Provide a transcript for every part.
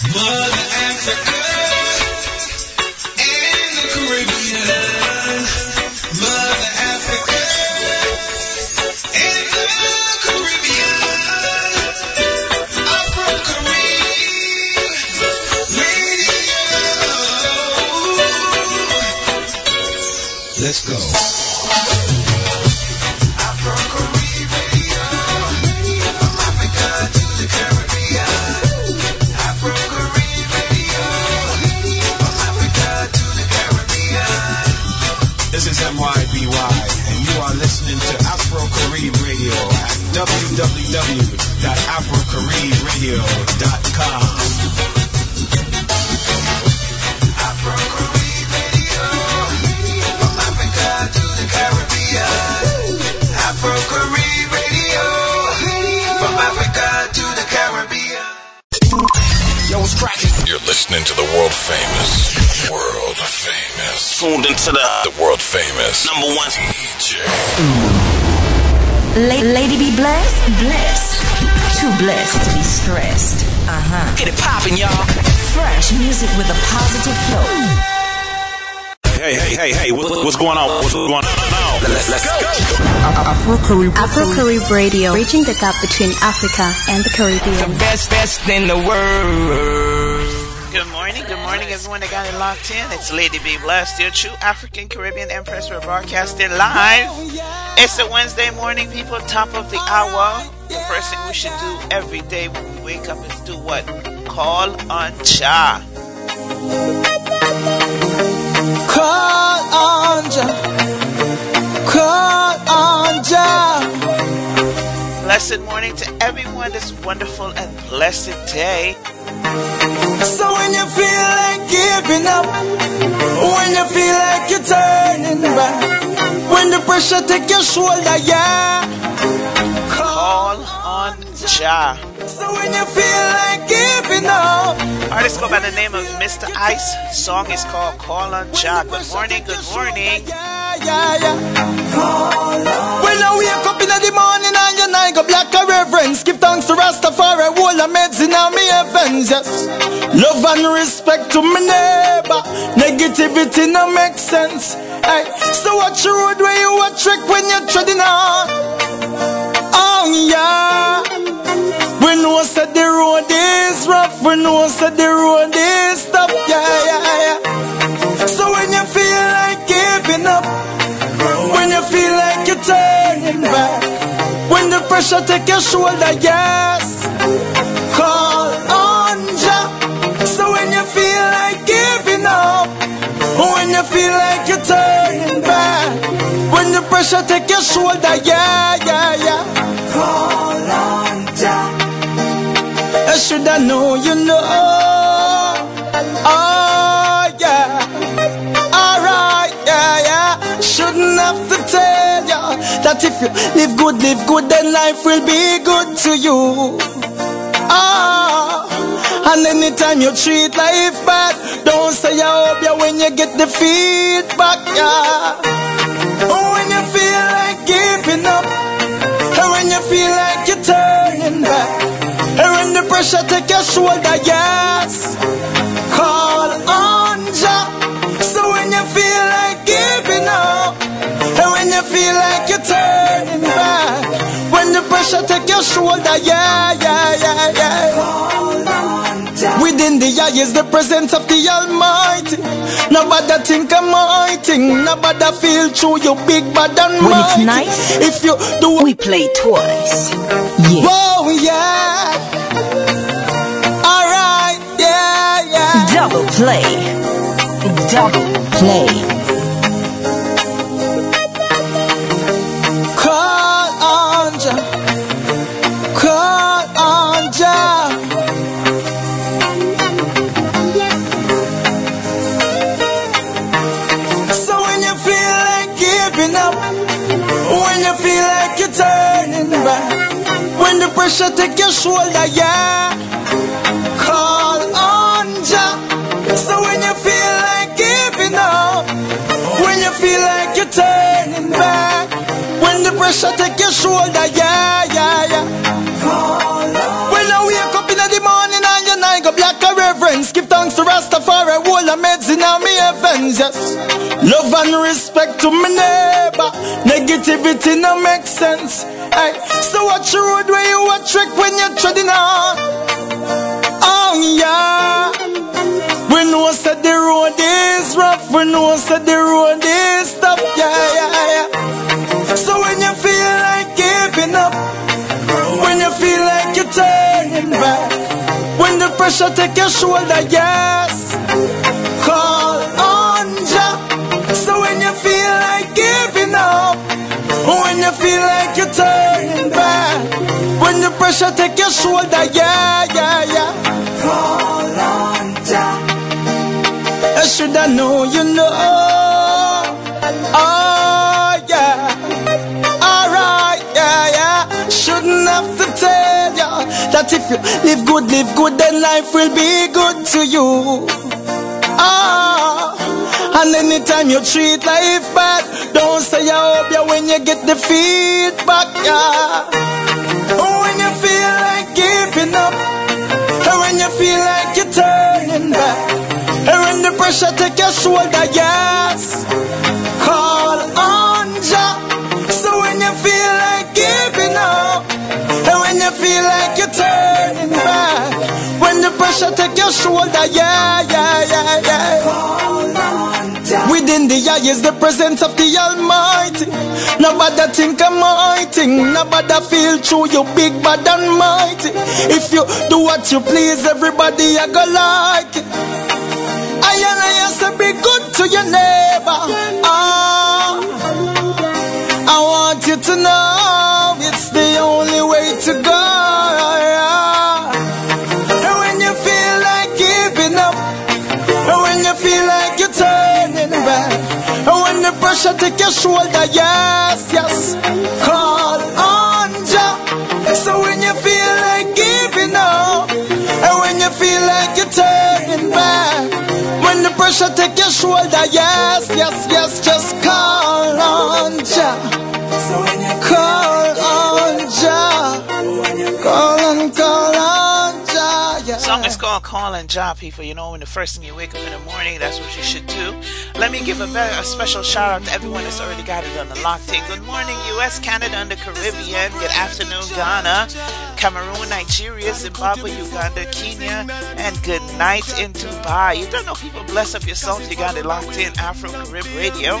Mother Get it poppin', y'all. Fresh music with a positive flow. Hey, hey, hey, hey, what, what's going on? What's going on? Let's, let's go. Afro Carib Afro Carib Radio, bridging the gap between Africa and the Caribbean. The best, best in the world. Good morning, good morning, everyone that got it locked in. It's Lady B Bless, your true African Caribbean Empress. We're broadcasting live. It's a Wednesday morning, people, top of the hour. The first thing we should do every day when we wake up is do what? Call on Jah. Call on Jah. Call on Jah. Blessed morning to everyone this wonderful and blessed day. So when you feel like giving up, when you feel like you're turning back, when the pressure take your shoulder, yeah. Call on Jah. So when you feel like giving up, Artist go by the name of Mr. Ice. Song is called Call on Jah. Good morning, good morning. yeah, yeah, yeah. When I wake up in the morning and your night go black a reverence, give thanks to Rastafari, all the meds in all me heavens, yes. Love and respect to my neighbor, negativity no make sense. Hey, so watch your road where you a trick when you're treading on. Oh yeah. We know said the road is rough, we know said the road is tough, yeah, yeah, yeah. So when you feel like giving up, when you feel like you're turning back, when the pressure take your shoulder, yes, call on Jah. So when you feel like giving up, when you feel like you're turning back, when the pressure take your shoulder, yeah, yeah, yeah, call on Jah. I should I know you know. Oh yeah. Alright, yeah, yeah. Shouldn't have to tell ya that if you live good, live good, then life will be good to you. Ah, and anytime you treat life bad, don't say I hope ya when you get the feedback, yeah. Oh, when you feel like giving up, and when you feel like you're turning back. And when the pressure take your shoulder, yes, call on Jah. So when you feel like giving up, and when you feel like you're turning back, when the pressure take your shoulder, yeah, yeah, yeah, yeah. Call on Jah. Within the eye is the presence of the Almighty. Nobody think I'm mighty. Nobody feel true. You big bad and When it's nice, if you do We play twice. Yeah. Whoa, yeah. Alright, yeah, yeah. Double play. Double play. pressure take your shoulder, yeah. Call on Jah. So when you feel like giving up, when you feel like you're turning back, when the pressure take your shoulder, yeah, yeah, yeah. When I wake up in the morning and your night go black a reverence, give thanks to Rastafari, all the meds in me heavens, yes. Love and respect to my neighbor. Negativity no make sense. Hey, so watch your road where you watch trick when you're treading on. Oh yeah. We know said the road is rough. We know said the road is tough. Yeah, yeah, yeah. So when you feel like giving up, when you feel like you're turning back, when the pressure take your shoulder, yes, call on you feel like you're turning back, when the pressure take your shoulder, yeah, yeah, yeah, call on Jah. I should I know you know. Oh yeah. Alright, yeah, yeah. Shouldn't have to tell ya that if you live good, live good, then life will be good to you. Ah, and anytime you treat life bad, don't say I hope ya when you get the feedback, yeah. When you feel like giving up, and when you feel like you're turning back, and when the pressure take your shoulder, yes, call on Jah. Pressure take your shoulder, yeah, yeah, yeah, yeah. Within the eye is the presence of the Almighty. Nobody think I'm mighty. Nobody feel true. You big bad and mighty. If you do what you please, everybody I go like it. I and I has to be good to your neighbor. Ah, I want you to know it's the only way to go. Pressure take your shoulder, yes, yes, call on Jah. So when you feel like giving up, and when you feel like you're turning back, when the pressure take your shoulder, yes, yes, yes, just call on Jah. Calling Job People. You know, when the first thing you wake up in the morning, that's what you should do. Let me give a, very, a special shout out to everyone that's already got it on the lock take. Good morning, U.S., Canada, and the Caribbean. Good afternoon, Ghana, Cameroon, Nigeria, Zimbabwe, Uganda, Kenya, and good night in Dubai. You don't know people bless up yourself. You got it locked in Afro Carib Radio.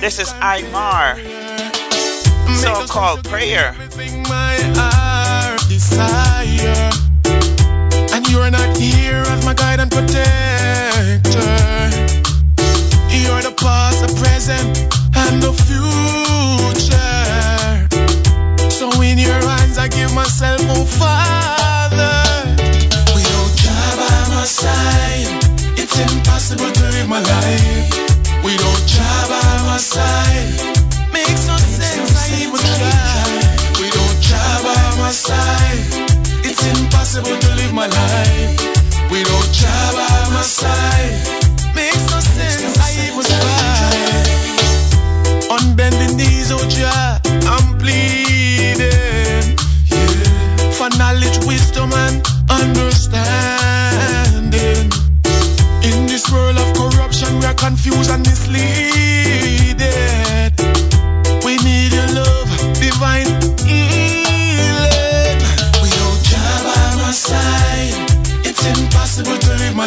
This is Imar. So called Prayer. You're not here as my guide and protector. You're the past, the present, and the future. So in your hands I give myself, oh Father. Without Jah by my side, it's impossible to live my life. Without Jah by my side, makes no sense I even try. Without Jah by my side, impossible to live my life. Without Jah by my side, makes no sense I even try. On bending knees, oh Jah, I'm pleading yeah, for knowledge, wisdom, and understanding. In this world of corruption, we are confused and misleaded.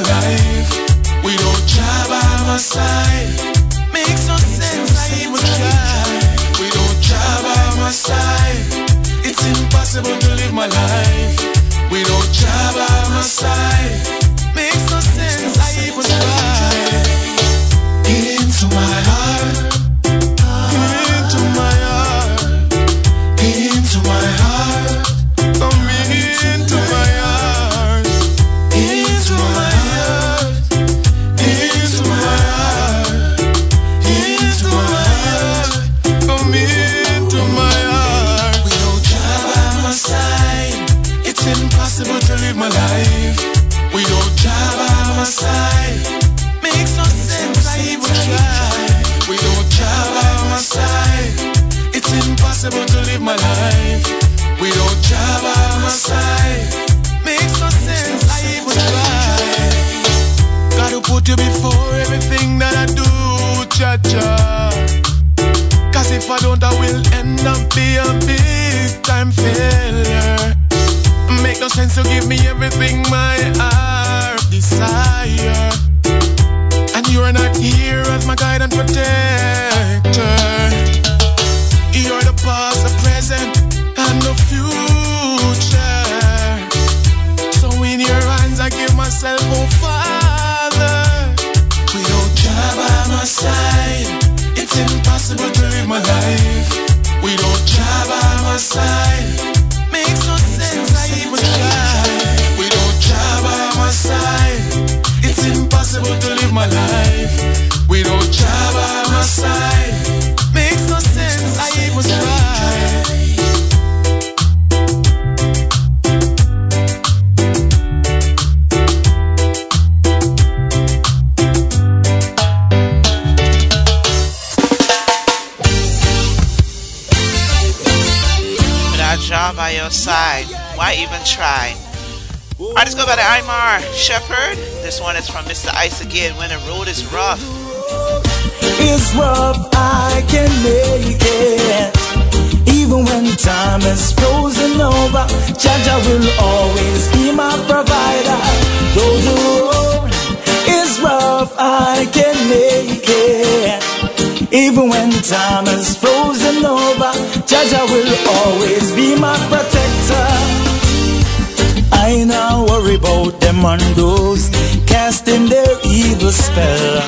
Life. Without Jah by my side, makes no sense I even try. Without Jah by my side, it's impossible to live my life. Without Jah by my side, makes no sense I even try. Makes no sense, I even try. It's impossible to live my life. Makes no sense, I even try. Gotta put you before everything that I do, cha if I don't, I will end up being a big time failure. Make no sense to give me everything my heart desire. And you're not here as my guide and protector. You're the past, the present, and the future. So in your hands I give myself, oh Father. Without Jah by my side, it's impossible to live my life. Without Jah by my side, my life. Without Jah by my side, makes no sense I even try. By your side, why even try? Artists go by the Imar Shepherd. This one is from Mr. Ice again. When the road is rough, It's rough, I can make it. Even when time is frozen over, Jah Jah will always be my provider. Though the road is rough, I can make it. Even when time is frozen over, Jah Jah will always be my protector. About them and those casting their evil spell.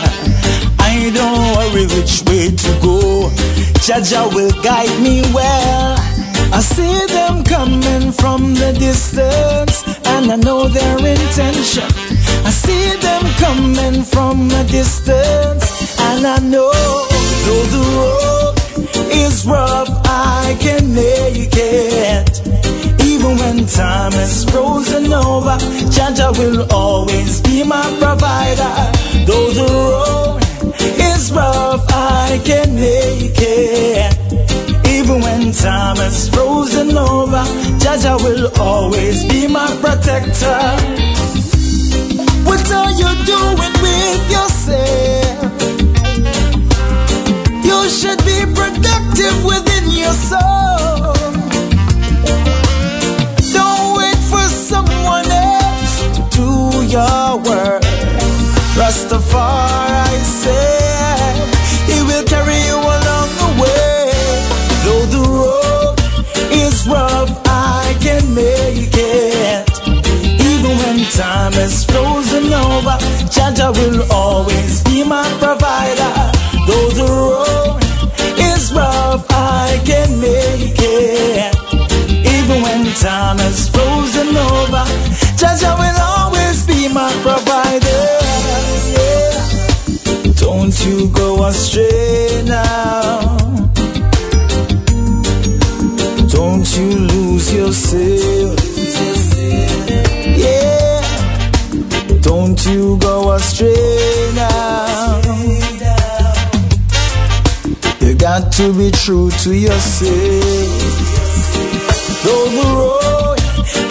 I don't worry which way to go. Jah Jah will guide me well. I see them coming from the distance, and I know their intention. I see them coming from a distance, and I know though the road is rough, I can make it. Even when time is frozen over, Jah Jah will always be my provider. Though the road is rough, I can make it. Even when time is frozen over, Jah Jah will always be my protector. What are you doing with yourself? You should be productive within your soul. Your work. Rastafari said he will carry you along the way. Though the road is rough, I can make it. Even when time is frozen over, Jah Jah will always be my provider. Though the road go astray now. Don't you lose yourself. Yeah. Don't you go astray now. You got to be true to yourself. Though the road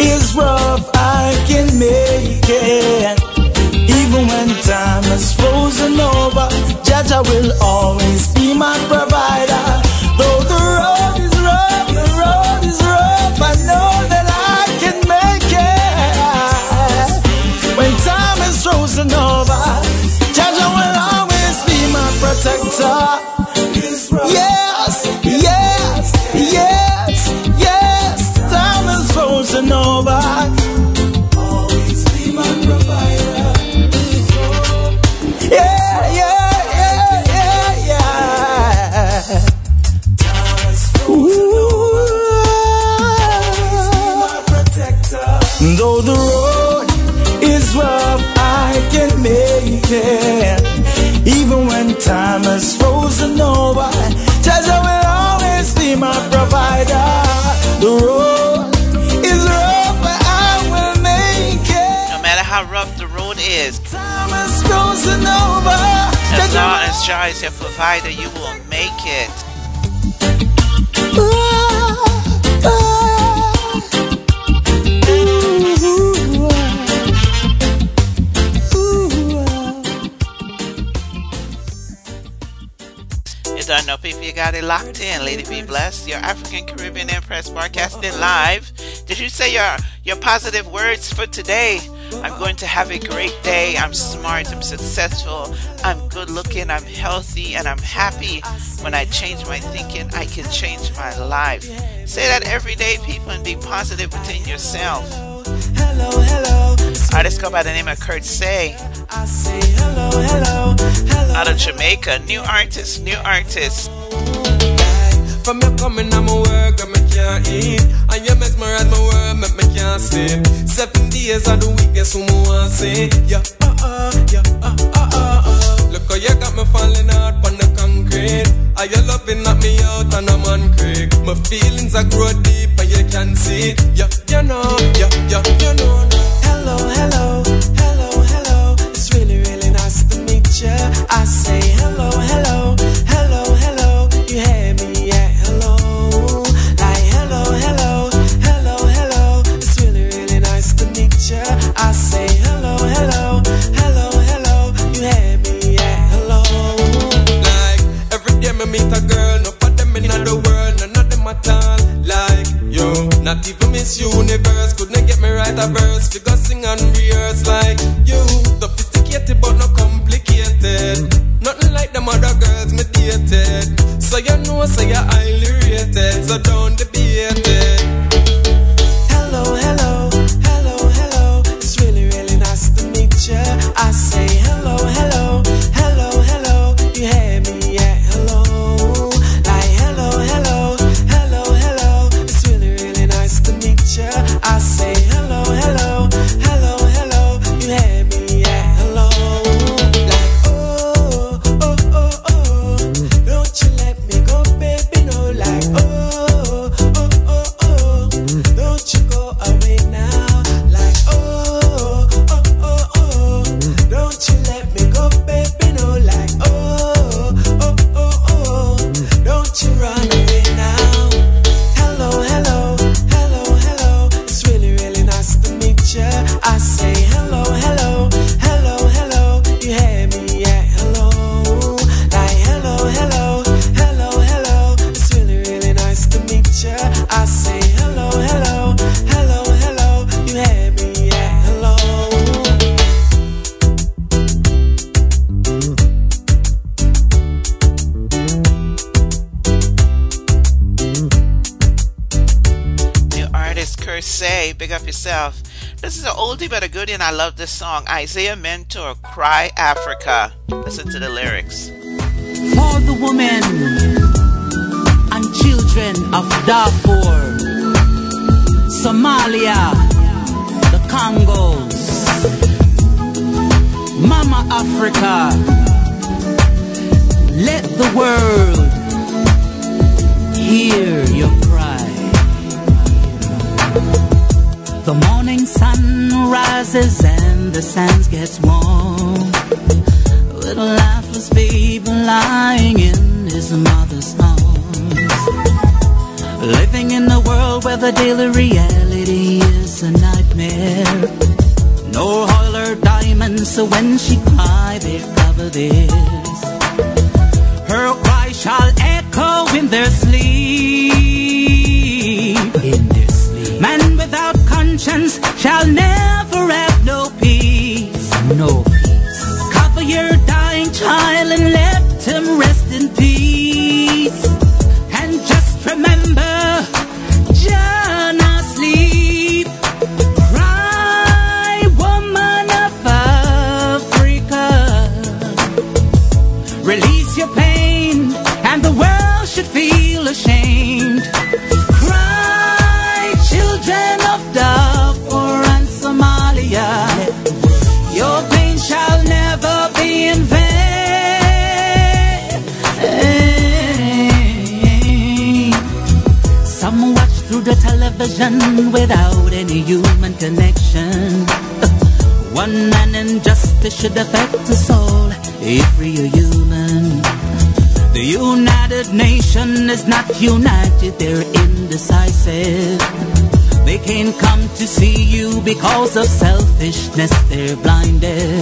is rough, I can make it. Even when time is frozen over, Jah Jah will always be my provider. Over. as long as Jah is your provider, you will make it. Ooh, ooh. You don't know, people, you got it locked in. Lady B Bless, your African Caribbean Empress broadcasting live. Did you say your your positive words for today? I'm going to have a great day. I'm smart. I'm successful. I'm good looking. I'm healthy. And I'm happy. When I change my thinking, I can change my life. Say that every day, people, and be positive within yourself. Hello, hello. Artist go by the name of Kurt Say. Hello, hello, hello. Out of Jamaica. New artist, new artist. From you coming, I'm a work, and me can't eat. And you mesmerize my world, make me can't sleep. Seven days of the week, guess who me want see? Yeah, uh, uh, yeah, uh, uh, uh, uh. Look how you got me falling hard on the concrete. Are you loving at me out on a man creek? My feelings are grow deep, and you can see. Yeah, you know, yeah, yeah, you know. Hello, hello, hello, hello. It's really, really nice to meet you. I say hello, hello, not even Miss Universe couldn't get me right a verse. Figure sing and rehearse like you, sophisticated but not complicated. Nothing like them other girls me dated. So you know, so you're highly rated. So don't debate it. Yourself. This is an oldie but a goodie, and I love this song. Isaiah Mentor, Cry Africa. Listen to the lyrics. For the women and children of Darfur, Somalia, the Congos, Mama Africa, let the world hear your The morning sun rises and the sands gets warm. Little lifeless baby lying in his mother's arms. Living in a world where the daily reality is a nightmare. No oil or diamonds, so when she cry, they cover this. Her cry shall echo in their sleep. Shall never because of selfishness, they're blinded.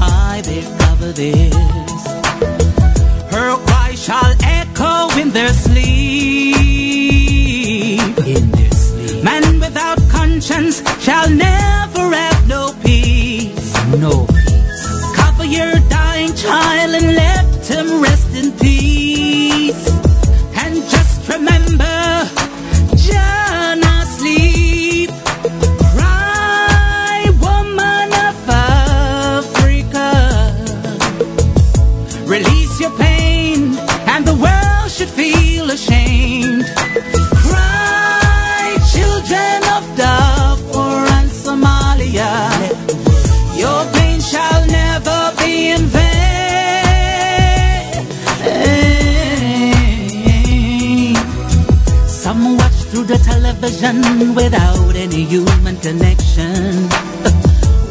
I discover this. Her cry shall echo in their sleep. In their sleep. Man without conscience shall never have no peace. No peace. Cover your dying child and let him rest in peace. connection without any human connection.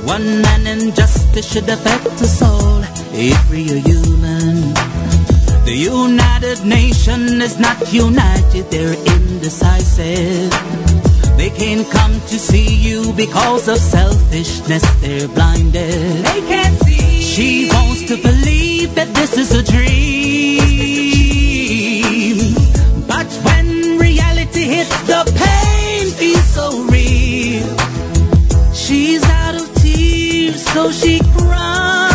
One man injustice should affect us all if we are human. The United Nation is not united, they're indecisive. They can't come to see you because of selfishness, they're blinded. They can't see. She wants to believe that this is a dream. hit the pain feels so real. She's out of tears, so she cries.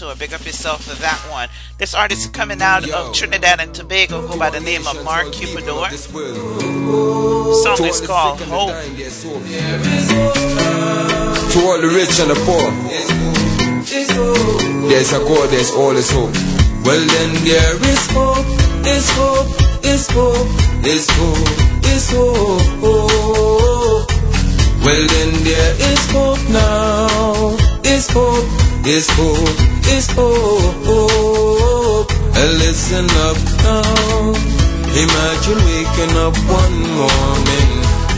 Mentor. Big up yourself for that one. This artist is coming out of Trinidad and Tobago, go by the name of Mark Cupador. Song is called Hope. To all the rich and the poor, there's a God, there's always hope. Well then there is hope, is hope, is hope, is hope, is hope. Well then there is hope now, is hope, is hope, is hope. And listen up now, imagine waking up one morning.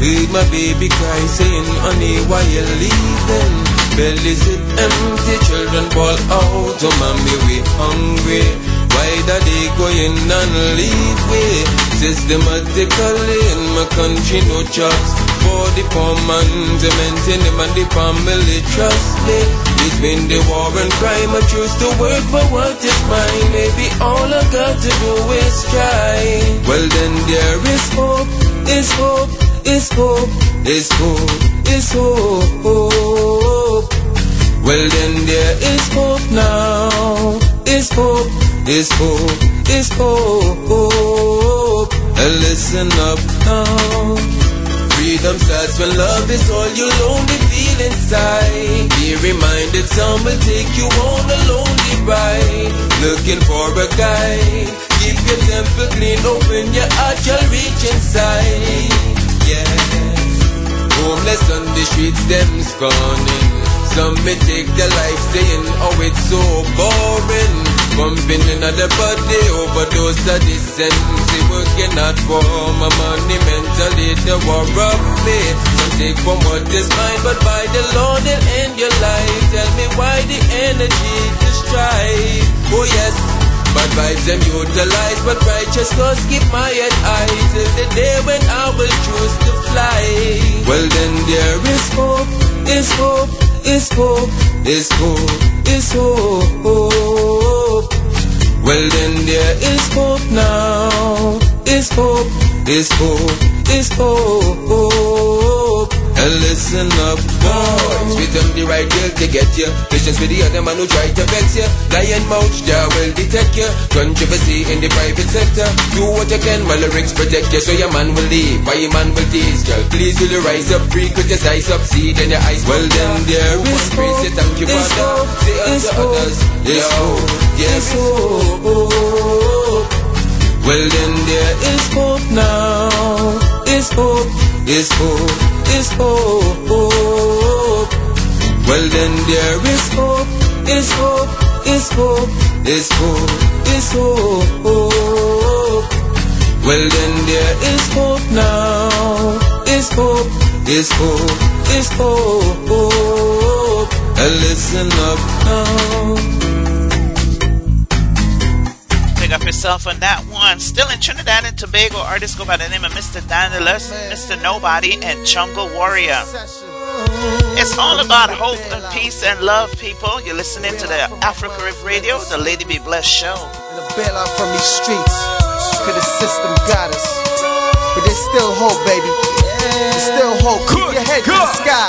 Heard my baby cry saying, honey, why you leaving? Belly sit empty, children ball out, oh mommy, we hungry. Why that they going and leave we? Systematically in my country, no jobs for the poor man to maintain them and the family trust it. Between the war and crime, I choose to work for what is mine. Maybe all I got to do is try. Well then there is hope, is hope, is hope, is hope, is hope. Well then there is hope now, is hope, is hope, is hope. Listen up now. Freedom starts when love is all you'll only feel inside. Be reminded some will take you on a lonely ride. Looking for a guide. Keep your temple clean, open your heart, you'll reach inside. Yeah. Homeless on the streets, them scorning. Some may take their life saying, oh it's so boring. Bumping another body, overdose of the sense. Working out for my money, mentally the war of me. Some take from what is mine, but by the Lord they'll end your life. Tell me why the energy to strive. Oh yes, Bad vibes them utilize, but righteous cause keep my head high till the day when I will choose to fly. Well then there is hope, is hope, is hope, is hope, is hope. Well then there is hope now, is hope, is hope, is hope. And listen up, boys. With them the right girl to get you. Patience with the other man who try to vex you. Lion mouth, Jah will detect you. Controversy in the private sector. Do what you can while the lyrics protect you. So your man will leave, why your man will tease. Girl, please will you rise up, free, criticize, succeed in your eyes. Well then there is hope. Thank you, Father. Say unto others, yes, hope, yes, hope. Well then there is hope now. Is hope, is hope, is hope. Well then there is hope, is hope, is hope, is hope, is hope. Well then there is hope now. Is hope, is hope, is hope. And listen up now. Pick up yourself on that one. Still in Trinidad and Tobago, artists go by the name of Mr. Dandalus, Mr. Nobody, and Jungle Warrior. It's all about hope and peace and love, people. You're listening to the Afro Carib Radio, the Lady B Bless show. The bailout from these streets, cause the system got us. But there's still hope, baby. There's still hope. Keep your head to the sky.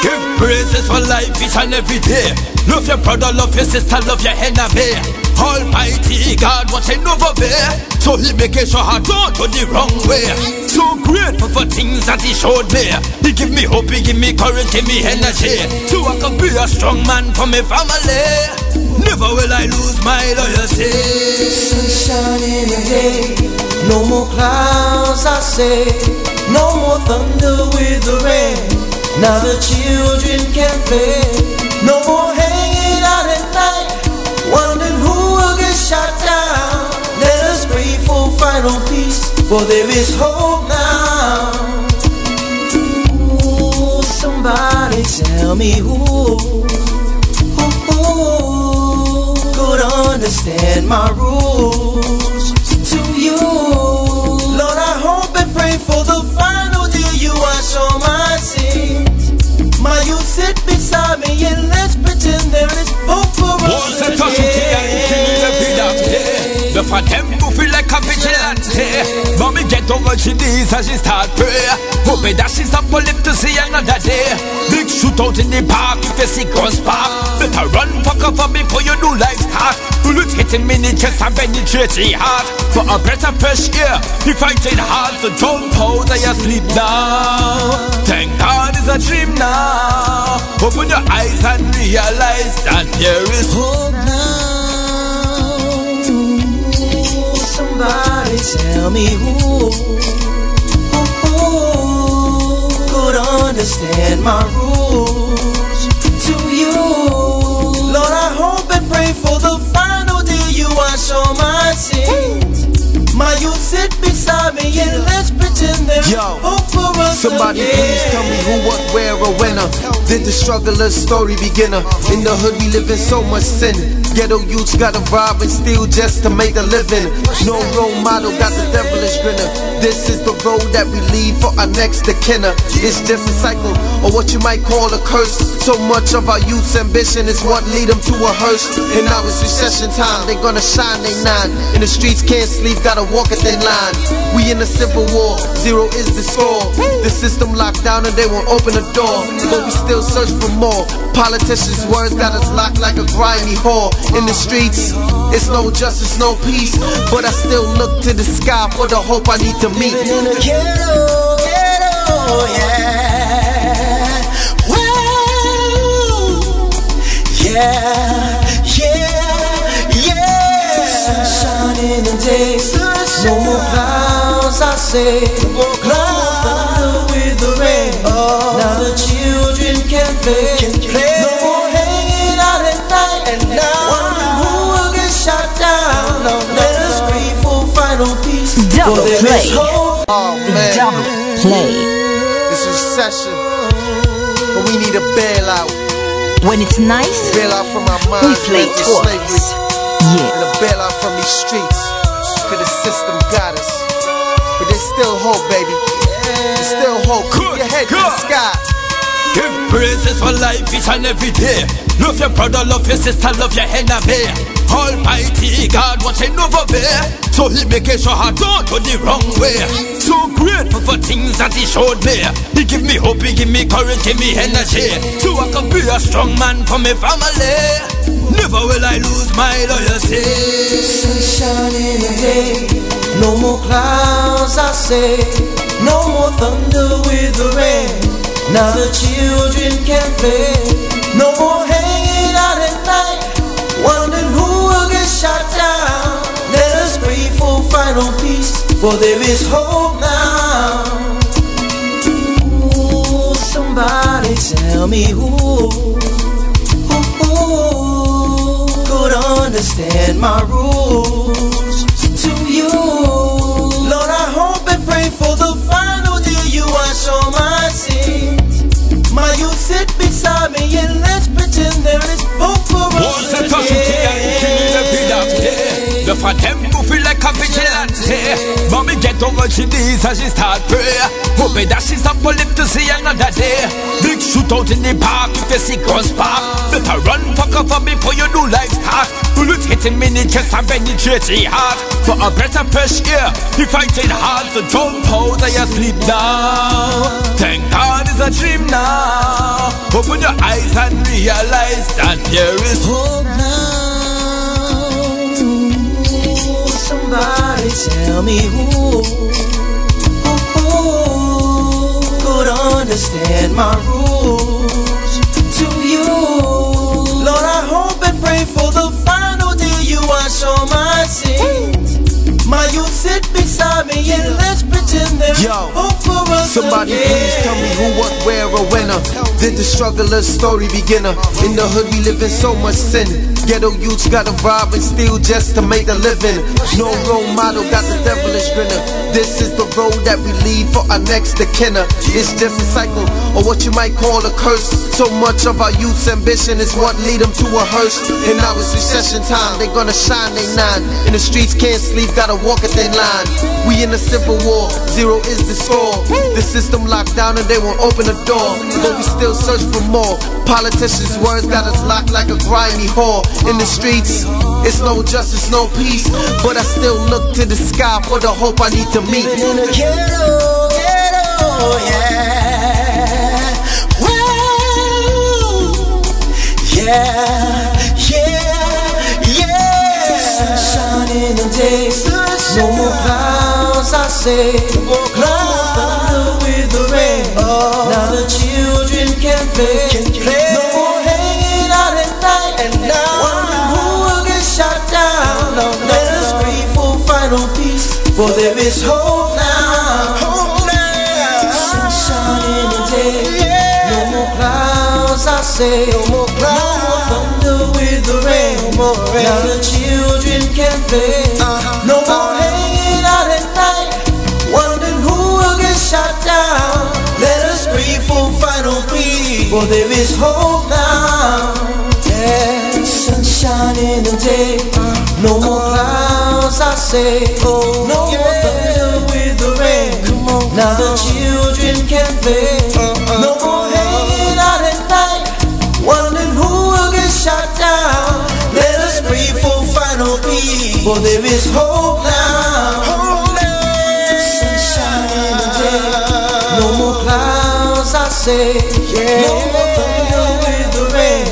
Give praises for life each and every day. Love your brother, love your sister, love your enemy. Almighty God watching over there. So he make sure I don't go the wrong way. So grateful for things that he showed me. He give me hope, he give me courage, give me energy. So I can be a strong man for my family. Never will I lose my loyalty. Sunshine in the day, no more clouds, I say. No more thunder with the rain. Now the children can play. No more hanging for final peace, for there is hope now. Ooh, somebody tell me who, who, who could understand my rules to you. Lord, I hope and pray for the final day you wash all my sins. My youth sit beside me and let's pretend there is hope for us. For them to feel like a vigilante. Mommy get over she knees as she start pray. Hoping that she's up live to see another day. Big shootout in the park if you see guns spark. Better run for cover before you do life start. Bullets hitting me in the chest and penetrate the heart. For a of fresh air, he fighting hard. So don't pause and you sleep now. Thank God it's a dream now. Open your eyes and realize that there is hope Somebody tell me who, who, could understand my rules to you. Lord, I hope and pray for the final day you wash all my sins. My youth sit beside me and let's pretend there's Yo, hope for us Somebody again. please tell me who, what, where, or winner. Uh, did the struggler's story beginner? Uh? In the hood we live in so much sin. Ghetto youths gotta rob and steal just to make a living. No role model, got the devilish grinner. This is the road that we leave for our next of kinner. Uh. It's just a cycle, or what you might call a curse. So much of our youth's ambition is what lead them to a hearse. And now it's recession time, they gonna shine they nine. In the streets can't sleep, gotta walk line. We in a civil war, zero is the score. The system locked down and they won't open the door. But we still search for more. Politicians' words got us locked like a grimy whore. In the streets, it's no justice, no peace. But I still look to the sky for the hope I need to meet. In ghetto, ghetto, yeah. Yeah, yeah, yeah. Sunshine in the day, no more clouds, I say. No more thunder with the rain. Now the children can play. No more hanging out at night. And now wondering who will get shot down. Let us pray for final peace. Double For play. Oh man, Double play. recession. But we need a bailout. When it's nice, Bailout from our we minds play linked toys. slavery. Yeah. And a bailout from these streets. Cause the system got us. But there's still hope, baby. There's still hope. Keep your head to the sky. Give praises for life each and every day. Love your brother, love your sister, love your enemy. Almighty God watching over there. So he making sure I don't go the wrong way. So grateful for things that he showed me. He give me hope, he give me courage, give me energy. So I can be a strong man for my family. Never will I lose my loyalty. No more clouds, I say. No more thunder with the rain. Now the children can play. No more hanging out at night, wondering who will get shot down. Let us pray for final peace, for there is hope now. Ooh, somebody tell me who, who, who could understand my rules and let's pretend there is hope for Once us a touch and day. The for them to feel like a vigilante. Mommy get over she knees as she start prayer. Hoping that she's up for to see another day. Big shootout in the park you see guns spark. Better run for cover before you do life start. Bullets hitting me in the chest and penetrate the heart. For a of fresh air, he fighting hard. So don't pause and you sleep now. Thank God is a dream now. Open your eyes and realize that there is hope now. Somebody tell me who, who, who could understand my rules to you. Lord, I hope and pray for the final day you are all my sins. My youth sit beside me and let's pretend there's Yo, hope for us Somebody again. please tell me who, what, where, or winner. Uh, did the struggler's story begin? Uh? In the hood we live in so much sin. Ghetto youths gotta rob and steal just to make a living. No role model, got the devilish grinner. This is the road that we lead for our next of kinner. It's just a cycle, or what you might call a curse. So much of our youth's ambition is what lead them to a hearse. And now it's recession time, they gonna shine they nine. In the streets can't sleep, gotta walk at thin line. We in a civil war, zero is the score. The system locked down and they won't open the door. But we still search for more. Politicians' words got us locked like a grimy whore. In the streets, it's no justice, no peace. But I still look to the sky for the hope I need to meet. in the ghetto, ghetto, yeah. Woo, yeah, yeah, yeah. Sunshine in the day, no more clouds, I say. No more thunder with the rain. Now the No more hanging out at night. Wondering who will get shot down. Let us pray for final peace, for there is hope now. Sunshine in the day, no more clouds, I say. No more thunder with the rain. Now the children can play. For there is hope now. Yeah, sunshine in the day, no more clouds, I say. No more thunder with the rain. Now the children can play. Uh-uh. No more hanging out at night, wondering who will get shot down. Let us pray for final peace, for there is hope now. Clouds, I say. No more thunder with the rain.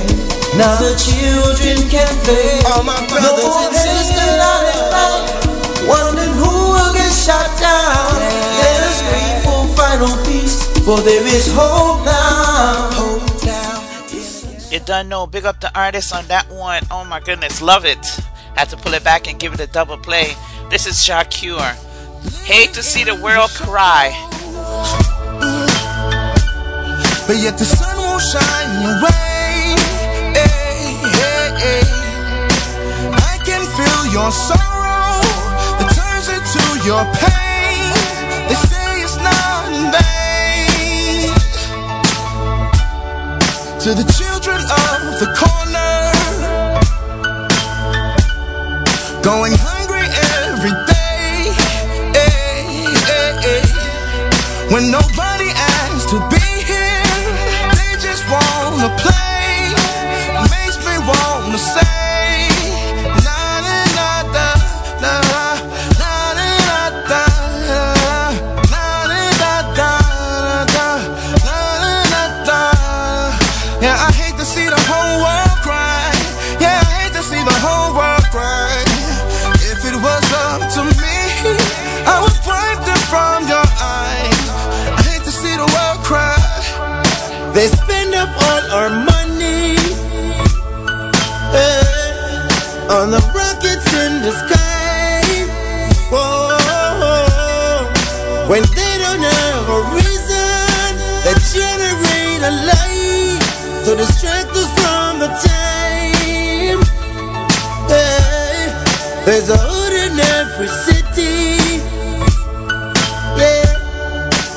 Now the children can play. All my brothers no and sisters out at night, wondering who will get shot down. Let us pray for final peace, for there is hope now. Hope now. You done know. Big up the artist on that one. Oh my goodness, love it. Had to pull it back and give it a double play. This is Jah Cure. Hate to see the world cry. But yet the sun won't shine away. Hey, hey, hey. I can feel your sorrow that turns into your pain. They say it's not in vain. To the children of the corner, going hungry every day. When nobody asked to be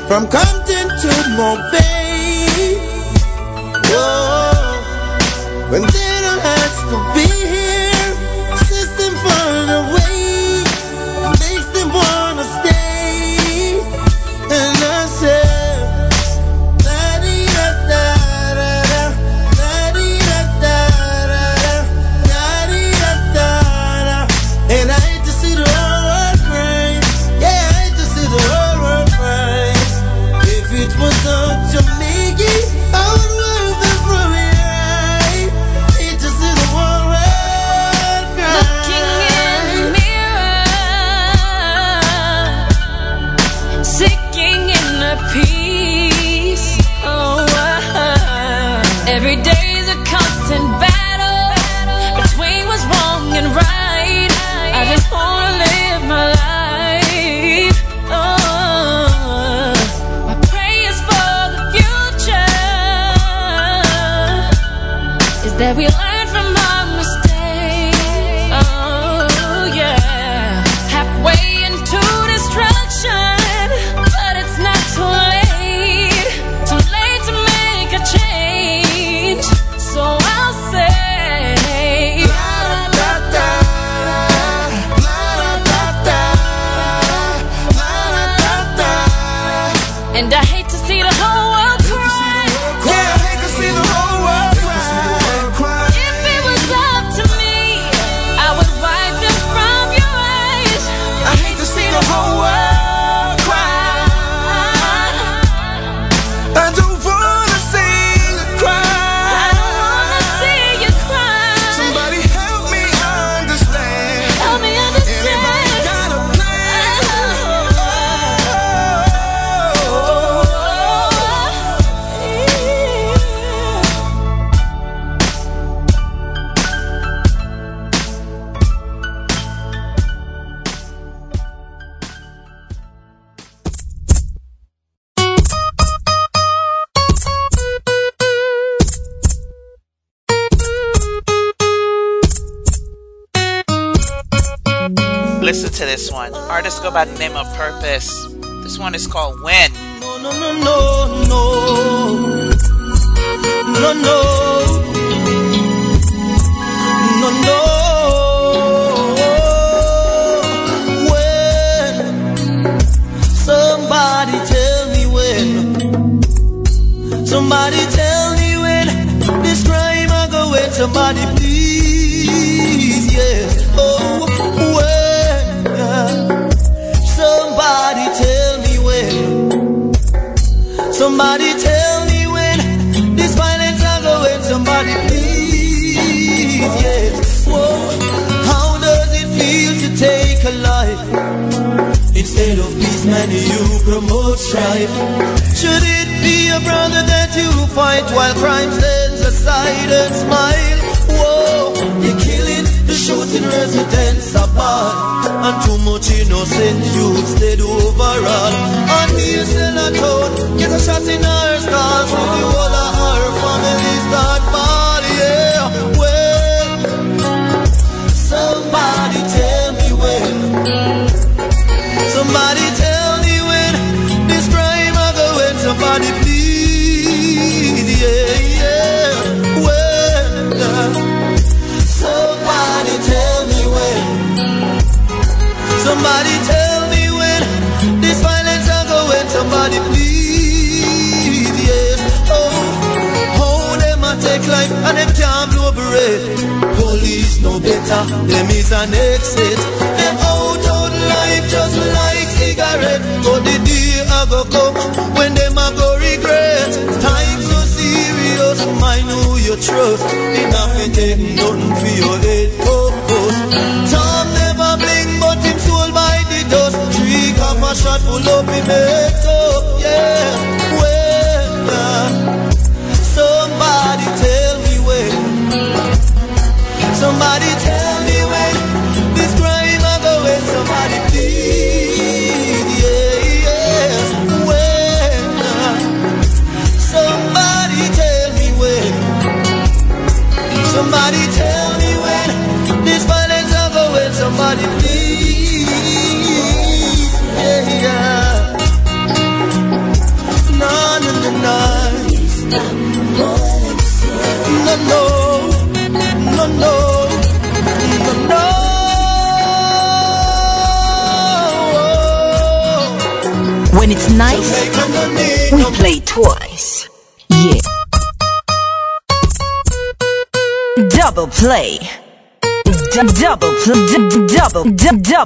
from Compton to Mobay. Whoa, when they don't to be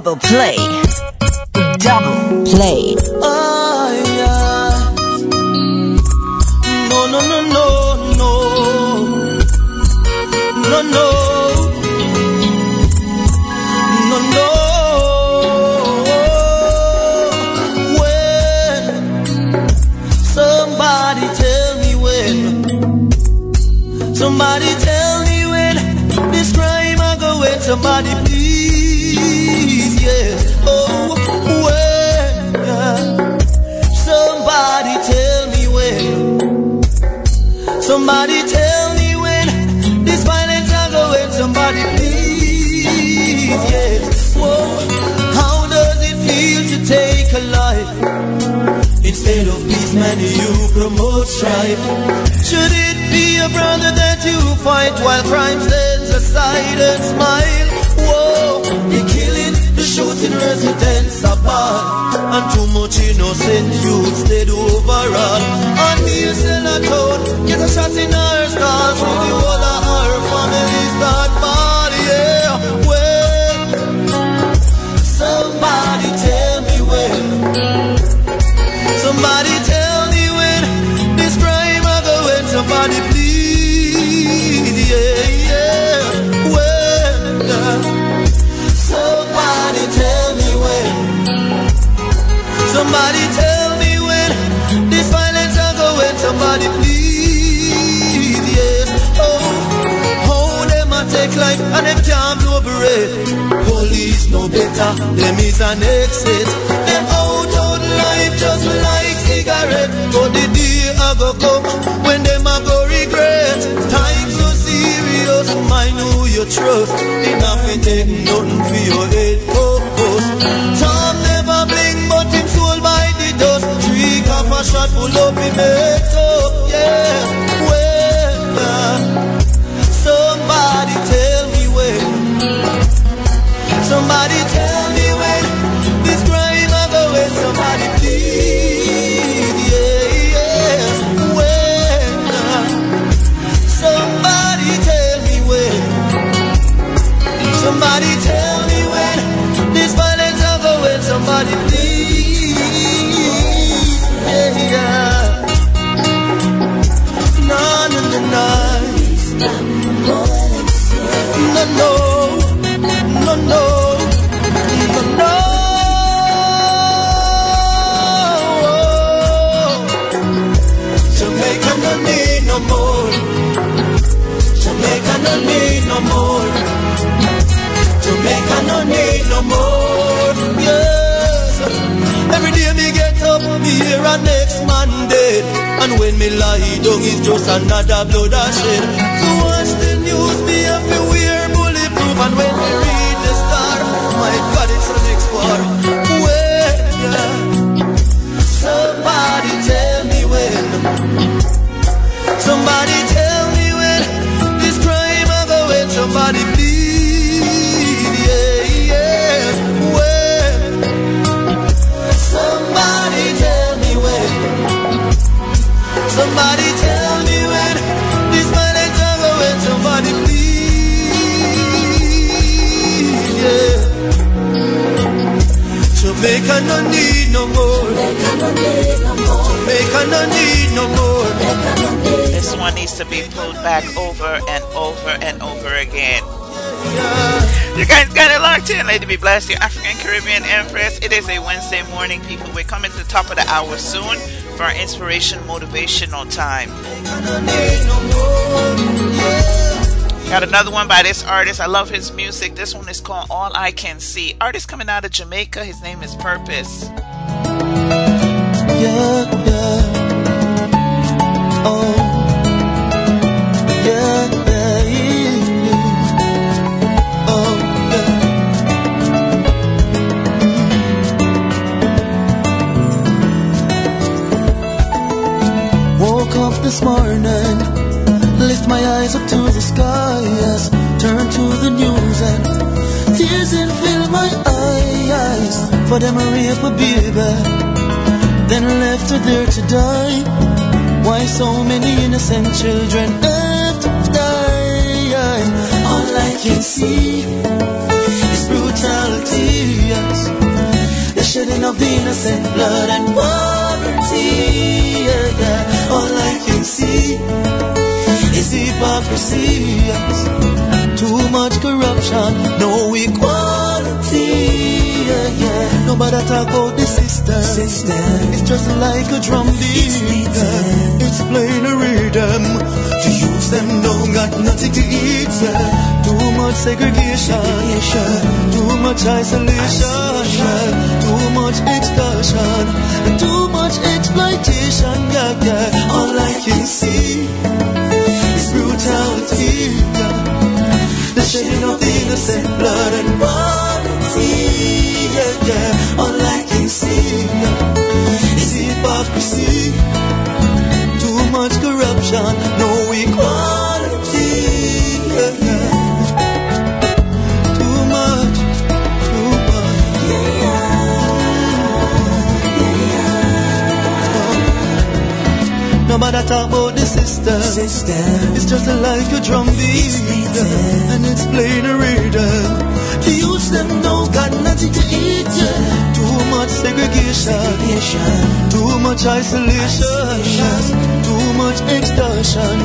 The. Somebody tell me when this violence are going. Somebody please, yeah. Whoa, how does it feel to take a life instead of peace, man? You promote strife. Should it be a brother that you fight while crime stands aside and smile? Whoa, you kill shooting residents apart, and too much innocent youth stayed over overall. And the Senator, get a shot in our stars, with the whole of our family start bad, yeah. Somebody tell me when this violence are going. Somebody please, yeah. Oh, how oh, them a take life and them can't blow breath. Police no better, them is an exit. Them out out life just like cigarette. But the day a go come when them a go regret. Time so serious, mind who you trust. Enough we take nothing for your head oh, oh. purpose. Time a shot pull up, he makes up. Yeah, No need no more. Yes. Every day me get up, me hear a next man dead. And when me lie down, it's just another blood I shed. So watch the news, me have to wear bulletproof. And when me read the star, my God, it's the next war. Jamaica no need no more. Jamaica no need no more. This one needs to be pulled back over and over and over again. You guys got it locked in. Lady B Bless, your African Caribbean Empress. It is a Wednesday morning, people. We're coming to the top of the hour soon for our inspiration motivational time. Got another one by this artist. I love his music. This one is called All I Can See. Artist coming out of Jamaica. His name is Purpose. Yeah, yeah. This morning, lift my eyes up to the sky, yes. Turn to the news and tears and fill my eyes. For them I rape my baby then left her there to die. Why so many innocent children have to die? All I can see is brutality, yes. The shedding of the innocent blood and poverty, yeah, yeah. All I can see is hypocrisy. Too much corruption, no equality, yeah, yeah. Nobody talk about the system. It's just like a drum beat. yeah. It's playing a rhythm. To use them don't got nothing to eat. Too much segregation. yeah. Too much isolation. yeah. Too much extortion. And too much exploitation. Yeah, yeah. All I can see shedding of innocent blood and poverty. Yeah, yeah. All I can see is hypocrisy. Too much corruption, no equality. Nobody talk about the system. It's just like a drum beat, and it's playing a rhythm. The youths them don't got nothing to eat. yeah. Too much segregation, too much isolation, too much extortion,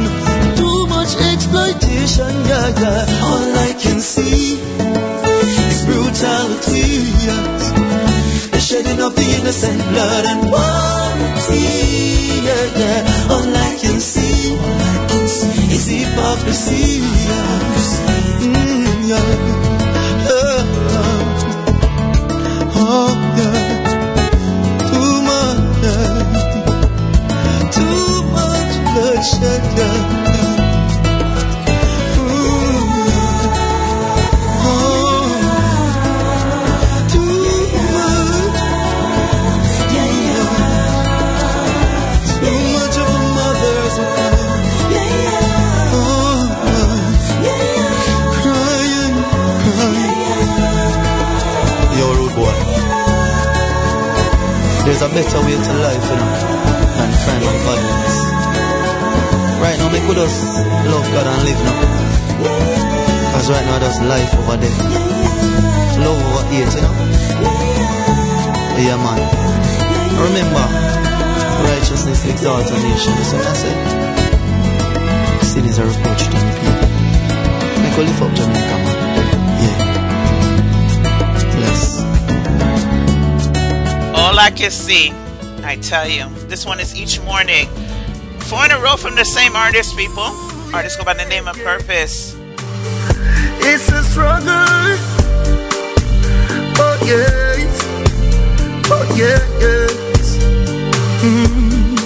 too much exploitation. Yeah, yeah. All I can see is brutality. yes. The shedding of the innocent blood and poverty. Yeah. All I can see is hypocrisy. Too much. Too much. There's a better way to life, you know, than crime and violence. Right now, make we just love God and live now. Cause right now, there's life over there. Love over hate, you know. Yeah, man. Remember, righteousness exalts a nation. That's what I say. Sin is a reproach to the people. Make we lift up Jamaica, man. I can see, I tell you, this one is each morning. Four in a row from the same artist, people. Artists go by the name of Purpose. It's a struggle. Oh yes. Oh yes. Mm.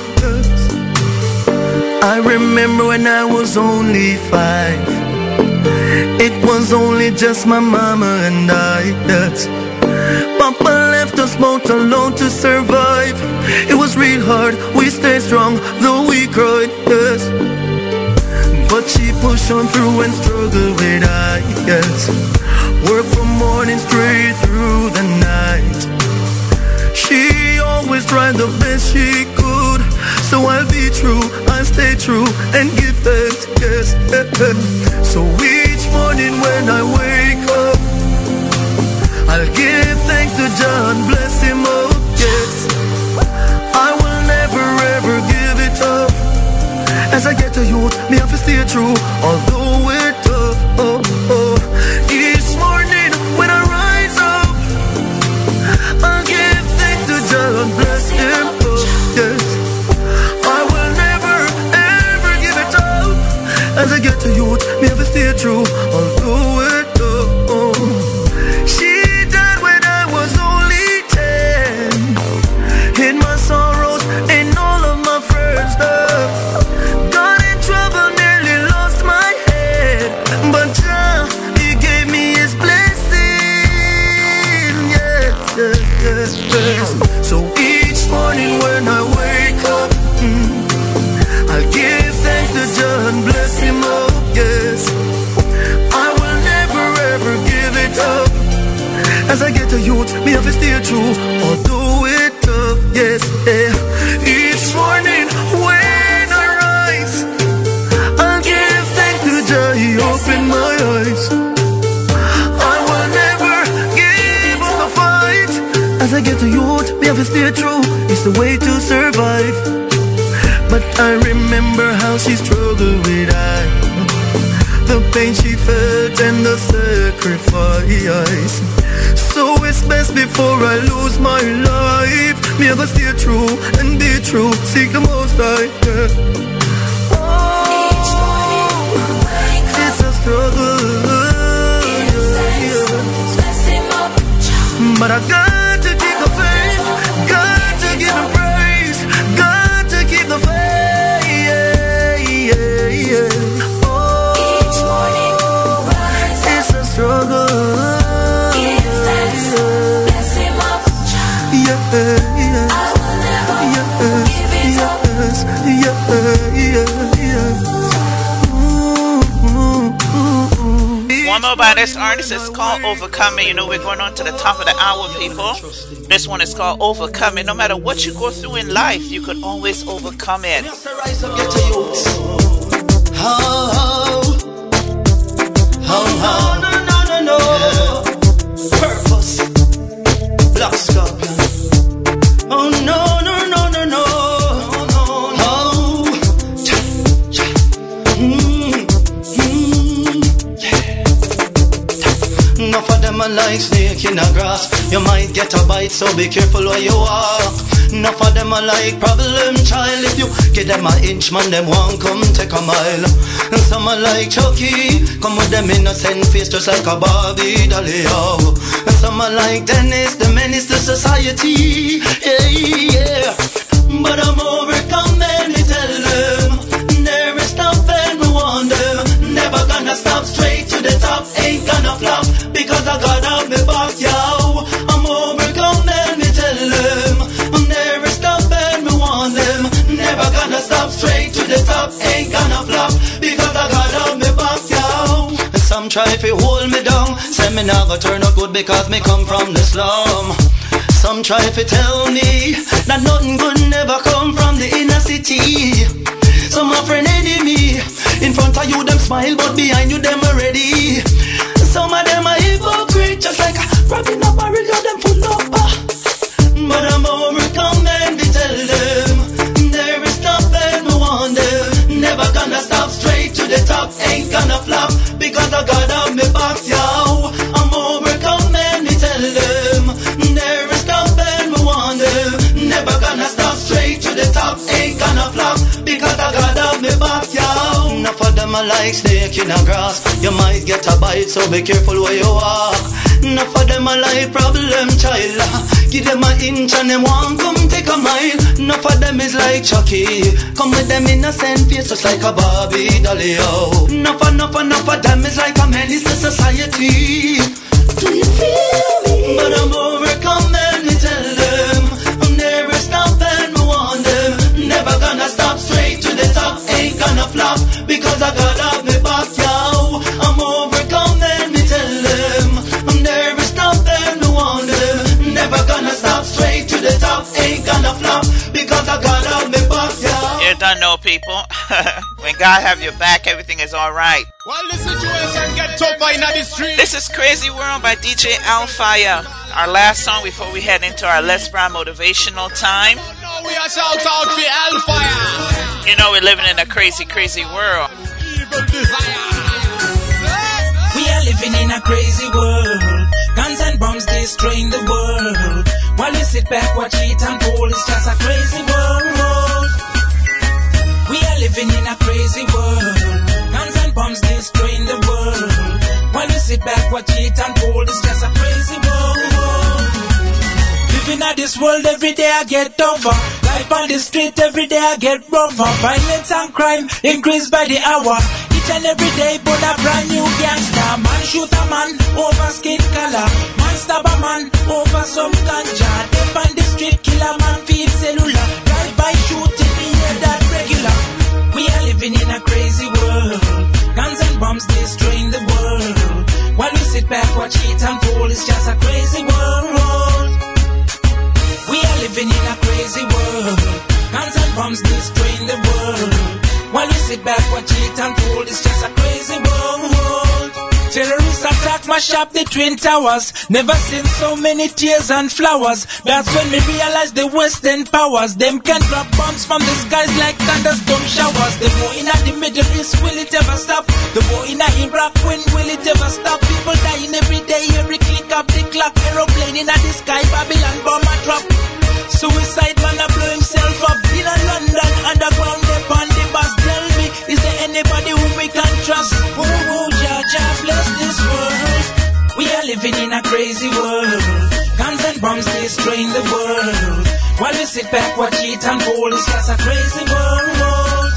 I remember when I was only five. It was only just my mama and I. Yes. Us alone to survive. It was real hard. We stayed strong, though we cried. Yes. But she pushed on through and struggled with I, yes. Work from morning straight through the night. She always tried the best she could. So I'll be true, I'll stay true and give thanks, yes. So each morning when I wake up, I'll give thanks to Jah, bless him up, yes. I will never ever give it up. As I get to youth, me have to stay true, although we're tough. Oh, oh. Each morning when I rise up, I'll give thanks to Jah, bless him up, yes. I will never ever give it up. As I get to youth, me have to stay true, me have to stay true, it tough. Yes, yeah. Each morning when I rise, I'll give thanks to Jah. He opened my eyes. I will never give up the fight. As I get to youth, me have to stay true. It's the way to survive. But I remember how she struggled with I. The pain she felt and the sacrifice. It's best before I lose my life. Me ever stay true and be true. Seek the most high. Yeah. Oh, it's a struggle. yeah. But I got by this artist is called Overcoming. You know, we're going on to the top of the hour, people. This one is called Overcoming. No matter what you go through in life, you could always overcome it. Oh, oh, oh, like snake in a grass. You might get a bite, so be careful where you walk. Enough of them are like problem child. If you give them an inch, man, them won't come take a mile. And some are like Chucky, come with them innocent face just like a Barbie dolly. Oh. And some are like Dennis, the menace to society. Yeah, yeah. But I'm Some try to hold me down. Say me nah go turn out good because me come from the slum. Some try to tell me that nothing good never come from the inner city. Some a friend enemy. In front of you them smile, but behind you them already. Some of them are hypocrite, just like in a barrel, them full uh. But I'm overcome and we tell them ain't gonna flop because I got Like snake in a grass. You might get a bite, so be careful where you walk. Enough of them are like problem child. Give them an inch and them want come take a mile. Enough of them is like Chucky. Come with them innocent face just like a Barbie dolly. Oh. Enough, enough, enough of them is like a menace to society. Do you feel me? But I'm overcome and we tell them is nothing we want them. Never gonna stop. Ain't gonna flop because I got up me back, yo. I'm overcome and we tell them there is nothing we want them. Never gonna stop straight to the top. Ain't gonna flop because I got up me back, yo. You don't know, people. when God have your back, everything is all right. While the situation get tougher in the street. This is Crazy World by DJ Alfire. Our last song before we head into our Les Brown motivational time. Now we are shout out for Hellfire. You know we're living in a crazy, crazy world. We are living in a crazy world. Guns and bombs destroying the world. While we sit back, watch it unfold, it's just a crazy world. We are living in a crazy world. Guns and bombs destroying the world. While we sit back, watch it unfold, it's just a crazy world. Living at this world every day I get tougher. Life on the street every day I get rougher. Violence and crime increase by the hour. Each and every day, but a brand new gangster. Man shoot a man over skin color. Man stab a man over some ganja. Deep on the street, kill a man feed cellular. Drive by shooting, me hear that regular. We are living in a crazy world. Guns and bombs destroying the world. While we sit back, watch it unfold, it's just a crazy world. Living in a crazy world. Guns and bombs destroying the world. While we sit back, watch it unfold, it's just a crazy world. Terrorists attack my shop, the Twin Towers. Never seen so many tears and flowers. That's when we realize the Western powers. Them can drop bombs from the skies like thunderstorm showers. The war in the Middle East, will it ever stop? The war in Iraq, when will it ever stop? People dying every day, every click of the clock. Aeroplane in the sky, Babylon bomb a drop. Suicide man a blow himself up in a London underground. They on the bus. Tell me, is there anybody who we can trust? Oh, Jah, Jah, bless this world. We are living in a crazy world. Guns and bombs destroying the world. While we sit back, watch it unfold, it's just a crazy world.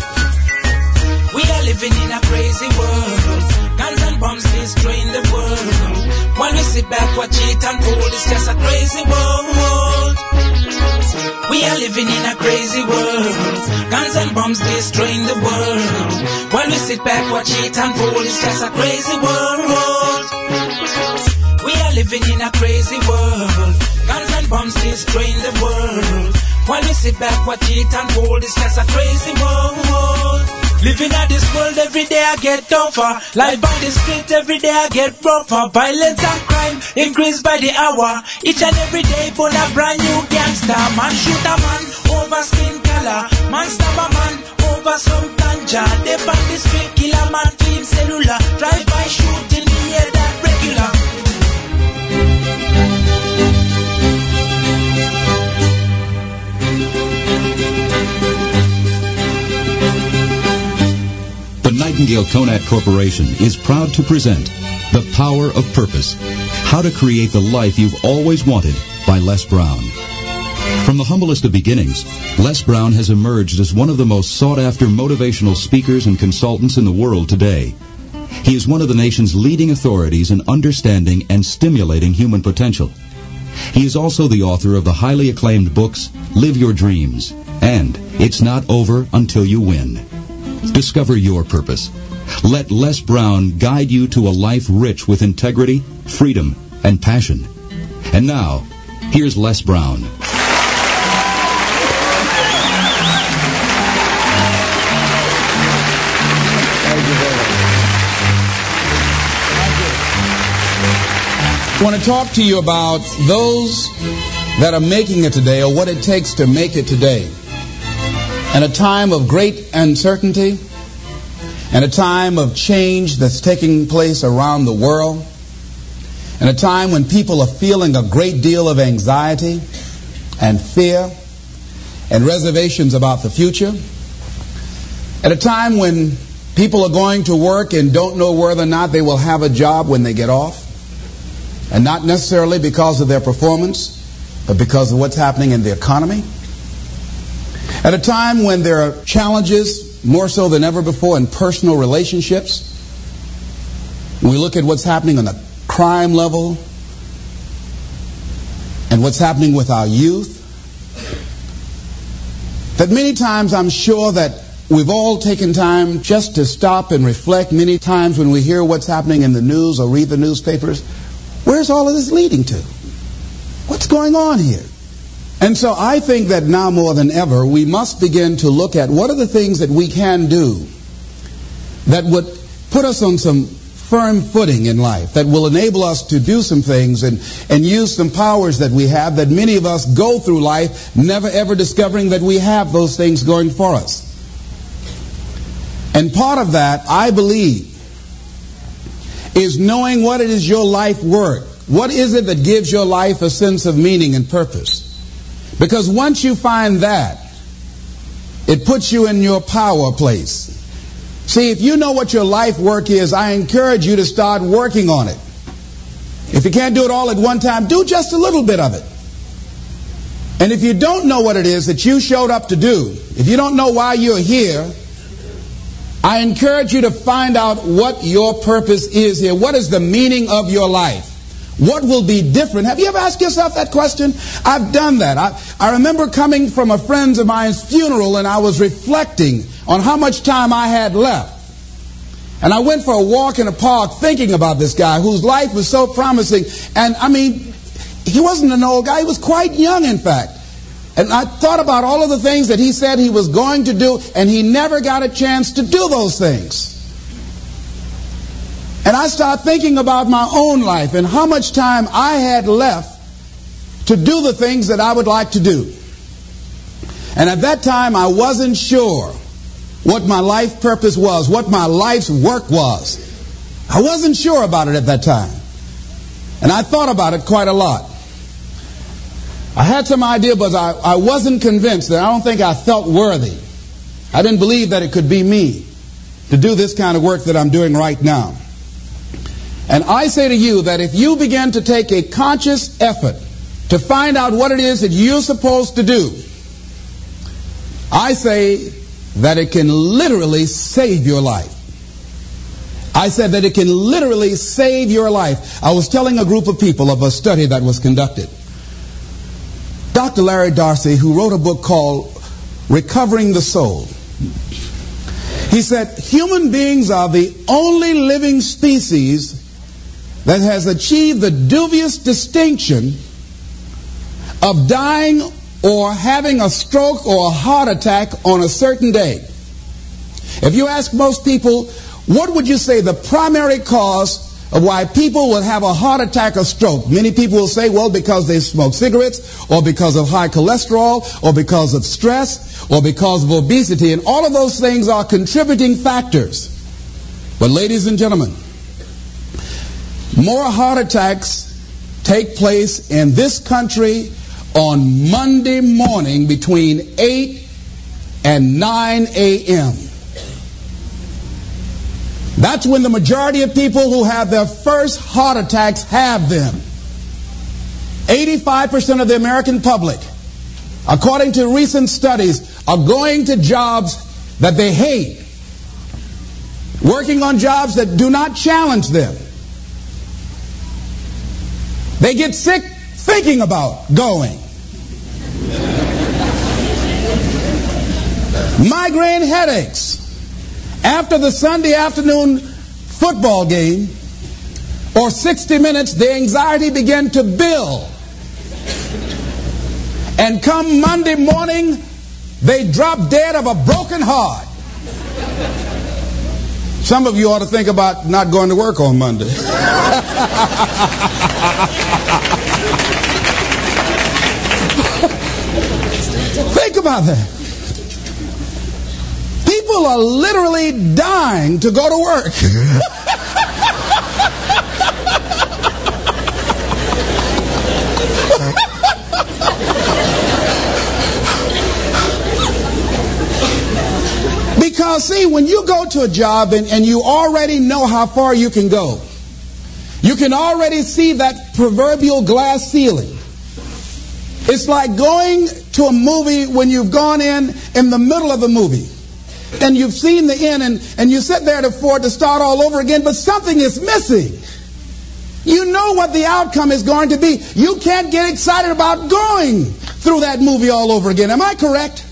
We are living in a crazy world. Guns and bombs destroying the world. While we sit back, watch it unfold, it's just a crazy world. We are living in a crazy world. Guns and bombs destroying the world. While we sit back, watch it unfold, it's just a crazy world. We are living in a crazy world. Guns and bombs destroying the world. While we sit back, watch it unfold, it's just a crazy world. Living at this world every day I get tougher. Life on the street every day I get rougher. Violence and crime increase by the hour. Each and every day put a brand new gangster. Man shoot a man over skin color. Man stab a man over some ganja. They on the street kill a man film cellular. Drive by shooting The Nightingale Conant Corporation is proud to present The Power of Purpose How to Create the Life You've Always Wanted by Les Brown. From the humblest of beginnings, Les Brown has emerged as one of the most sought after motivational speakers and consultants in the world today. He is one of the nation's leading authorities in understanding and stimulating human potential. He is also the author of the highly acclaimed books Live Your Dreams and It's Not Over Until You Win. Discover your purpose. Let Les Brown guide you to a life rich with integrity, freedom, and passion. And now, Here's Les Brown. I want to talk to you about those that are making it today or what it takes to make it today. In a time of great uncertainty. And a time of change that's taking place around the world, in a time when people are feeling a great deal of anxiety and fear and reservations about the future, at a time when people are going to work and don't know whether or not they will have a job when they get off, and not necessarily because of their performance, but because of what's happening in the economy. At a time when there are challenges, more so than ever before, in personal relationships, we look at what's happening on the crime level and what's happening with our youth, that many times I'm sure that we've all taken time just to stop and reflect many times when we hear what's happening in the news or read the newspapers. Where's all of this leading to? What's going on here? And so I think that now more than ever, we must begin to look at what are the things that we can do that would put us on some firm footing in life, that will enable us to do some things and, and use some powers that we have that many of us go through life never ever discovering that we have those things going for us. And part of that, I believe, is knowing what it is your life work. What is it that gives your life a sense of meaning and purpose? Because once you find that, it puts you in your power place. See, if you know what your life work is, I encourage you to start working on it. If you can't do it all at one time, do just a little bit of it. And if you don't know what it is that you showed up to do, if you don't know why you're here, I encourage you to find out what your purpose is here. What is the meaning of your life? What will be different? Have you ever asked yourself that question? I've done that. I, I remember coming from a friend of mine's funeral and I was reflecting on how much time I had left. And I went for a walk in a park thinking about this guy whose life was so promising. And I mean, he wasn't an old guy, he was quite young, in fact. And I thought about all of the things that he said he was going to do, and he never got a chance to do those things. And I started thinking about my own life and how much time I had left to do the things that I would like to do. And at that time, I wasn't sure what my life purpose was, what my life's work was. I wasn't sure about it at that time. And I thought about it quite a lot. I had some idea, but I, I wasn't convinced that I don't think I felt worthy. I didn't believe that it could be me to do this kind of work that I'm doing right now. And I say to you that if you begin to take a conscious effort to find out what it is that you're supposed to do, I say that it can literally save your life. I said that it can literally save your life. I was telling a group of people of a study that was conducted. Dr. Larry Dossey, who wrote a book called Recovering the Soul, he said, human beings are the only living species that has achieved the dubious distinction of dying or having a stroke or a heart attack on a certain day. If you ask most people, what would you say the primary cause of why people will have a heart attack or stroke? Many people will say, well, because they smoke cigarettes, or because of high cholesterol, or because of stress, or because of obesity, and all of those things are contributing factors. But ladies and gentlemen, more heart attacks take place in this country on Monday morning between 8 and 9 a.m. That's when the majority of people who have their first heart attacks have them. 85% of the American public, according to recent studies, are going to jobs that they hate, working on jobs that do not challenge them. They get sick thinking about going. Migraine headaches. After the Sunday afternoon football game or 60 minutes, the anxiety began to build. And come Monday morning, they drop dead of a broken heart. Some of you ought to think about not going to work on Monday. think about that. People are literally dying to go to work. Because, see, when you go to a job and, and you already know how far you can go, you can already see that proverbial glass ceiling. It's like going to a movie when you've gone in in the middle of the movie and you've seen the end and, and you sit there to, for to start all over again, but something is missing. You know what the outcome is going to be. You can't get excited about going through that movie all over again. Am I correct?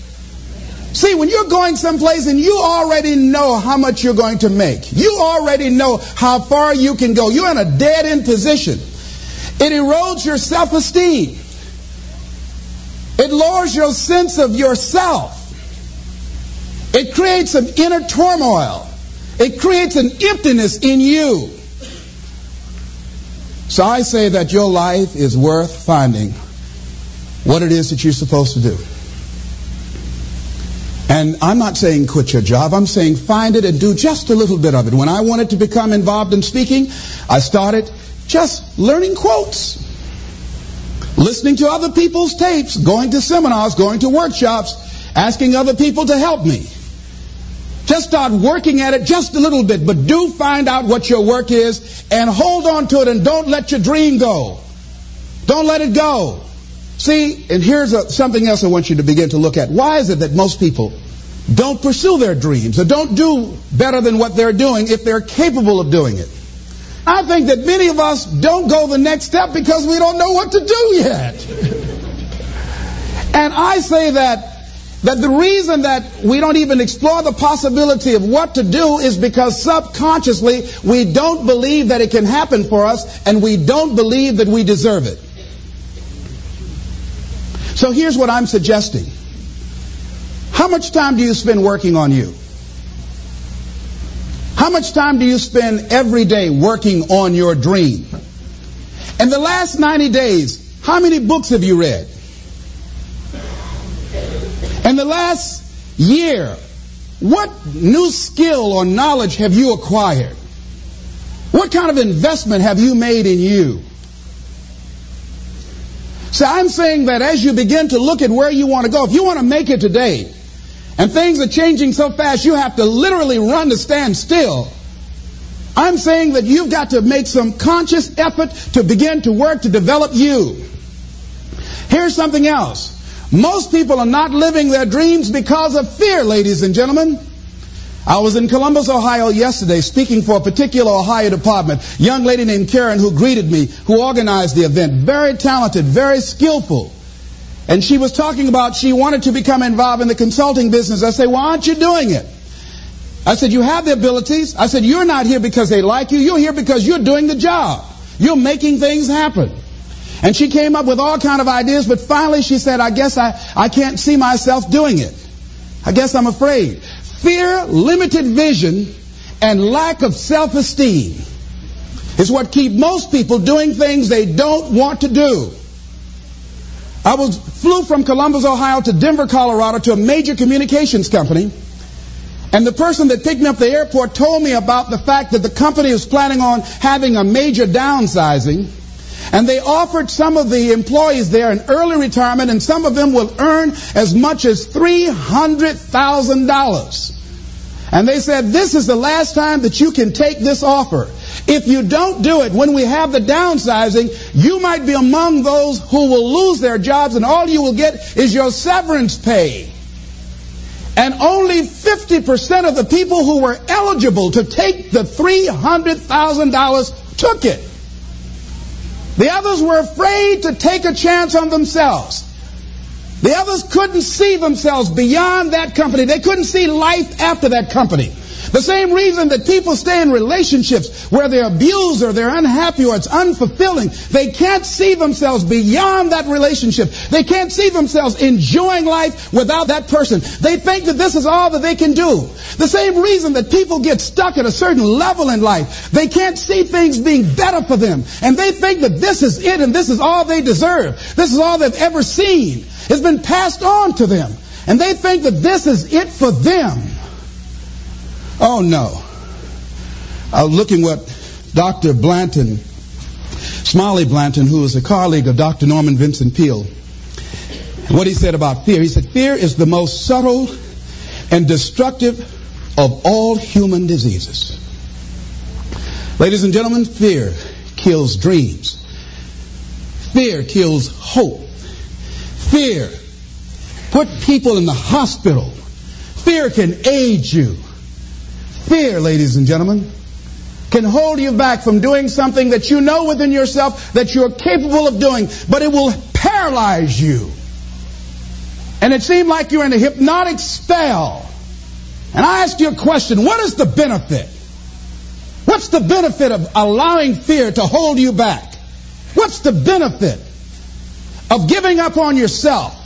See, when you're going someplace and you already know how much you're going to make, you already know how far you can go, you're in a dead end position. It erodes your self esteem, it lowers your sense of yourself, it creates an inner turmoil, it creates an emptiness in you. So I say that your life is worth finding what it is that you're supposed to do. And I'm not saying quit your job. I'm saying find it and do just a little bit of it. When I wanted to become involved in speaking, I started just learning quotes, listening to other people's tapes, going to seminars, going to workshops, asking other people to help me. Just start working at it just a little bit, but do find out what your work is and hold on to it and don't let your dream go. Don't let it go. See, and here's a, something else I want you to begin to look at. Why is it that most people don't pursue their dreams or don't do better than what they're doing if they're capable of doing it? I think that many of us don't go the next step because we don't know what to do yet. and I say that that the reason that we don't even explore the possibility of what to do is because subconsciously we don't believe that it can happen for us and we don't believe that we deserve it. So here's what I'm suggesting. How much time do you spend working on you? How much time do you spend every day working on your dream? In the last 90 days, how many books have you read? In the last year, what new skill or knowledge have you acquired? What kind of investment have you made in you? So I'm saying that as you begin to look at where you want to go, if you want to make it today, and things are changing so fast you have to literally run to stand still. I'm saying that you've got to make some conscious effort to begin to work to develop you. Here's something else. Most people are not living their dreams because of fear, ladies and gentlemen. I was in Columbus, Ohio yesterday speaking for a particular Ohio department. Young lady named Karen who greeted me, who organized the event. Very talented, very skillful. And she was talking about she wanted to become involved in the consulting business. I said, why aren't you doing it? I said, you have the abilities. I said, you're not here because they like you. You're here because you're doing the job. You're making things happen. And she came up with all kind of ideas, but finally she said, I guess I, I can't see myself doing it. I guess I'm afraid. Fear, limited vision, and lack of self-esteem is what keep most people doing things they don't want to do. I was flew from Columbus, Ohio to Denver, Colorado to a major communications company. And the person that picked me up at the airport told me about the fact that the company is planning on having a major downsizing. And they offered some of the employees there an early retirement, and some of them will earn as much as $300,000. And they said, This is the last time that you can take this offer. If you don't do it when we have the downsizing, you might be among those who will lose their jobs, and all you will get is your severance pay. And only 50% of the people who were eligible to take the $300,000 took it. The others were afraid to take a chance on themselves. The others couldn't see themselves beyond that company. They couldn't see life after that company. The same reason that people stay in relationships where they're abused or they're unhappy or it's unfulfilling. They can't see themselves beyond that relationship. They can't see themselves enjoying life without that person. They think that this is all that they can do. The same reason that people get stuck at a certain level in life. They can't see things being better for them. And they think that this is it and this is all they deserve. This is all they've ever seen. It's been passed on to them. And they think that this is it for them. Oh no. Uh, I was looking what Dr. Blanton, Smiley Blanton, who is a colleague of Dr. Norman Vincent Peale, what he said about fear. He said, Fear is the most subtle and destructive of all human diseases. Ladies and gentlemen, fear kills dreams. Fear kills hope. Fear put people in the hospital. Fear can aid you. Fear, ladies and gentlemen, can hold you back from doing something that you know within yourself that you're capable of doing, but it will paralyze you. And it seemed like you're in a hypnotic spell. And I ask you a question what is the benefit? What's the benefit of allowing fear to hold you back? What's the benefit of giving up on yourself?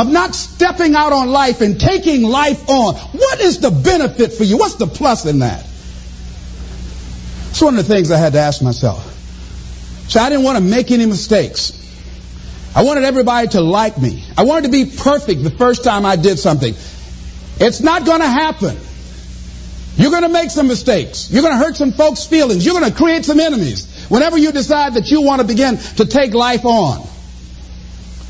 Of not stepping out on life and taking life on? What is the benefit for you? What's the plus in that? It's one of the things I had to ask myself. So I didn't want to make any mistakes. I wanted everybody to like me. I wanted to be perfect the first time I did something. It's not going to happen. You're going to make some mistakes. You're going to hurt some folks' feelings. You're going to create some enemies whenever you decide that you want to begin to take life on.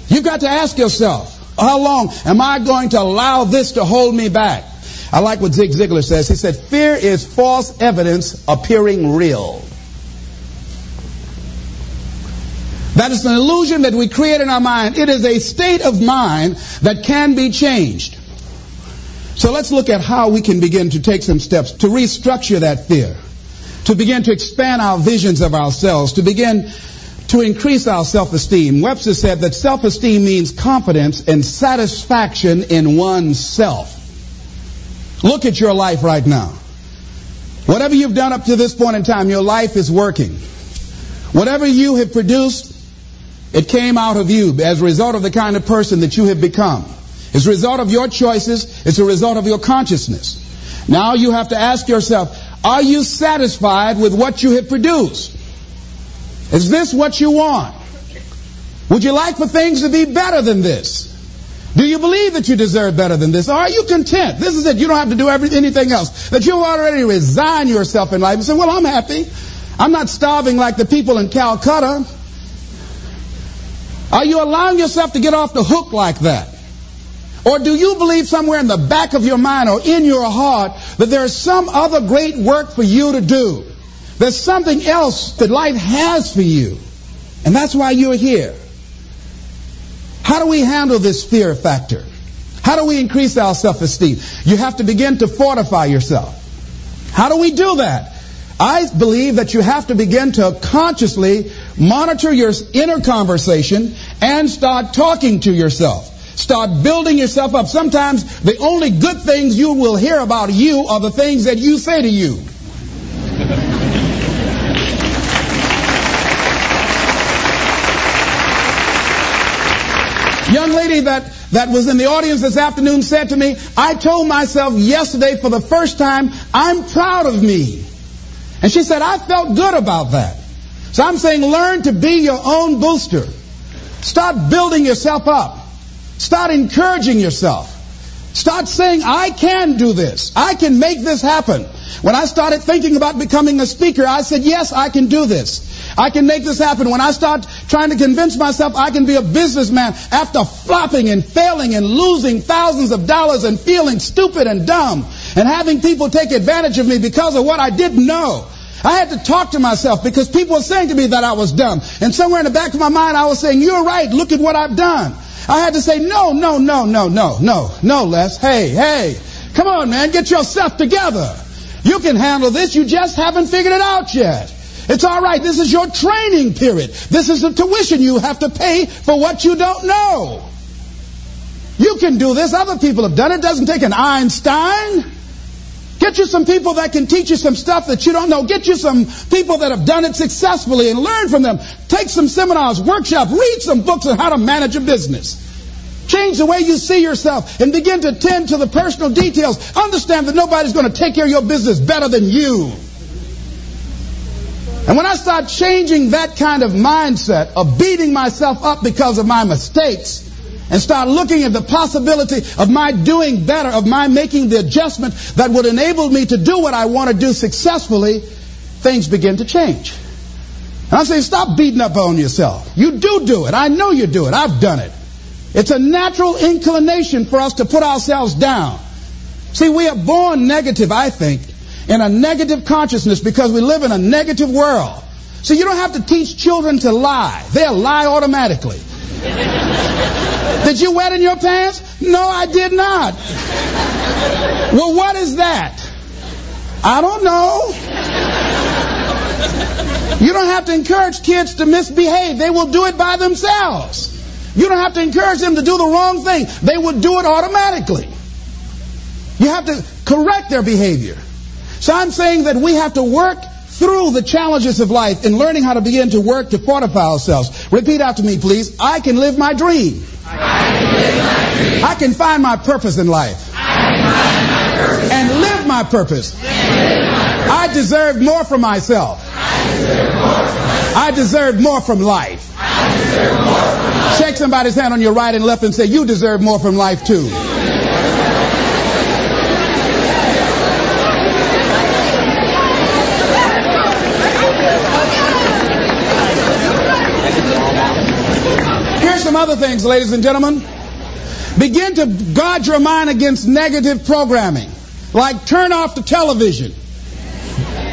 You've got to ask yourself, how long am I going to allow this to hold me back? I like what Zig Ziglar says. He said, fear is false evidence appearing real. That is an illusion that we create in our mind. It is a state of mind that can be changed. So let's look at how we can begin to take some steps to restructure that fear, to begin to expand our visions of ourselves, to begin to increase our self-esteem. Webster said that self-esteem means confidence and satisfaction in oneself. Look at your life right now. Whatever you've done up to this point in time, your life is working. Whatever you have produced, it came out of you as a result of the kind of person that you have become. It's a result of your choices. It's a result of your consciousness. Now you have to ask yourself, are you satisfied with what you have produced? Is this what you want? Would you like for things to be better than this? Do you believe that you deserve better than this? Or are you content? This is it. You don't have to do every, anything else. That you've already resigned yourself in life and say, well, I'm happy. I'm not starving like the people in Calcutta. Are you allowing yourself to get off the hook like that? Or do you believe somewhere in the back of your mind or in your heart that there's some other great work for you to do? There's something else that life has for you. And that's why you're here. How do we handle this fear factor? How do we increase our self-esteem? You have to begin to fortify yourself. How do we do that? I believe that you have to begin to consciously monitor your inner conversation and start talking to yourself. Start building yourself up. Sometimes the only good things you will hear about you are the things that you say to you. Young lady that, that was in the audience this afternoon said to me, I told myself yesterday for the first time, I'm proud of me. And she said, I felt good about that. So I'm saying learn to be your own booster. Start building yourself up. Start encouraging yourself. Start saying, I can do this. I can make this happen. When I started thinking about becoming a speaker, I said, yes, I can do this. I can make this happen. When I start trying to convince myself I can be a businessman after flopping and failing and losing thousands of dollars and feeling stupid and dumb and having people take advantage of me because of what I didn't know. I had to talk to myself because people were saying to me that I was dumb. And somewhere in the back of my mind, I was saying, you're right. Look at what I've done. I had to say, no, no, no, no, no, no, no, Les. Hey, hey, come on, man. Get yourself together. You can handle this. You just haven't figured it out yet. It's all right. This is your training period. This is the tuition you have to pay for what you don't know. You can do this. Other people have done it. Doesn't take an Einstein. Get you some people that can teach you some stuff that you don't know. Get you some people that have done it successfully and learn from them. Take some seminars, workshops, read some books on how to manage a business. Change the way you see yourself and begin to tend to the personal details. Understand that nobody's going to take care of your business better than you. And when I start changing that kind of mindset of beating myself up because of my mistakes, and start looking at the possibility of my doing better, of my making the adjustment that would enable me to do what I want to do successfully, things begin to change. And I'm saying, stop beating up on yourself. You do do it. I know you do it. I've done it. It's a natural inclination for us to put ourselves down. See, we are born negative, I think, in a negative consciousness because we live in a negative world. So you don't have to teach children to lie. They'll lie automatically. Did you wet in your pants? No, I did not. Well, what is that? I don't know. You don't have to encourage kids to misbehave. They will do it by themselves. You don't have to encourage them to do the wrong thing. They will do it automatically. You have to correct their behavior. So I'm saying that we have to work through the challenges of life in learning how to begin to work to fortify ourselves. Repeat after me, please. I can live my dream. I can, find my purpose in life. And live my purpose. I deserve more from myself. I deserve more from life. Shake somebody's hand on your right and left and say, You deserve more from life too. Some other things, ladies and gentlemen. Begin to guard your mind against negative programming. Like turn off the television.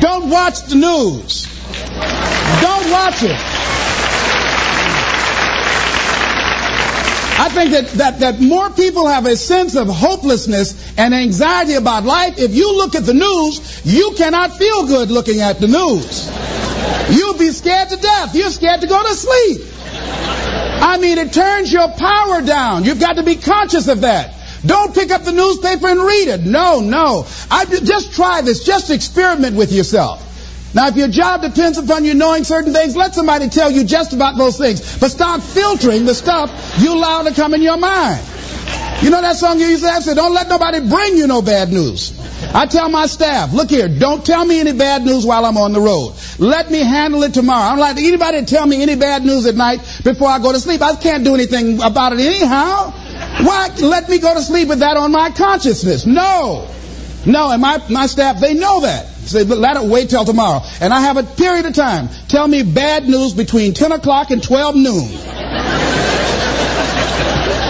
Don't watch the news. Don't watch it. I think that, that, that more people have a sense of hopelessness and anxiety about life. If you look at the news, you cannot feel good looking at the news. You'll be scared to death. You're scared to go to sleep. I mean, it turns your power down. You've got to be conscious of that. Don't pick up the newspaper and read it. No, no. I just try this. Just experiment with yourself. Now, if your job depends upon you knowing certain things, let somebody tell you just about those things. But start filtering the stuff you allow to come in your mind. You know that song you used to have? Say, don't let nobody bring you no bad news. I tell my staff, look here, don't tell me any bad news while I'm on the road. Let me handle it tomorrow. I don't like anybody to tell me any bad news at night before I go to sleep. I can't do anything about it anyhow. Why let me go to sleep with that on my consciousness? No. No, and my, my staff, they know that. Say, so let it wait till tomorrow. And I have a period of time. Tell me bad news between 10 o'clock and 12 noon.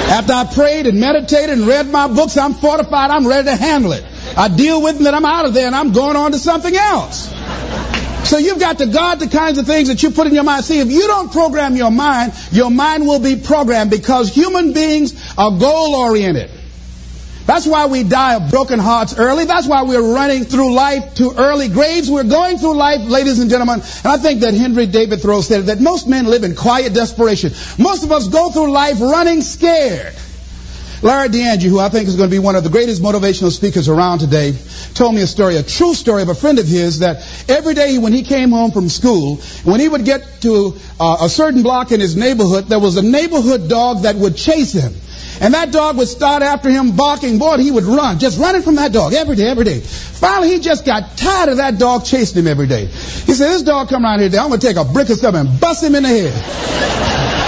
After I prayed and meditated and read my books, I'm fortified, I'm ready to handle it. I deal with them and I'm out of there and I'm going on to something else. So you've got to guard the kinds of things that you put in your mind. See, if you don't program your mind, your mind will be programmed because human beings are goal oriented. That's why we die of broken hearts early. That's why we're running through life to early graves. We're going through life, ladies and gentlemen. And I think that Henry David Thoreau said that most men live in quiet desperation. Most of us go through life running scared. Larry DeAngie, who I think is going to be one of the greatest motivational speakers around today, told me a story, a true story of a friend of his that every day when he came home from school, when he would get to uh, a certain block in his neighborhood, there was a neighborhood dog that would chase him. And that dog would start after him barking. Boy, he would run, just running from that dog every day, every day. Finally, he just got tired of that dog chasing him every day. He said, this dog come around here today, I'm going to take a brick or something and bust him in the head.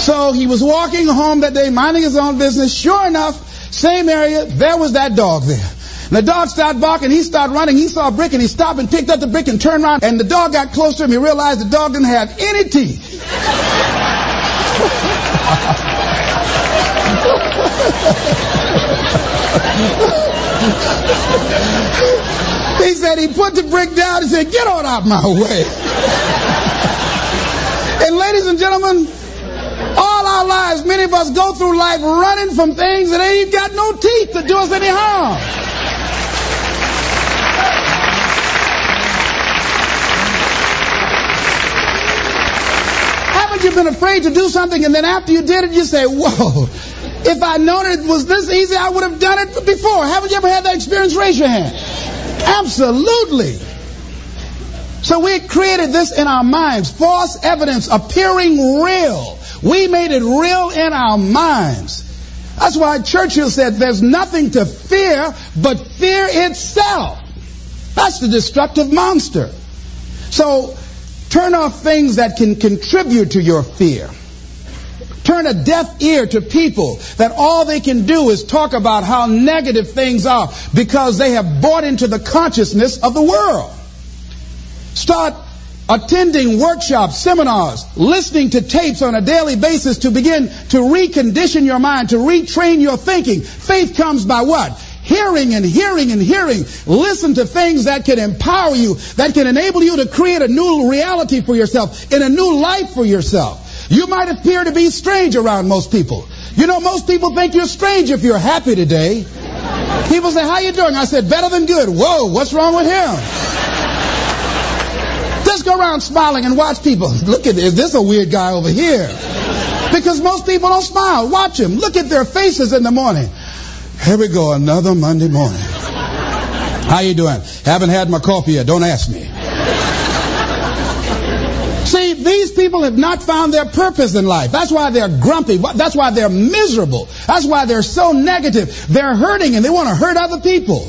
So he was walking home that day, minding his own business. Sure enough, same area, there was that dog there. And the dog started barking. He started running. He saw a brick and he stopped and picked up the brick and turned around. And the dog got close to him. He realized the dog didn't have any teeth. he said he put the brick down and said, Get on out my way. and ladies and gentlemen, our lives, many of us go through life running from things that ain't got no teeth to do us any harm. Haven't you been afraid to do something and then after you did it, you say, whoa, If I'd known it was this easy, I would have done it before. Haven't you ever had that experience? Raise your hand. Absolutely. So we created this in our minds. False evidence appearing real. We made it real in our minds. That's why Churchill said there's nothing to fear but fear itself. That's the destructive monster. So turn off things that can contribute to your fear. Turn a deaf ear to people that all they can do is talk about how negative things are because they have bought into the consciousness of the world. Start attending workshops, seminars, listening to tapes on a daily basis to begin to recondition your mind, to retrain your thinking. Faith comes by what? Hearing and hearing and hearing. Listen to things that can empower you, that can enable you to create a new reality for yourself, in a new life for yourself. You might appear to be strange around most people. You know, most people think you're strange if you're happy today. People say, how you doing? I said, better than good. Whoa, what's wrong with him? Just go around smiling and watch people. Look at this. Is this a weird guy over here? Because most people don't smile. Watch them. Look at their faces in the morning. Here we go, another Monday morning. How you doing? Haven't had my coffee yet. Don't ask me. See, these people have not found their purpose in life. That's why they're grumpy. That's why they're miserable. That's why they're so negative. They're hurting and they want to hurt other people.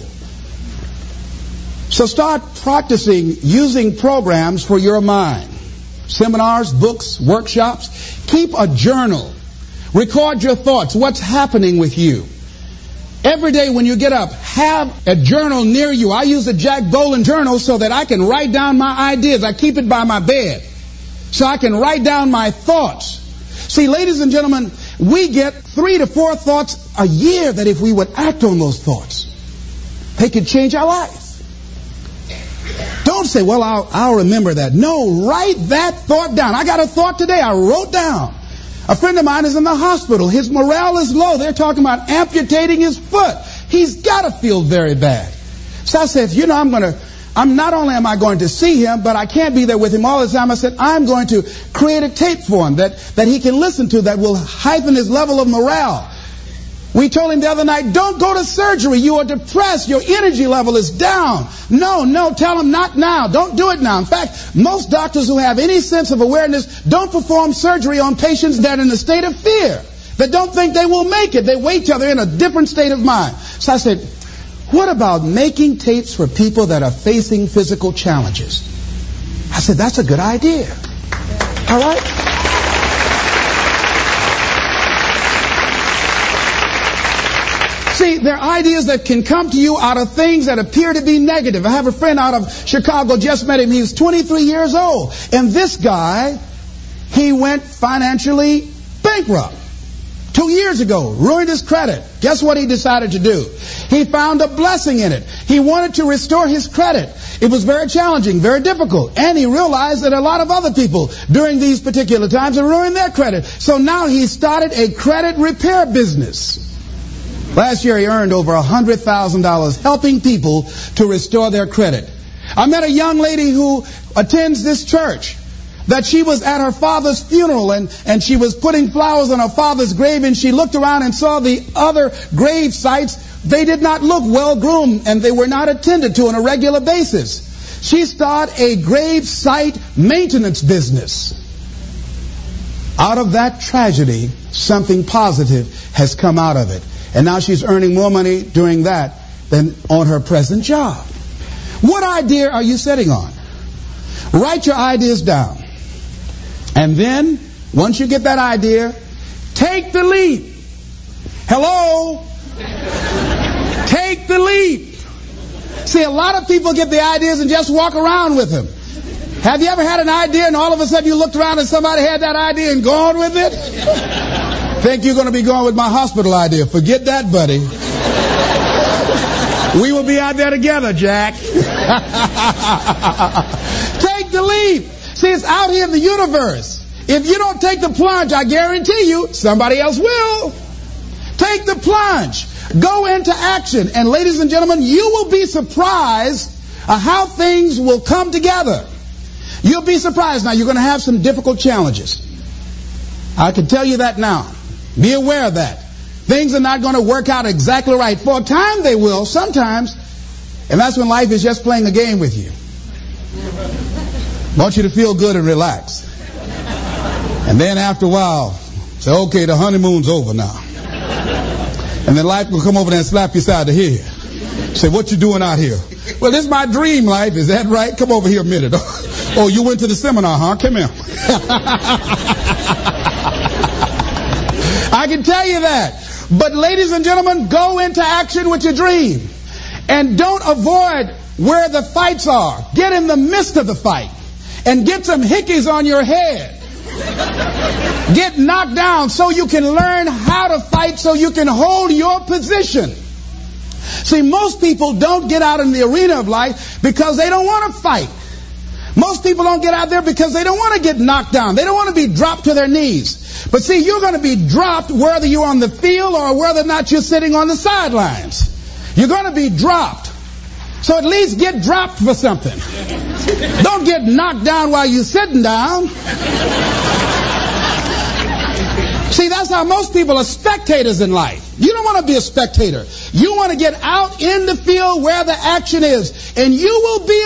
So start practicing using programs for your mind. Seminars, books, workshops. Keep a journal. Record your thoughts. What's happening with you? Every day when you get up, have a journal near you. I use a Jack Boland journal so that I can write down my ideas. I keep it by my bed so I can write down my thoughts. See, ladies and gentlemen, we get three to four thoughts a year that if we would act on those thoughts, they could change our life. Don't say, well, I'll, I'll remember that. No, write that thought down. I got a thought today. I wrote down. A friend of mine is in the hospital. His morale is low. They're talking about amputating his foot. He's got to feel very bad. So I said, you know, I'm going to, I'm not only am I going to see him, but I can't be there with him all the time. I said, I'm going to create a tape for him that, that he can listen to that will heighten his level of morale. We told him the other night, don't go to surgery. You are depressed. Your energy level is down. No, no, tell him not now. Don't do it now. In fact, most doctors who have any sense of awareness don't perform surgery on patients that are in a state of fear, that don't think they will make it. They wait till they're in a different state of mind. So I said, what about making tapes for people that are facing physical challenges? I said, that's a good idea. All right? See, there are ideas that can come to you out of things that appear to be negative. I have a friend out of Chicago, just met him. He was 23 years old. And this guy, he went financially bankrupt. Two years ago, ruined his credit. Guess what he decided to do? He found a blessing in it. He wanted to restore his credit. It was very challenging, very difficult. And he realized that a lot of other people during these particular times are ruining their credit. So now he started a credit repair business. Last year he earned over $100,000 helping people to restore their credit. I met a young lady who attends this church that she was at her father's funeral and, and she was putting flowers on her father's grave and she looked around and saw the other grave sites. They did not look well groomed and they were not attended to on a regular basis. She started a grave site maintenance business. Out of that tragedy, something positive has come out of it. And now she's earning more money doing that than on her present job. What idea are you sitting on? Write your ideas down. And then, once you get that idea, take the leap. Hello? take the leap. See, a lot of people get the ideas and just walk around with them. Have you ever had an idea and all of a sudden you looked around and somebody had that idea and gone with it? Think you're going to be going with my hospital idea. Forget that, buddy. we will be out there together, Jack. take the leap. See, it's out here in the universe. If you don't take the plunge, I guarantee you, somebody else will. Take the plunge. Go into action. And ladies and gentlemen, you will be surprised at how things will come together. You'll be surprised. Now, you're going to have some difficult challenges. I can tell you that now. Be aware of that. Things are not going to work out exactly right. For a time they will, sometimes. And that's when life is just playing a game with you. Want you to feel good and relax. And then after a while, say, okay, the honeymoon's over now. And then life will come over there and slap you side the head. Say, what you doing out here? Well, this is my dream life. Is that right? Come over here a minute. oh, you went to the seminar, huh? Come here. I can tell you that. But ladies and gentlemen, go into action with your dream. And don't avoid where the fights are. Get in the midst of the fight. And get some hickeys on your head. Get knocked down so you can learn how to fight so you can hold your position. See, most people don't get out in the arena of life because they don't want to fight. Most people don't get out there because they don't want to get knocked down. They don't want to be dropped to their knees. But see, you're going to be dropped whether you're on the field or whether or not you're sitting on the sidelines. You're going to be dropped. So at least get dropped for something. Don't get knocked down while you're sitting down. See, that's how most people are spectators in life. You don't want to be a spectator. You want to get out in the field where the action is. And you will be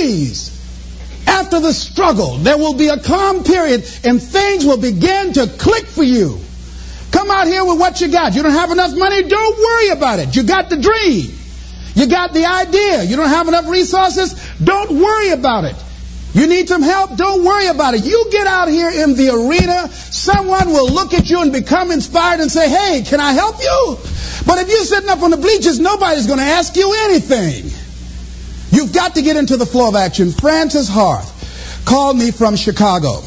amazed. After the struggle, there will be a calm period and things will begin to click for you. Come out here with what you got. You don't have enough money? Don't worry about it. You got the dream. You got the idea. You don't have enough resources? Don't worry about it. You need some help? Don't worry about it. You get out here in the arena, someone will look at you and become inspired and say, hey, can I help you? But if you're sitting up on the bleachers, nobody's going to ask you anything. You've got to get into the flow of action. Frances Harth called me from Chicago.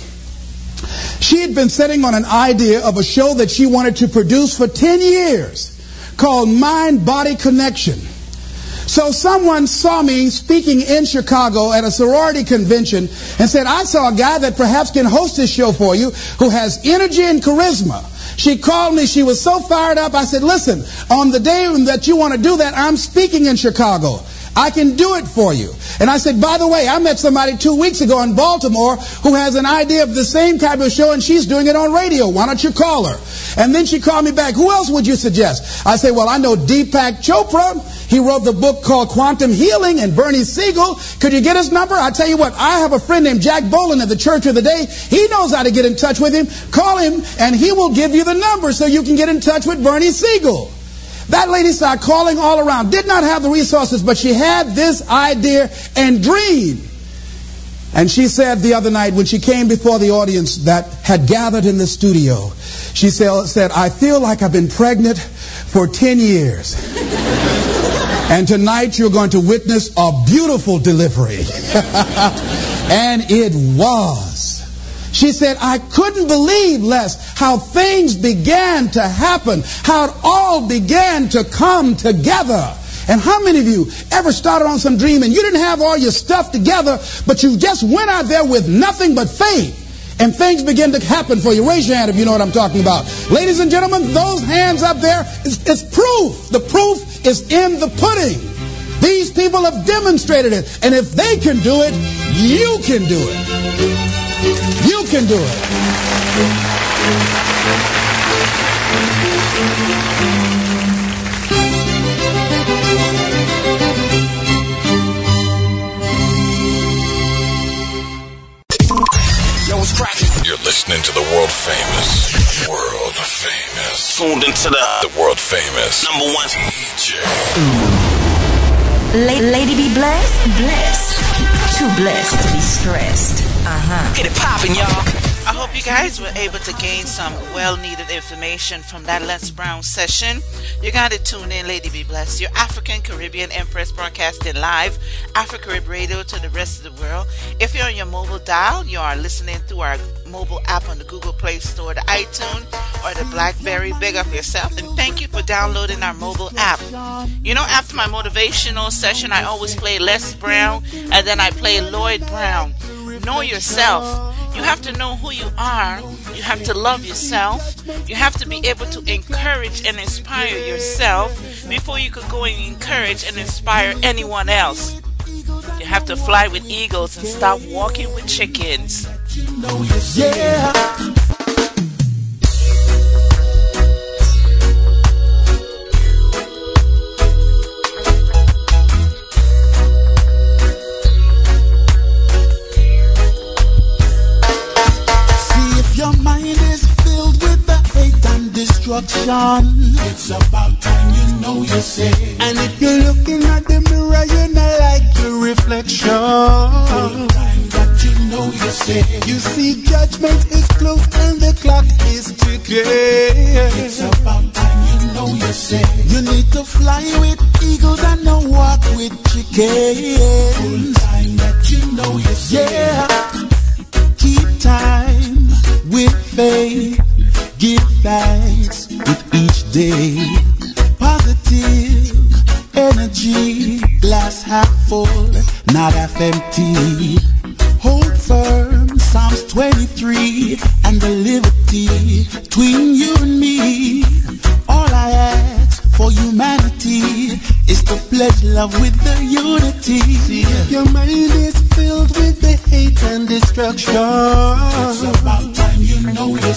She had been sitting on an idea of a show that she wanted to produce for 10 years called Mind Body Connection. So someone saw me speaking in Chicago at a sorority convention and said, I saw a guy that perhaps can host this show for you who has energy and charisma. She called me. She was so fired up. I said, listen, on the day that you want to do that, I'm speaking in Chicago. I can do it for you. And I said, by the way, I met somebody two weeks ago in Baltimore who has an idea of the same type of show and she's doing it on radio. Why don't you call her? And then she called me back. Who else would you suggest? I said, well, I know Deepak Chopra. He wrote the book called Quantum Healing and Bernie Siegel. Could you get his number? I tell you what, I have a friend named Jack Boland at the Church of the Day. He knows how to get in touch with him. Call him and he will give you the number so you can get in touch with Bernie Siegel. That lady started calling all around. Did not have the resources, but she had this idea and dream. And she said the other night when she came before the audience that had gathered in the studio, she said, I feel like I've been pregnant for 10 years. and tonight you're going to witness a beautiful delivery. and it was. She said, I couldn't believe, Les, how things began to happen, how it all began to come together. And how many of you ever started on some dream and you didn't have all your stuff together, but you just went out there with nothing but faith? And things begin to happen for you. Raise your hand if you know what I'm talking about. Ladies and gentlemen, those hands up there, it's, it's proof. The proof is in the pudding. These people have demonstrated it. And if they can do it, you can do it. You can do it. Yo, what's cracking? You're listening to the world famous, world famous, tuned into the, the world famous number one DJ. La- lady be blessed, blessed, too blessed to be stressed. Uh-huh. Get it popping, y'all. I hope you guys were able to gain some well needed information from that Les Brown session. You got to tune in, Lady B Bless, your African Caribbean Empress broadcasting live, Afro Carib Radio to the rest of the world. If you're on your mobile dial, you are listening through our mobile app on the Google Play Store, the iTunes, or the Blackberry. Big up yourself, and thank you for downloading our mobile app. You know, after my motivational session, I always play Les Brown, and then I play Lloyd Brown. Know yourself. You have to know who you are. You have to love yourself. You have to be able to encourage and inspire yourself before you could go and encourage and inspire anyone else. You have to fly with eagles and stop walking with chickens. Yeah. Destruction. It's about time you know you say. And if you're looking at the mirror, you're not like your reflection. Time that you know you say. You see, judgment is close and the clock is ticking. It's about time you know you say. You need to fly with eagles and not walk with chickens. Time that you know you say. Yeah. Keep time with faith. Give thanks with each day. Positive energy. Glass half full, not half empty. Hold firm, Psalms 23, and the liberty between you and me. All I ask for humanity is to pledge love with the unity. Your mind is filled with the hate and destruction. It's about you know you.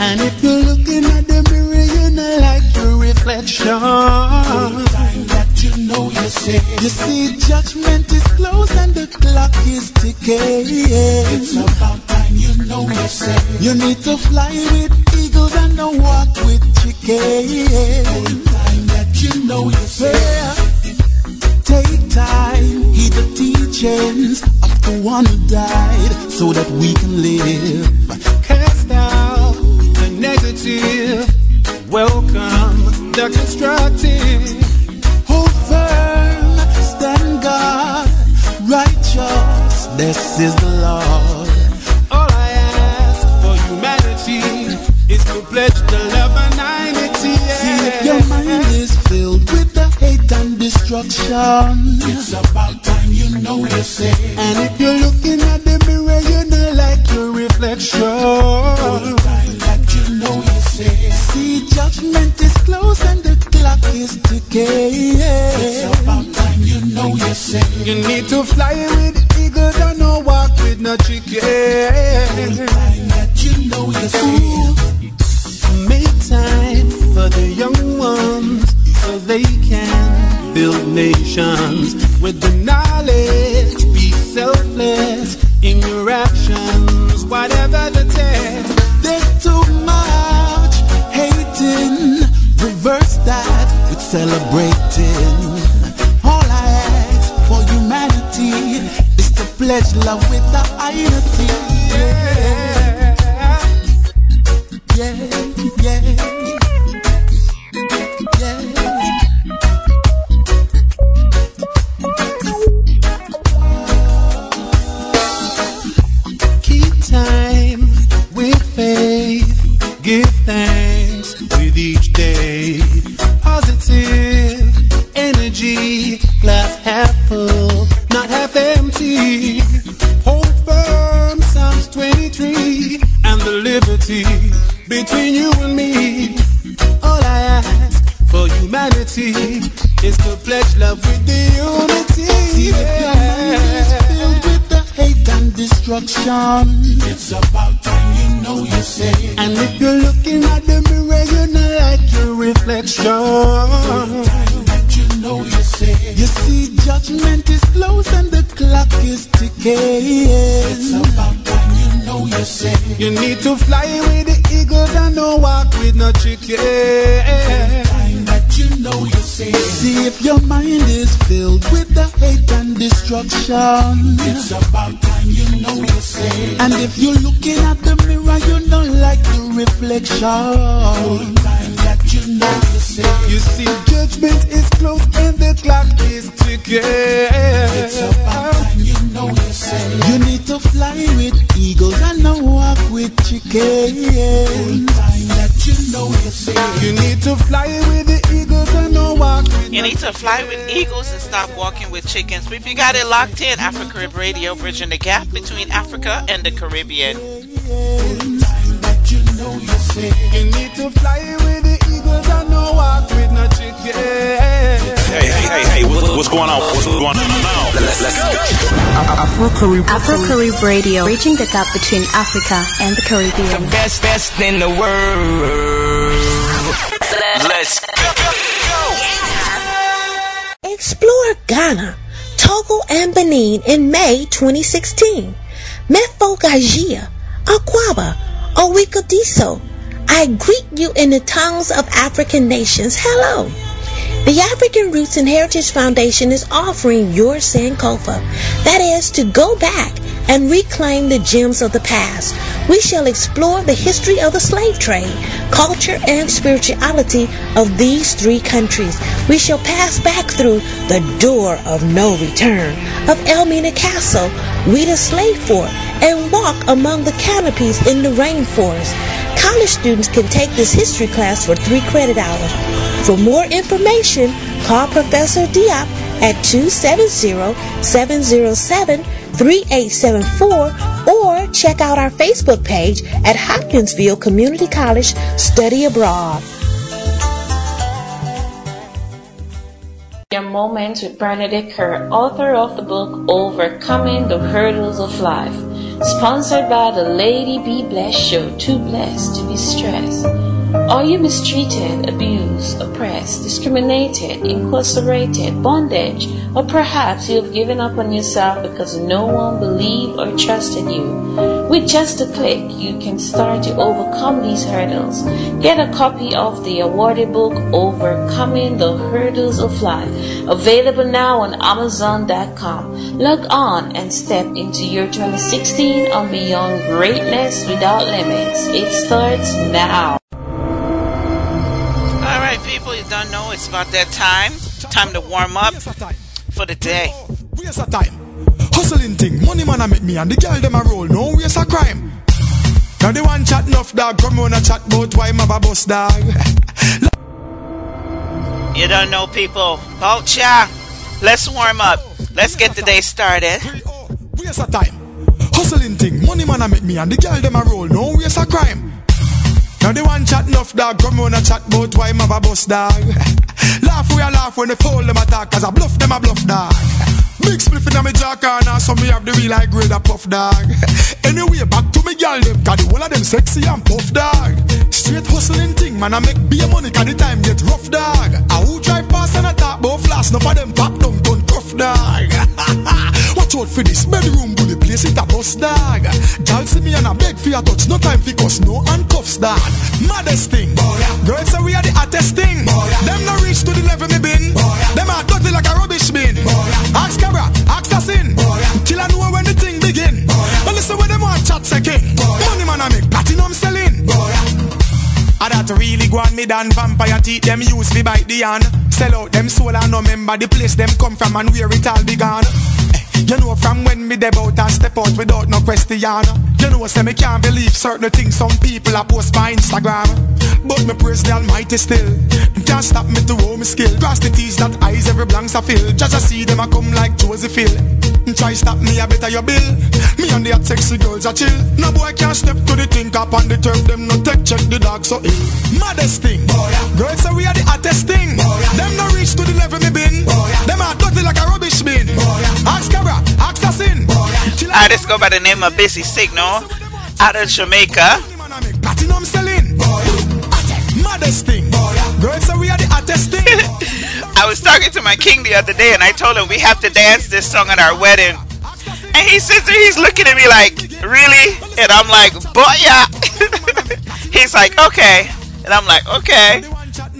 And if you're looking at the mirror, you're not like your reflection. Time that you know you. You see, judgment is close and the clock is ticking. It's about time you know you say. You need to fly with eagles and not walk with chickens. Time that you know you say. Yeah. Take time, heed the teachings of the one who died so that we can live. Cast out the negative, welcome the constructive. Hold firm, stand guard, righteous, this is the Lord. All I ask for humanity is to pledge the love and unity. See if your mind is filled with the hate and destruction. It's about time you know you say. And if you're looking at the mirror, you're not like your reflection. Time that you know you say. See, judgment is close and the clock is ticking. It's about time you know you say. You need to fly with eagles and no walk with no chicken. Time that you know you say. Make time for the young ones so they can build nations with the knowledge. Be selfless in your actions, whatever the test. There's too much hating. Reverse that with celebrating. All I ask for humanity is to pledge love with the unity. Yeah, yeah, yeah, between you and me. All I ask for humanity is to pledge love with the unity. See if your mind is filled with the hate and destruction. It's about time you know you say. And if you're looking at the mirror, you're not like your reflection. Time that you know you. You see, judgment is close and the clock is ticking. It's about time know you say. You need to fly with the eagles and no walk with no chicken. That you know you say. See if your mind is filled with the hate and destruction. It's about time you know you say. And if you're looking at the mirror, you don't like the reflection. Time that you know you say. You see, judgment is close and the clock is ticking. It's about time you know you say. You need to fly with eagles and not walk with chickens. Time that you know you say. You need to fly with the eagles and not walk with You need to fly with eagles and stop walking with chickens. If you got it locked in, Afro Carib Radio, bridging the gap between Africa and the Caribbean. Time that you know you say. You need to fly with What's going on now? Let's, let's go. Afro Carib Radio, bridging the gap between Africa and the Caribbean. The best, best in the world. Let's go. Explore Ghana, Togo, and Benin in May 2016. Mefo Gajia, Akwaaba, Owikodiso, I greet you in the tongues of African nations. Hello. The African Roots and Heritage Foundation is offering your Sankofa. That is to go back and reclaim the gems of the past. We shall explore the history of the slave trade, culture, and spirituality of these three countries. We shall pass back through the door of no return of Elmina Castle, Ouidah Slave Fort, and walk among the canopies in the rainforest. College students can take this history class for three credit hours. For more information, call Professor Diop at 270-707-3874 or check out our Facebook page at Hopkinsville Community College Study Abroad. Your Moments with Bernadette Kerr, author of the book Overcoming the Hurdles of Life, sponsored by the Lady B Bless Show, Too Blessed to Be Stressed. Are you mistreated, abused, oppressed, discriminated, incarcerated, bondage, or perhaps you have given up on yourself because no one believed or trusted you? With just a click, you can start to overcome these hurdles. Get a copy of the awarded book Overcoming the Hurdles of Life, available now on Amazon.com. Log on and step into your 2016 and beyond greatness without limits. It starts now. All right, you don't know it's about that time. Time to warm up for the day. Waste of time. Hustling thing, money man I make me and the girl them a roll, no waste of crime. Now the one chat enough dog, come on a chat about why my boss dog. You don't know, people. Vulture. Let's warm up. Let's get the day started. Waste of time. Hustling thing, money man I make me and the girl them a roll, no waste of crime. Now the one chat enough dog, come on a chat about why my boss dog. laugh we a laugh when they fool them attack, cause I bluff them a bluff dog. Big spliff in my jaw corner, so me have the real high grade a puff dog. anyway, back to me girl them, cause the of them sexy and puff dog. Straight hustling thing, man, I make beer money, cause the time get rough dog. I who drive past and I talk about flash, no for them pop down, done tough dog. Watch out for this bedroom bully place, it a bust dog. Girl see me and I beg for your touch, no time for cuss, no handcuffs dog. Maddest thing, girls say we are the hottest thing. Them no reach to the level me been. Them are dirty like a rubbish bin. Ask Cabra, ask Assassin. Till I know when the thing begin. But listen when them want chat second. Money man I make platinum selling. I that really go on me than vampire teeth them use fi bite the hand. Sell out them soul and no member the place them come from and where it all began. You know from when me deb out and step out without no question. You know say me can't believe certain things some people are post by Instagram. But me praise the Almighty still. Can't stop me to owe me skill. Cross the T's that eyes every blanks I feel. Just I see them I come like Joseph Hill. Try stop me I better your bill. Me and the hot sexy girls are chill. No boy can't step to the think up on the turf. Them no take check the dog so ill. Maddest thing. Oh, girls say we are the hottest thing. Oh, boy, Them no reach to the level me been. Oh, boy, Them are dirty like a rubbish bin. Ask Cabra, ask Assassin. I just go by the name of Busy Signal out of Jamaica. Platinum selling. Maddest thing. Girls say we are the hottest thing. I was talking to my king the other day and I told him we have to dance this song at our wedding. And he sits there, he's looking at me like, really? And I'm like, boy, yeah. he's like, okay. And I'm like, okay.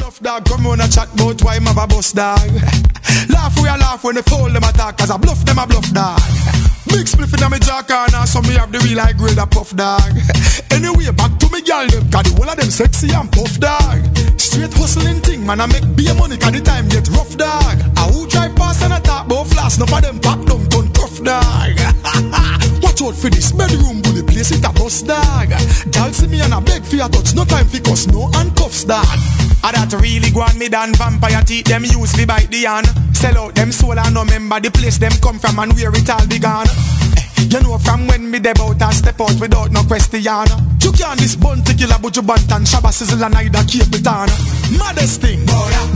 Dog, come on and chat about why my boss dog. laugh we a laugh when they fool them attack, cause I bluff them a bluff dog. Big spliff in my jaw corner, so me have the real high grade a puff dog. anyway, back to me girl them, cause the whole of them sexy and puff dog. Straight hustling thing, man, I make beer money, cause the time get rough dog. I who drive past and I talk about flash, no for them pop down, turn tough dog. Watch out for this bedroom bully place, it a bust dog. Girl see me and I beg for your touch, no time for cuss, no handcuffs dog. I that really go on me than vampire teeth, them use fi bite the hand. Sell out them soul and no member the place them come from and where it all began. You know from when me deb out and step out without no question. You can't this bun to kill a buju bunt and shabba sizzle and either keep it on. Maddest thing,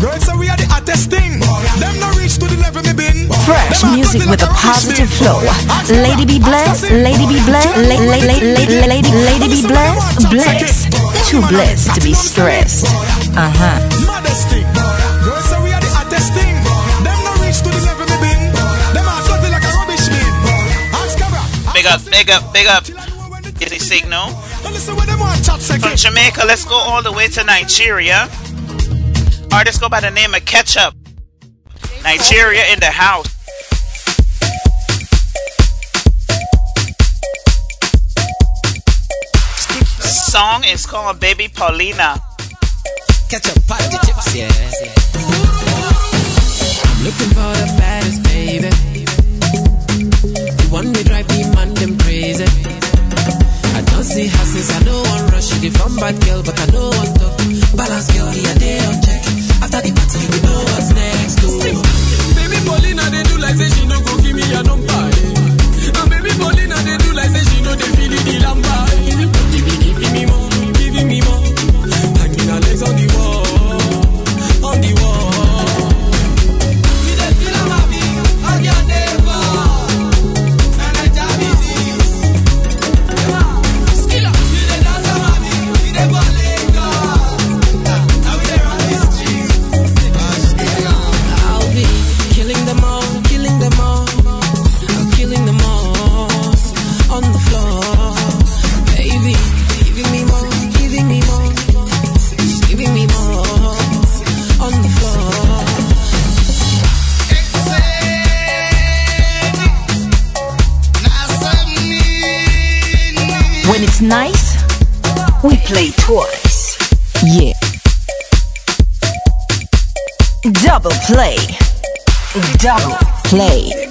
girls say we are the hottest thing. Them no reach to the level me been. Fresh music with a positive flow. Lady be blessed, lady be blessed, la- la- la- la- lady, lady be blessed, blessed. Too blessed to be stressed. Uh huh. Big up, big up, big up. Busy Signal. From Jamaica, let's go all the way to Nigeria. Artist go by the name of Ketchup. Nigeria in the house. Song is called Baby Paulina. Ketchup, pot the chips, yes. I'm looking for the baddest, baby. from bad girl, but I know what's up. Balance girl, yeah, course. Yeah. Double play. Double play.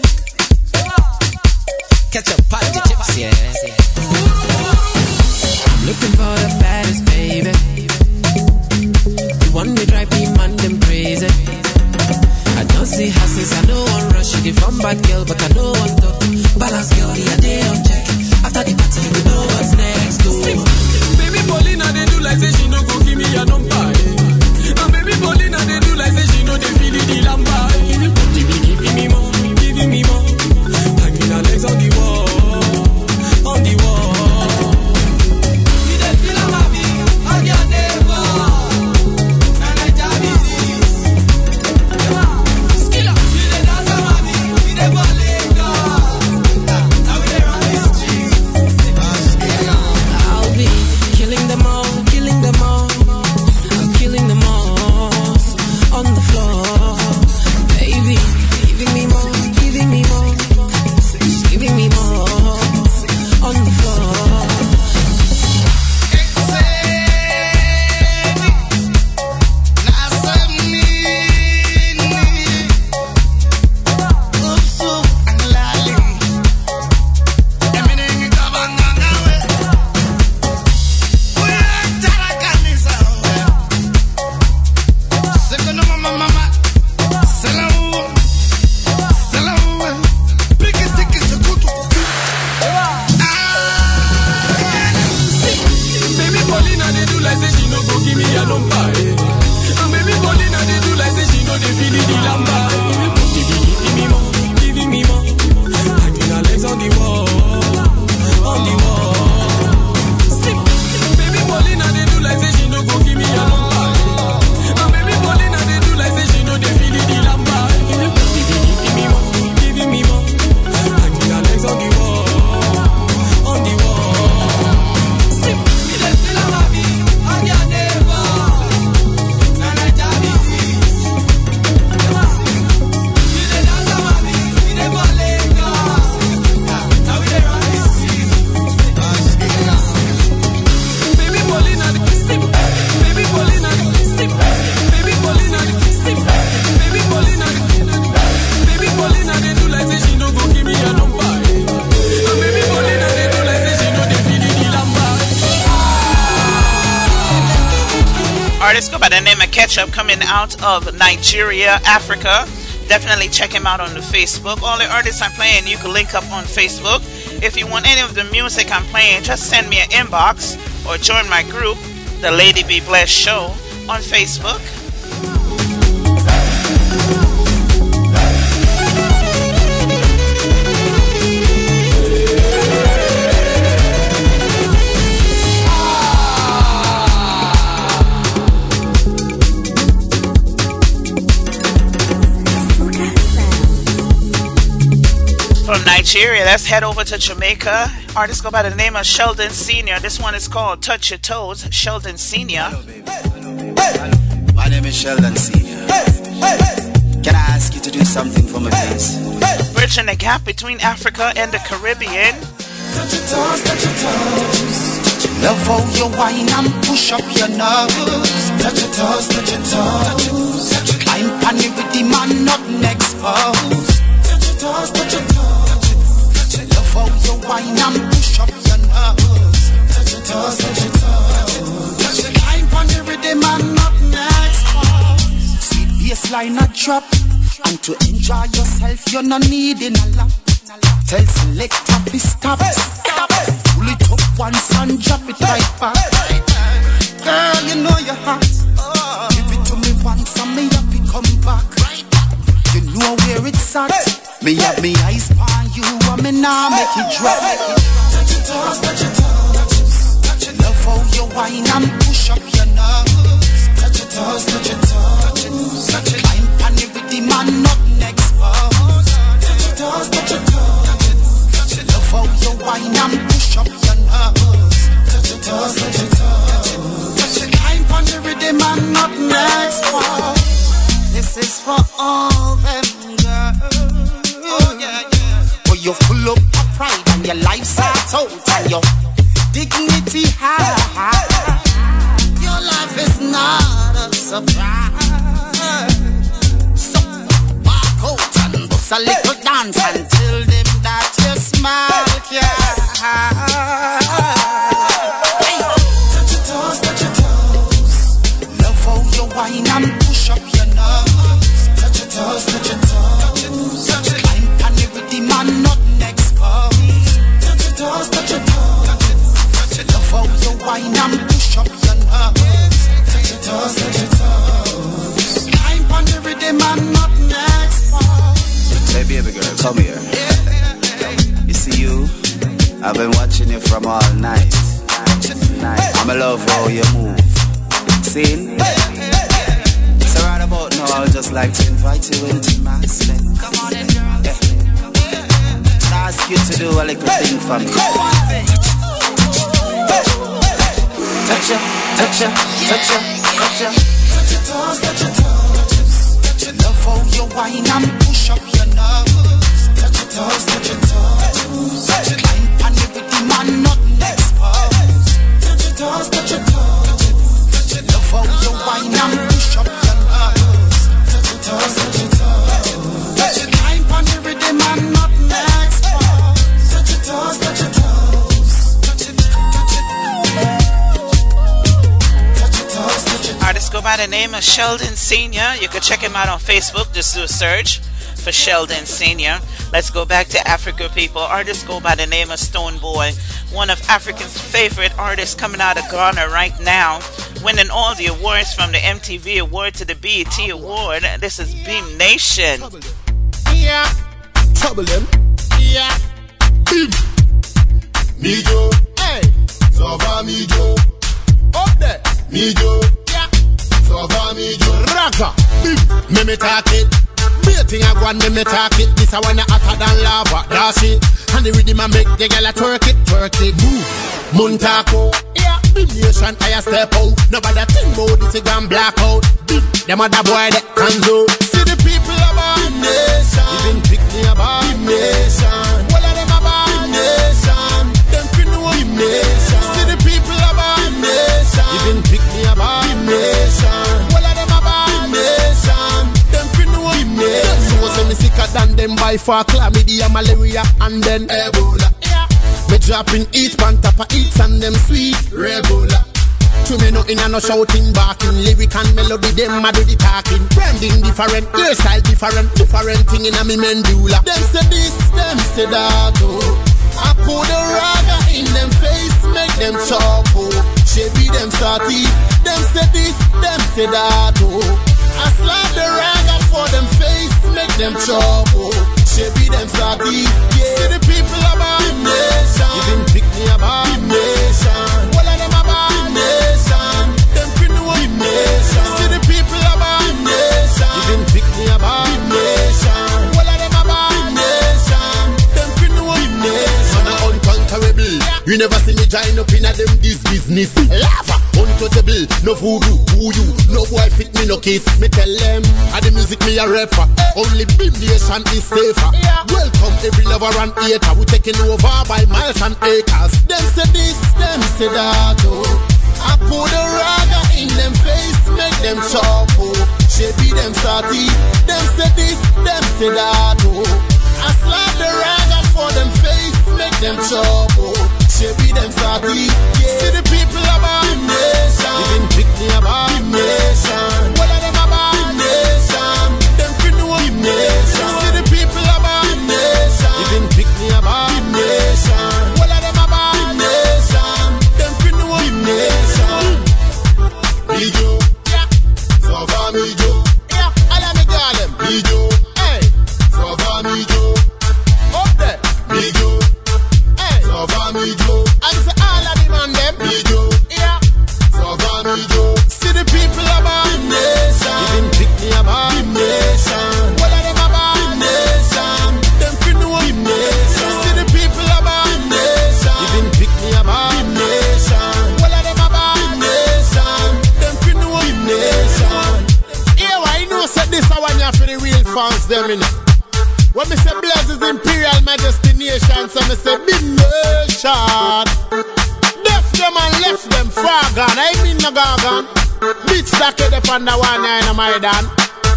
check him out on the Facebook. All the artists I'm playing, you can link up on Facebook. If you want any of the music I'm playing, just send me an inbox or join my group, The Lady B Bless Show, on Facebook. Let's head over to Jamaica. Artist go by the name of Sheldon Senior. This one is called Touch Your Toes. Sheldon Senior. My name is Sheldon Senior. Can I ask you to do something for me, please? Bridging the gap between Africa and the Caribbean. Touch your toes, touch your toes. Love how you whine and push up your nose. Touch your toes, touch your toes. Climb on it with the man not exposed. Touch your toes, touch your toes. You and push up your nose. Touch your toes, touch your toes. Climb on it with the man not exposed. Sweet bassline a drop. And to enjoy yourself, you're not needing a lot. Tell selector to stop. Stop. Pull it up once and drop it right back. Girl, you know you're hot. Give it to me once and me happy come back. You know where it's at. Me have me eyes on and me now make it drop. Touch your toes, touch your toes. Love how you whine and push up your nose. Touch your toes, touch your toes. Climb on it with the man nothing exposed. Touch your toes, touch your toes. Love how you whine and push up your nose. Touch your toes, touch your toes. Touch your Climb on the rhythm and nothing exposed. This is for all them yeah. For you full of pride and your life's out and your dignity high. Your life is not a surprise. So walk out and bust a little dance and tell them that your smile can. Come here. You see you? I've been watching you from all night. night. I'm in love how you move. See? So right about now, I would just like to invite you into my set. Come on in, girl. I ask you to do a little thing for me. Touch ya, touch ya, touch ya, touch ya. Touch your toes, touch your toes. Love how you whine and push up your nose. Touch your toes, your toes. Climb on it with the man nothing exposed. Touch your toes, touch your toes. Love how you whine and push up your nose. Touch your toes, touch your toes. Climb on the rhythm and nothing exposed. Touch your toes, touch your toes. Touch it, touch it. Touch your toes, touch your Artist go by the name of Sheldon Senior. You can check him out on Facebook. Just do a search for Sheldon Senior. Let's go back to Africa, people. Artists go by the name of Stonebwoy, one of Africa's favorite artists coming out of Ghana right now, winning all the awards from the MTV Award to the BET Award. This is Bhim Nation. Yeah. Trouble them. Yeah. Bim. Me Joe. Hey. So far me Joe. Up there. Me Joe. Yeah. So far me Joe. Raka. Bim. Me me talk it. Waiting I go and me talk it. This a one hotter than lava. That's it. And the rhythm a make the girl a twerk it, twerk it. Move. Muntako. Yeah. Nation I a step out. Nobody think about this a gun black out. Bim. Them other boy that can do. See the people about Bhim nation. Even pick me about Bhim nation. All of them about Bhim nation. Them fin know Bhim nation. Than them by far. Chlamydia, malaria, and then Ebola. Yeah. Me dropping each pan top of each and them sweet regular. To me nothing and no shouting, barking, lyric and melody, them a do the talking. Branding different, hairstyle different, different thing in a me medulla. Them say this, them say that, oh. I put the raga in them face, make them chop, oh. Chevy them starty, them say this, them say that, oh. I slap the raga for them face, make them chop, oh. Chevy them starty, yeah. See the people about Bhim Nation, even pick me about Bhim Nation. All of them about Bhim Nation, them know Bhim Nation. Badness. Lava, untouchable, no voodoo, who you? No boy fit me, no kiss. Me tell them, I the music me a rapper. Only Beam is safer. Welcome every lover and hater. We taking over by miles and acres. Them say this, them say that. Oh. I put a raga in them face, make them chop. Oh. Shapey them starty. Them say this, them say that. Oh. I slap the raga for them face, make them chop. Oh. Shapey them starty. Yeah. See the people about Bhim Nation. Even pick me about Bhim Nation. What are them about Bhim Nation? Them fin know Bhim Nation. When me say Blaze is Imperial Majesty Nation, so me say Big Nation. Left them and left them far gone. I mean no gargan. Bitch that head up on the one in my dan.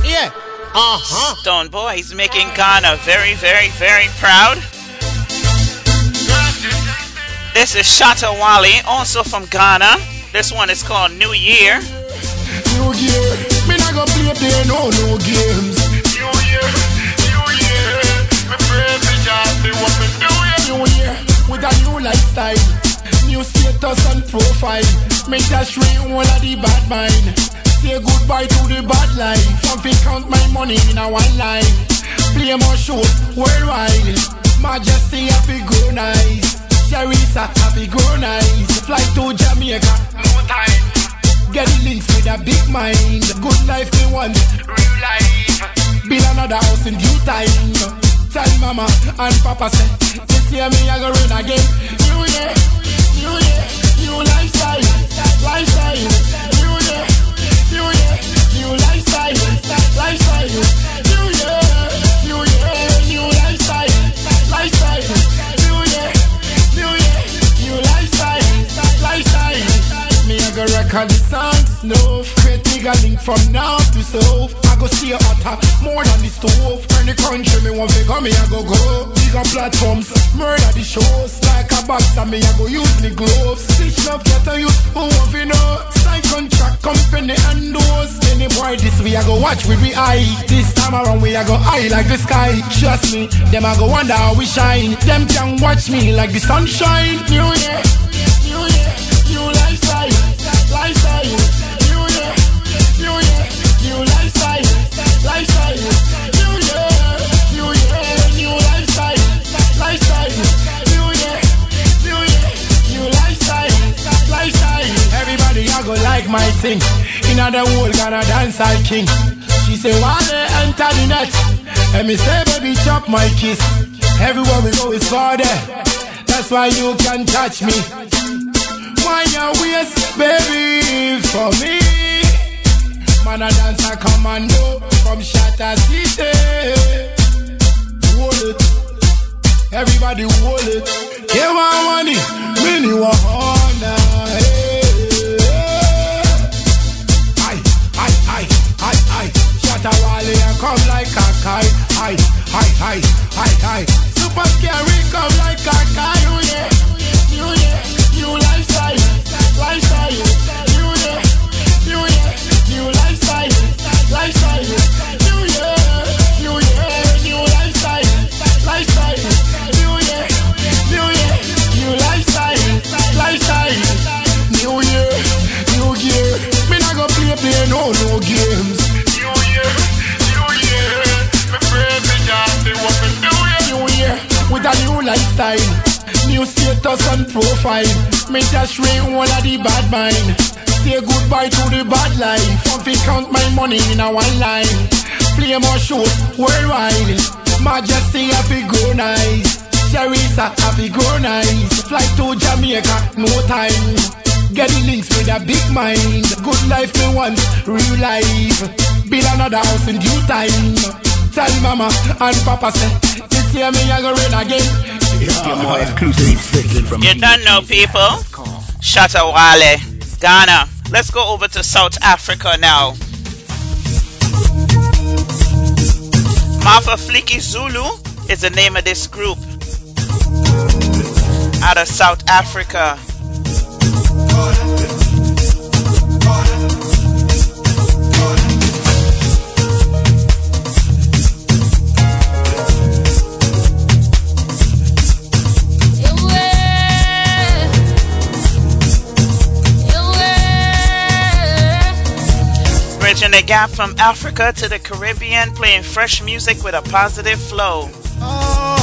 Yeah. Uh-huh. Stonebwoy, he's making Ghana very, very, very proud. This is Shatta Wale, also from Ghana. This one is called New Year. New Year, me not gonna play there no no games. God what me do. New Year with a new lifestyle, new status and profile. Me just ring all of the bad mind. Say goodbye to the bad life. And fi count my money in a one line. Play more shows worldwide. Majesty happy grow nice. Teresa happy grow nice. Fly to Jamaica, no time. Get the links with a big mind. Good life me want, real life. Build another house in due time. Tell mama and papa say, this year me I go run again. New year, new year, new lifestyle, lifestyle. New year, new year, new lifestyle, lifestyle. New year, new year, new lifestyle, lifestyle. New year, new year, new lifestyle, lifestyle. Me I go record the songs, no Bigger link from now to south I go see stay hotter, more than the stove. Turn the country, me want figure me I go go. Bigger platforms, murder the shows. Like a boxer, me I go use me gloves. Stitch love, get a youth, who want to know? Sign contract, company and those Any boy this we I go watch with we eye. This time around we I go high like the sky. Trust me, them I go wonder how we shine. Them can watch me like the sunshine. New year, new year, new lifestyle lifestyle. My thing. In other world, gonna dance like king. She say, why they enter the net? And me say, baby, chop my kiss. Everywhere we go is for there. That's why you can touch me. Wind your waist, baby, for me. Man, a dancer commando from Shatter City. Hold it, everybody hold it. Give my money, mini want honor. Shatta Wale and come like a kite. Aye, aye, aye, aye, aye. Super scary come like a kite. Oh yeah, new year, new lifestyle, lifestyle. Year, new lifestyle, lifestyle. Year, new new lifestyle, lifestyle. New year, new. Me not go play play no no. A new status and profile. Me just ring all of the bad mind. Say goodbye to the bad life. Want to count my money in a one line. Play more shows worldwide. Majesty happy go nice. Teresa happy go nice. Fly to Jamaica, no time. Get the links with a big mind. Good life me want, real life. Build another house in due time. Tell mama and papa say, this year me I go rain again. Get more exclusive from You don't know people. Shatta Wale, Ghana. Let's go over to South Africa now. Mafikizolo is the name of this group out of South Africa. Bridging the gap from Africa to the Caribbean, playing fresh music with a positive flow. Oh,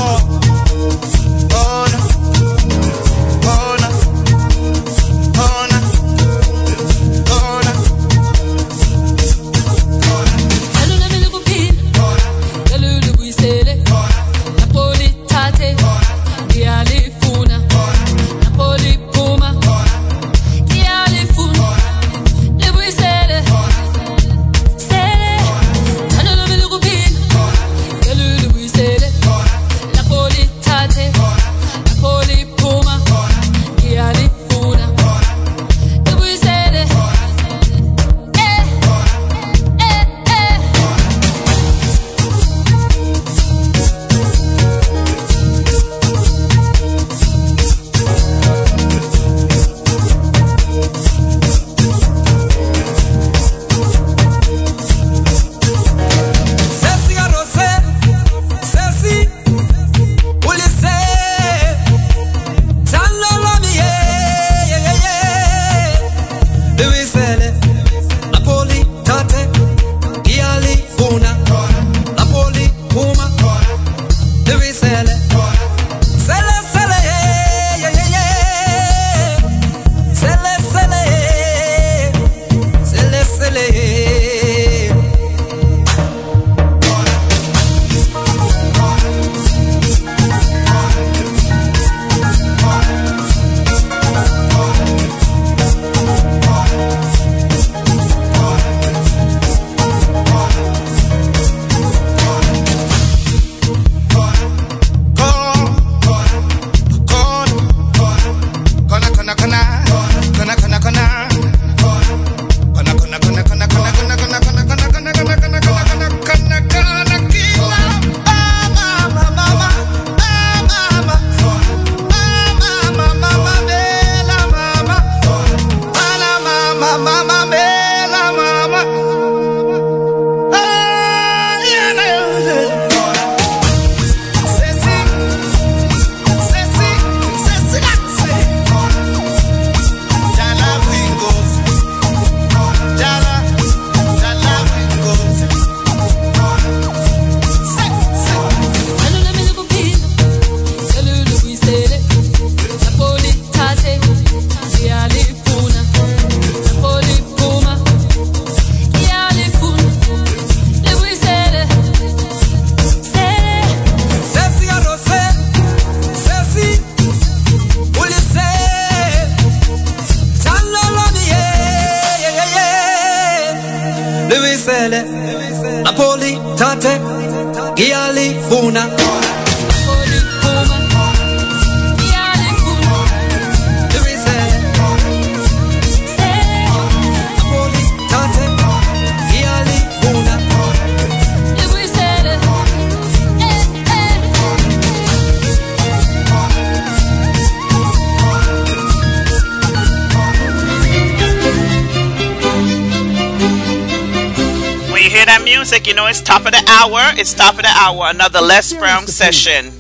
hour. It's top of the hour. Another Les Brown session.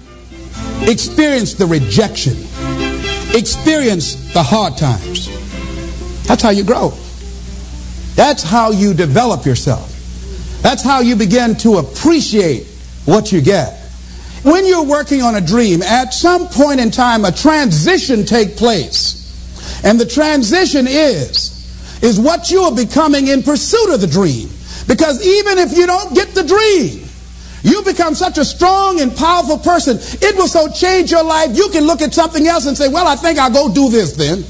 Experience the rejection. Experience the hard times. That's how you grow. That's how you develop yourself. That's how you begin to appreciate what you get. When you're working on a dream, at some point in time, a transition take place. And the transition is, is what you are becoming in pursuit of the dream. Because even if you don't get the dream, you become such a strong and powerful person. It will so change your life. You can look at something else and say, well, I think I'll go do this then.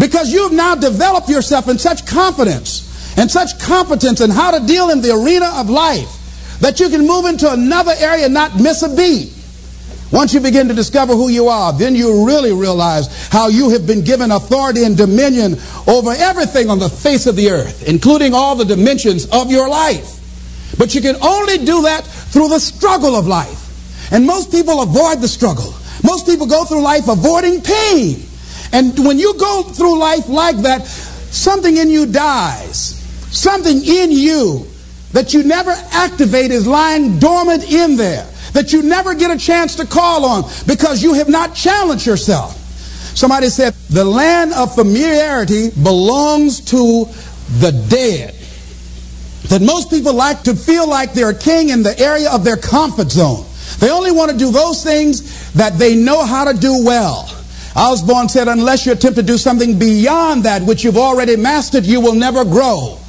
Because you've now developed yourself in such confidence and such competence in how to deal in the arena of life that you can move into another area and not miss a beat. Once you begin to discover who you are, then you really realize how you have been given authority and dominion over everything on the face of the earth, including all the dimensions of your life. But you can only do that through the struggle of life. And most people avoid the struggle. Most people go through life avoiding pain. And when you go through life like that, something in you dies. Something in you that you never activate is lying dormant in there that you never get a chance to call on because you have not challenged yourself. Somebody said the land of familiarity belongs to the dead. That most people like to feel like they're a king in the area of their comfort zone. They only want to do those things that they know how to do well. Osborne said, unless you attempt to do something beyond that which you've already mastered, you will never grow.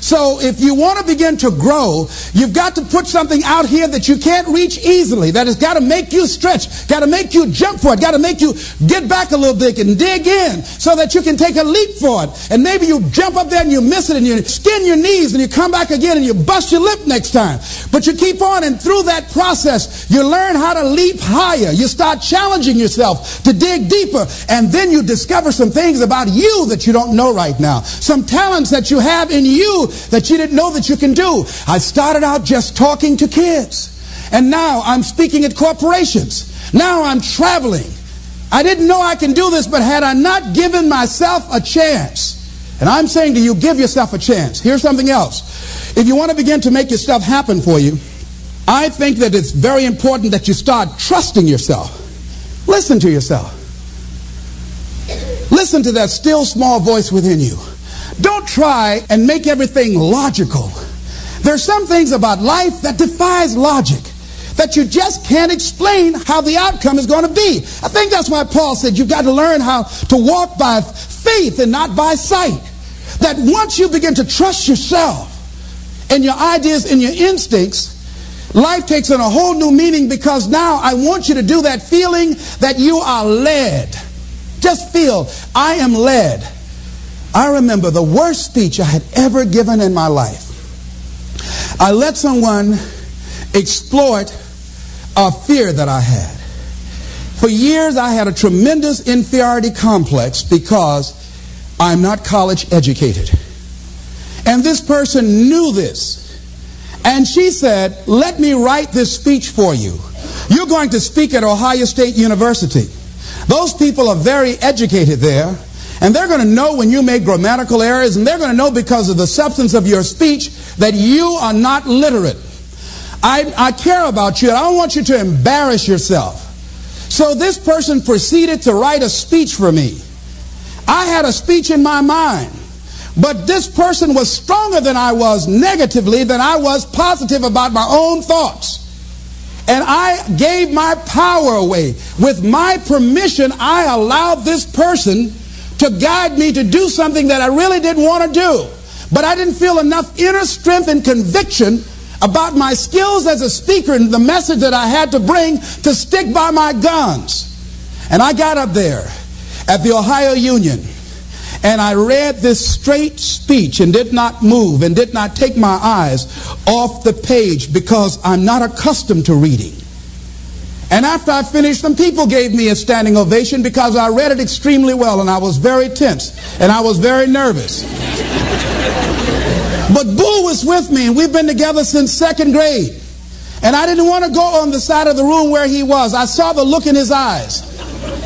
So if you want to begin to grow, you've got to put something out here that you can't reach easily, that has got to make you stretch, got to make you jump for it, got to make you get back a little bit and dig in so that you can take a leap for it. And maybe you jump up there and you miss it and you skin your knees and you come back again and you bust your lip next time. But you keep on and through that process, you learn how to leap higher. You start challenging yourself to dig deeper and then you discover some things about you that you don't know right now. Some talents that you have in you that you didn't know that you can do. I started out just talking to kids. And now I'm speaking at corporations. Now I'm traveling. I didn't know I can do this, but had I not given myself a chance, and I'm saying to you, give yourself a chance. Here's something else. If you want to begin to make your stuff happen for you, I think that it's very important that you start trusting yourself. Listen to yourself. Listen to that still small voice within you. Don't try and make everything logical. There's some things about life that defies logic that you just can't explain how the outcome is going to be. I think that's why Paul said you've got to learn how to walk by faith and not by sight. That once you begin to trust yourself and your ideas and your instincts, life takes on a whole new meaning because now I want you to do that feeling that you are led. Just feel, I am led. I remember the worst speech I had ever given in my life. I let someone exploit a fear that I had. For years, I had a tremendous inferiority complex because I'm not college educated. And this person knew this. And she said, Let me write this speech for you. You're going to speak at Ohio State University. Those people are very educated there. And they're going to know when you make grammatical errors, and they're going to know because of the substance of your speech that you are not literate. I, I care about you, and I don't want you to embarrass yourself. So this person proceeded to write a speech for me. I had a speech in my mind, but this person was stronger than I was negatively than I was positive about my own thoughts. And I gave my power away. With my permission, I allowed this person to guide me to do something that I really didn't want to do. But I didn't feel enough inner strength and conviction about my skills as a speaker and the message that I had to bring to stick by my guns. And I got up there at the Ohio Union and I read this straight speech and did not move and did not take my eyes off the page because I'm not accustomed to reading. And after I finished, some people gave me a standing ovation because I read it extremely well and I was very tense and I was very nervous. but Boo was with me and we've been together since second grade. And I didn't want to go on the side of the room where he was. I saw the look in his eyes.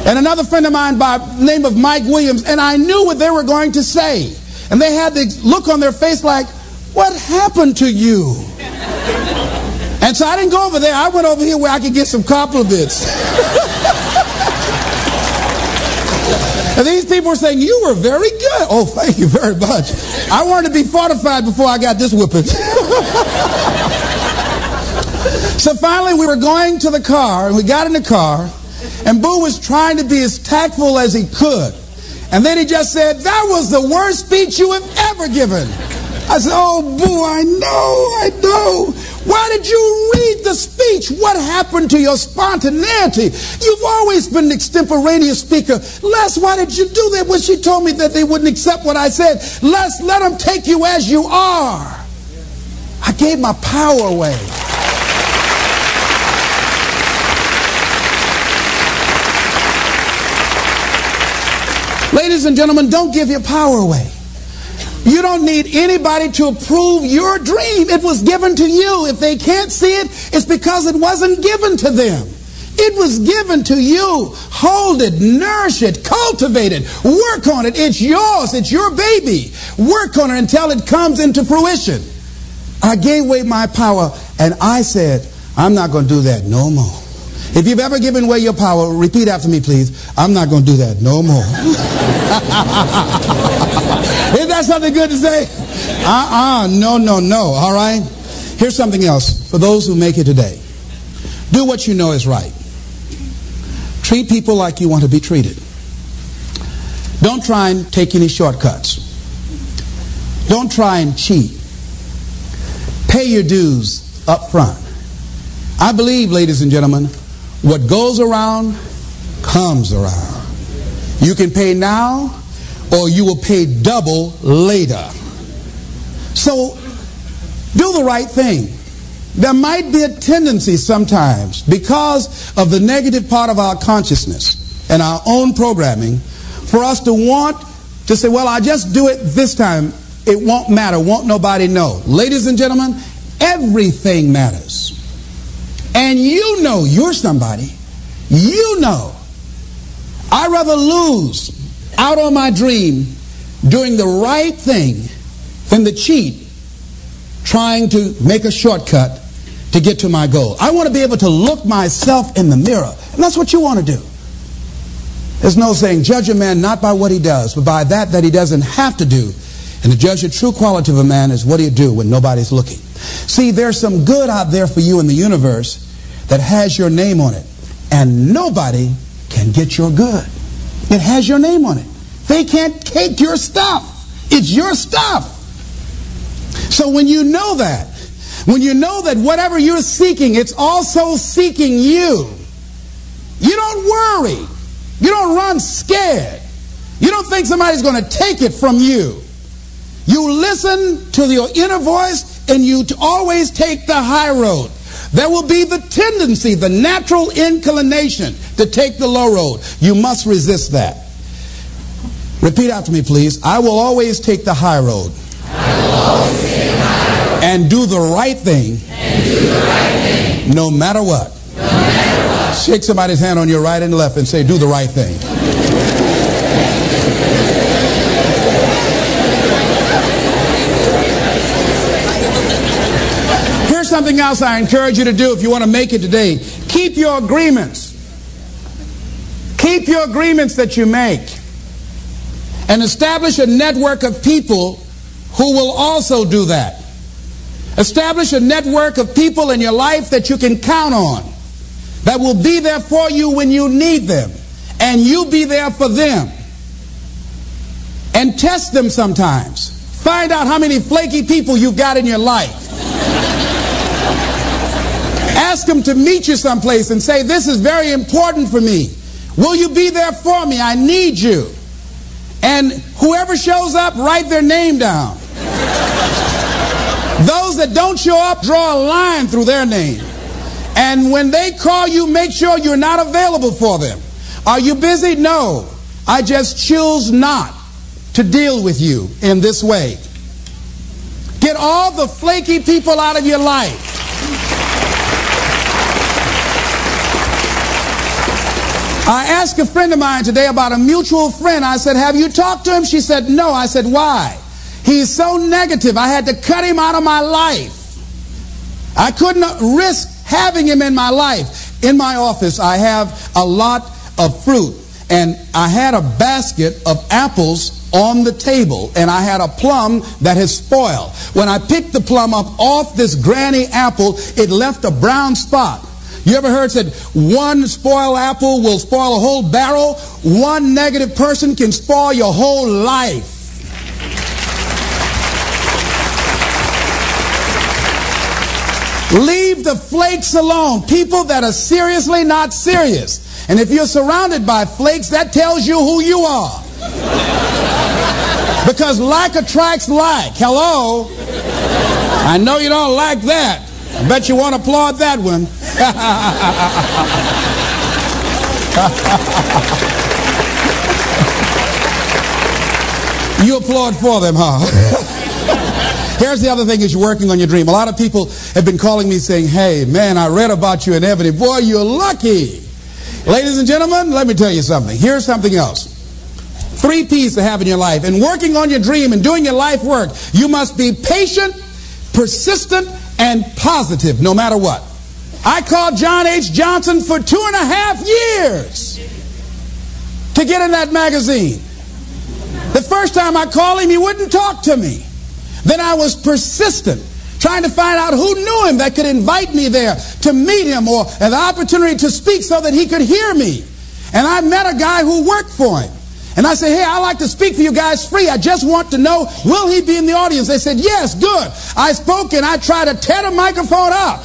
And another friend of mine by name of Mike Williams, and I knew what they were going to say. And they had the look on their face like, what happened to you? And so I didn't go over there. I went over here where I could get some compliments. and these people were saying, You were very good. Oh, thank you very much. I wanted to be fortified before I got this whipping. so finally, we were going to the car, and we got in the car, and Boo was trying to be as tactful as he could. And then he just said, That was the worst speech you have ever given. I said, Oh, Boo, I know, I know. Why did you read the speech? What happened to your spontaneity? You've always been an extemporaneous speaker. Les, why did you do that when she told me that they wouldn't accept what I said? Les, let them take you as you are. I gave my power away. Ladies and gentlemen, don't give your power away. You don't need anybody to approve your dream. It was given to you. If they can't see it, it's because it wasn't given to them. It was given to you. Hold it, nourish it, cultivate it, work on it. It's yours. It's your baby. Work on it until it comes into fruition. I gave away my power and I said, I'm not going to do that no more. If you've ever given away your power, repeat after me, please. I'm not going to do that no more. Isn't that something good to say? Uh-uh. No, no, no. All right? Here's something else for those who make it today. Do what you know is right. Treat people like you want to be treated. Don't try and take any shortcuts. Don't try and cheat. Pay your dues up front. I believe, ladies and gentlemen, what goes around comes around. You can pay now or you will pay double later. So do the right thing. There might be a tendency sometimes because of the negative part of our consciousness and our own programming for us to want to say, well, I'll just do it this time. It won't matter. Won't nobody know. Ladies and gentlemen, everything matters. And you know you're somebody. You know. I'd rather lose out on my dream doing the right thing than the cheat trying to make a shortcut to get to my goal. I want to be able to look myself in the mirror. And that's what you want to do. There's no saying, judge a man not by what he does, but by that that he doesn't have to do. And to judge the true quality of a man is what do you do when nobody's looking. See, there's some good out there for you in the universe that has your name on it. And nobody can get your good. It has your name on it. They can't take your stuff. It's your stuff. So when you know that, when you know that whatever you're seeking, it's also seeking you, you don't worry. You don't run scared. You don't think somebody's going to take it from you. You listen to your inner voice and you always take the high road. There will be the tendency, the natural inclination to take the low road. You must resist that. Repeat after me, please. I will always take the high road. High road. And do the right thing. And do the right thing. No matter what. Shake somebody's hand on your right and left and say, do the right thing. Here's something else I encourage you to do if you want to make it today. Keep your agreements. Keep your agreements that you make. And establish a network of people who will also do that. Establish a network of people in your life that you can count on, that will be there for you when you need them, and you be there for them. And test them sometimes. Find out how many flaky people you've got in your life. Ask them to meet you someplace and say, This is very important for me. Will you be there for me? I need you. And whoever shows up, write their name down. Those that don't show up, draw a line through their name. And when they call you, make sure you're not available for them. Are you busy? No. I just choose not to deal with you in this way. Get all the flaky people out of your life. I asked a friend of mine today about a mutual friend. I said, Have you talked to him? She said, No. I said, Why? He's so negative. I had to cut him out of my life. I couldn't risk having him in my life. In my office, I have a lot of fruit. And I had a basket of apples on the table, and I had a plum that had spoiled. When I picked the plum up off this granny apple, it left a brown spot. You ever heard said one spoiled apple will spoil a whole barrel? One negative person can spoil your whole life. Leave the flakes alone. People that are seriously not serious. And if you're surrounded by flakes, that tells you who you are. Because like attracts like. Hello? I know you don't like that. I bet you won't applaud that one. You applaud for them, huh? Here's the other thing is you're working on your dream. A lot of people have been calling me saying, hey, man, I read about you in Ebony. Boy, you're lucky. Ladies and gentlemen, let me tell you something. Here's something else. Three P's to have in your life. In working on your dream and doing your life work, you must be patient, persistent, and positive no matter what. I called John H. Johnson for two and a half years to get in that magazine. The first time I called him, he wouldn't talk to me. Then I was persistent, trying to find out who knew him that could invite me there to meet him or an opportunity to speak so that he could hear me. And I met a guy who worked for him. And I said, hey, I'd like to speak for you guys free. I just want to know, will he be in the audience? They said, yes, good. I spoke and I tried to tear the microphone up.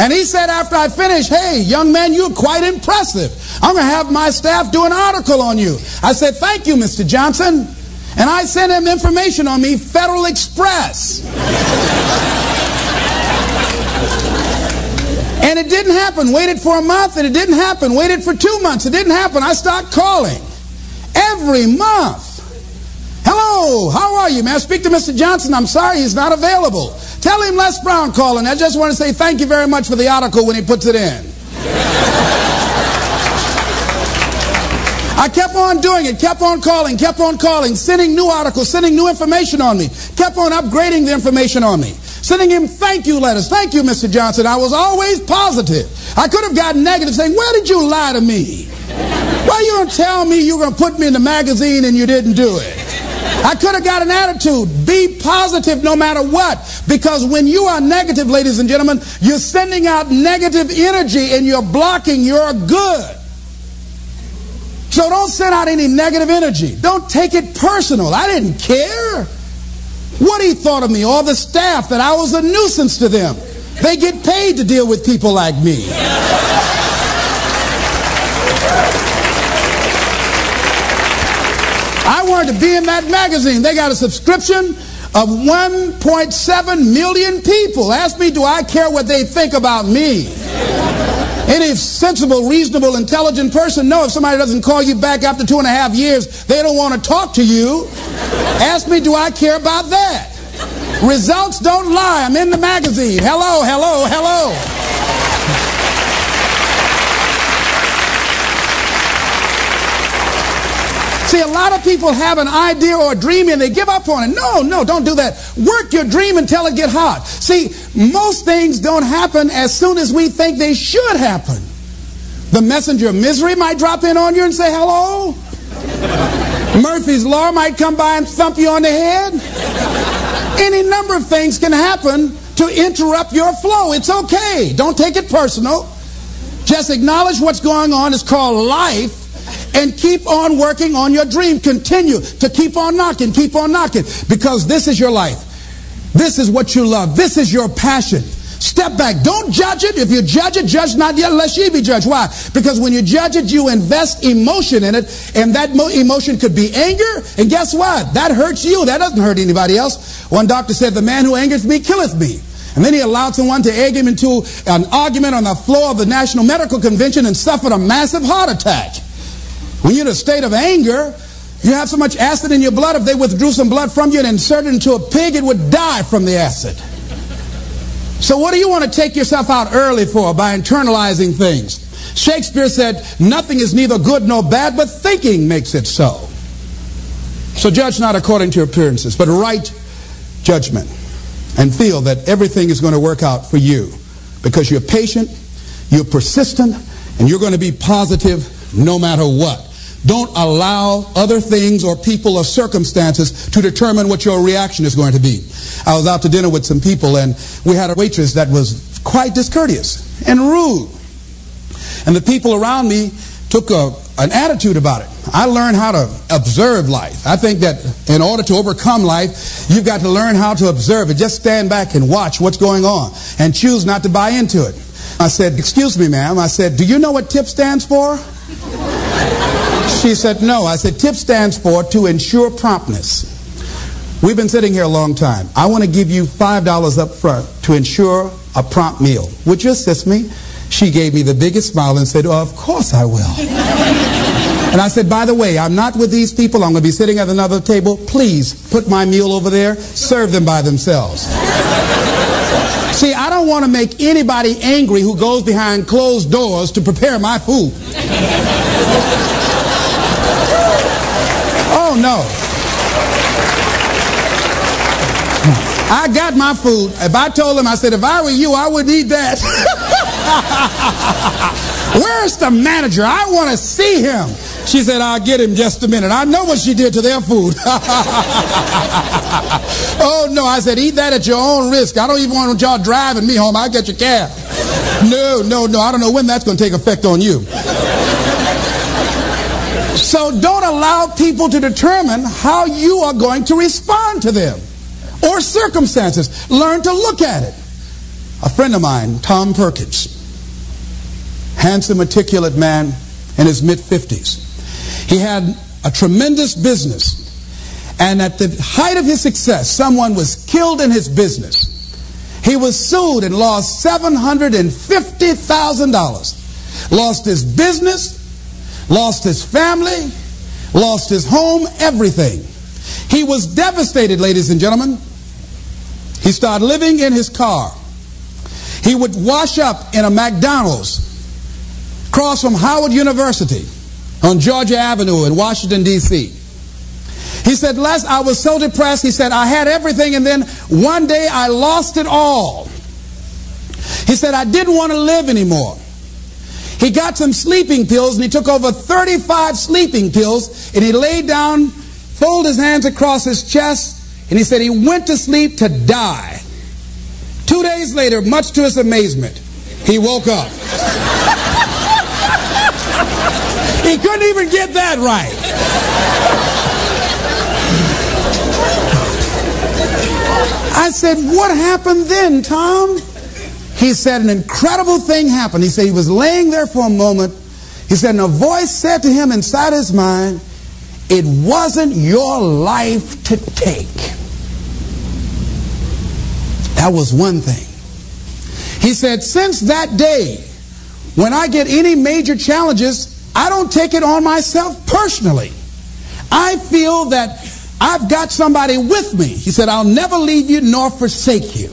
and he said after I finished, hey, young man, you're quite impressive. I'm going to have my staff do an article on you. I said, thank you, Mr. Johnson. And I sent him information on me, Federal Express. And it didn't happen. Waited for a month and it didn't happen. Waited for two months. It didn't happen. I start calling every month. Hello, how are you, man? Speak to Mr. Johnson. I'm sorry he's not available. Tell him Les Brown calling. I just want to say thank you very much for the article when he puts it in. I kept on doing it, kept on calling, kept on calling, sending new articles, sending new information on me, kept on upgrading the information on me, sending him thank you letters. Thank you, Mr. Johnson. I was always positive. I could have gotten negative saying, Where did you lie to me? Why you don't tell me you were going to put me in the magazine and you didn't do it? I could have got an attitude. Be positive no matter what. Because when you are negative, ladies and gentlemen, you're sending out negative energy and you're blocking your good. So don't send out any negative energy. Don't take it personal. I didn't care. What he thought of me, all the staff, that I was a nuisance to them. They get paid to deal with people like me. I wanted to be in that magazine. They got a subscription of 1.7 million people. Ask me, do I care what they think about me? Any sensible, reasonable, intelligent person know if somebody doesn't call you back after two and a half years, they don't want to talk to you. Ask me, do I care about that? Results don't lie. I'm in the magazine. Hello, hello, hello. See, a lot of people have an idea or a dream and they give up on it. No, no, don't do that. Work your dream until it get hot. See, most things don't happen as soon as we think they should happen. The messenger of misery might drop in on you and say hello. Murphy's Law might come by and thump you on the head. Any number of things can happen to interrupt your flow. It's okay. Don't take it personal. Just acknowledge what's going on. It's called life and keep on working on your dream. Continue to keep on knocking, keep on knocking, because this is your life. This is what you love. This is your passion. Step back. Don't judge it. If you judge it, judge not yet, lest ye be judged. Why? Because when you judge it, you invest emotion in it, and that emotion could be anger. And guess what? That hurts you. That doesn't hurt anybody else. One doctor said, "The man who angers me killeth me." And then he allowed someone to egg him into an argument on the floor of the National Medical Convention and suffered a massive heart attack. When you're in a state of anger, you have so much acid in your blood, if they withdrew some blood from you and inserted into a pig, it would die from the acid. So what do you want to take yourself out early for by internalizing things? Shakespeare said, nothing is neither good nor bad, but thinking makes it so. So judge not according to appearances, but right judgment and feel that everything is going to work out for you because you're patient, you're persistent, and you're going to be positive no matter what. Don't allow other things or people or circumstances to determine what your reaction is going to be. I was out to dinner with some people and we had a waitress that was quite discourteous and rude. And the people around me took a, an attitude about it. I learned how to observe life. I think that in order to overcome life, you've got to learn how to observe it. Just stand back and watch what's going on and choose not to buy into it. I said, excuse me, ma'am. I said, do you know what TIP stands for? She said, no. I said, TIP stands for to ensure promptness. We've been sitting here a long time. I want to give you $5 up front to ensure a prompt meal. Would you assist me? She gave me the biggest smile and said, oh, of course I will. and I said, by the way, I'm not with these people. I'm going to be sitting at another table. Please put my meal over there. Serve them by themselves. See, I don't want to make anybody angry who goes behind closed doors to prepare my food. oh, no. I got my food. If I told them, I said, if I were you, I wouldn't eat that. Where's the manager? I want to see him. She said, I'll get him just a minute. I know what she did to their food. oh, no. I said, eat that at your own risk. I don't even want y'all driving me home. I'll get your cab. No, no, no. I don't know when that's going to take effect on you. So don't allow people to determine how you are going to respond to them or circumstances. Learn to look at it. A friend of mine, Tom Perkins, handsome, articulate man in his mid 50s. He had a tremendous business. And at the height of his success, someone was killed in his business. He was sued and lost $750,000. Lost his business, lost his family, lost his home, everything. He was devastated, ladies and gentlemen. He started living in his car. He would wash up in a McDonald's across from Howard University on Georgia Avenue in Washington, D.C. He said, Les, I was so depressed. He said, I had everything, and then one day I lost it all. He said, I didn't want to live anymore. He got some sleeping pills, and he took over 35 sleeping pills, and he laid down, folded his hands across his chest, and he said he went to sleep to die. Two days later, much to his amazement, he woke up. he couldn't even get that right. I said, What happened then, Tom? He said, An incredible thing happened. He said, He was laying there for a moment. He said, And a voice said to him inside his mind, It wasn't your life to take. That was one thing. He said, Since that day, when I get any major challenges, I don't take it on myself personally. I feel that I've got somebody with me. He said, I'll never leave you nor forsake you.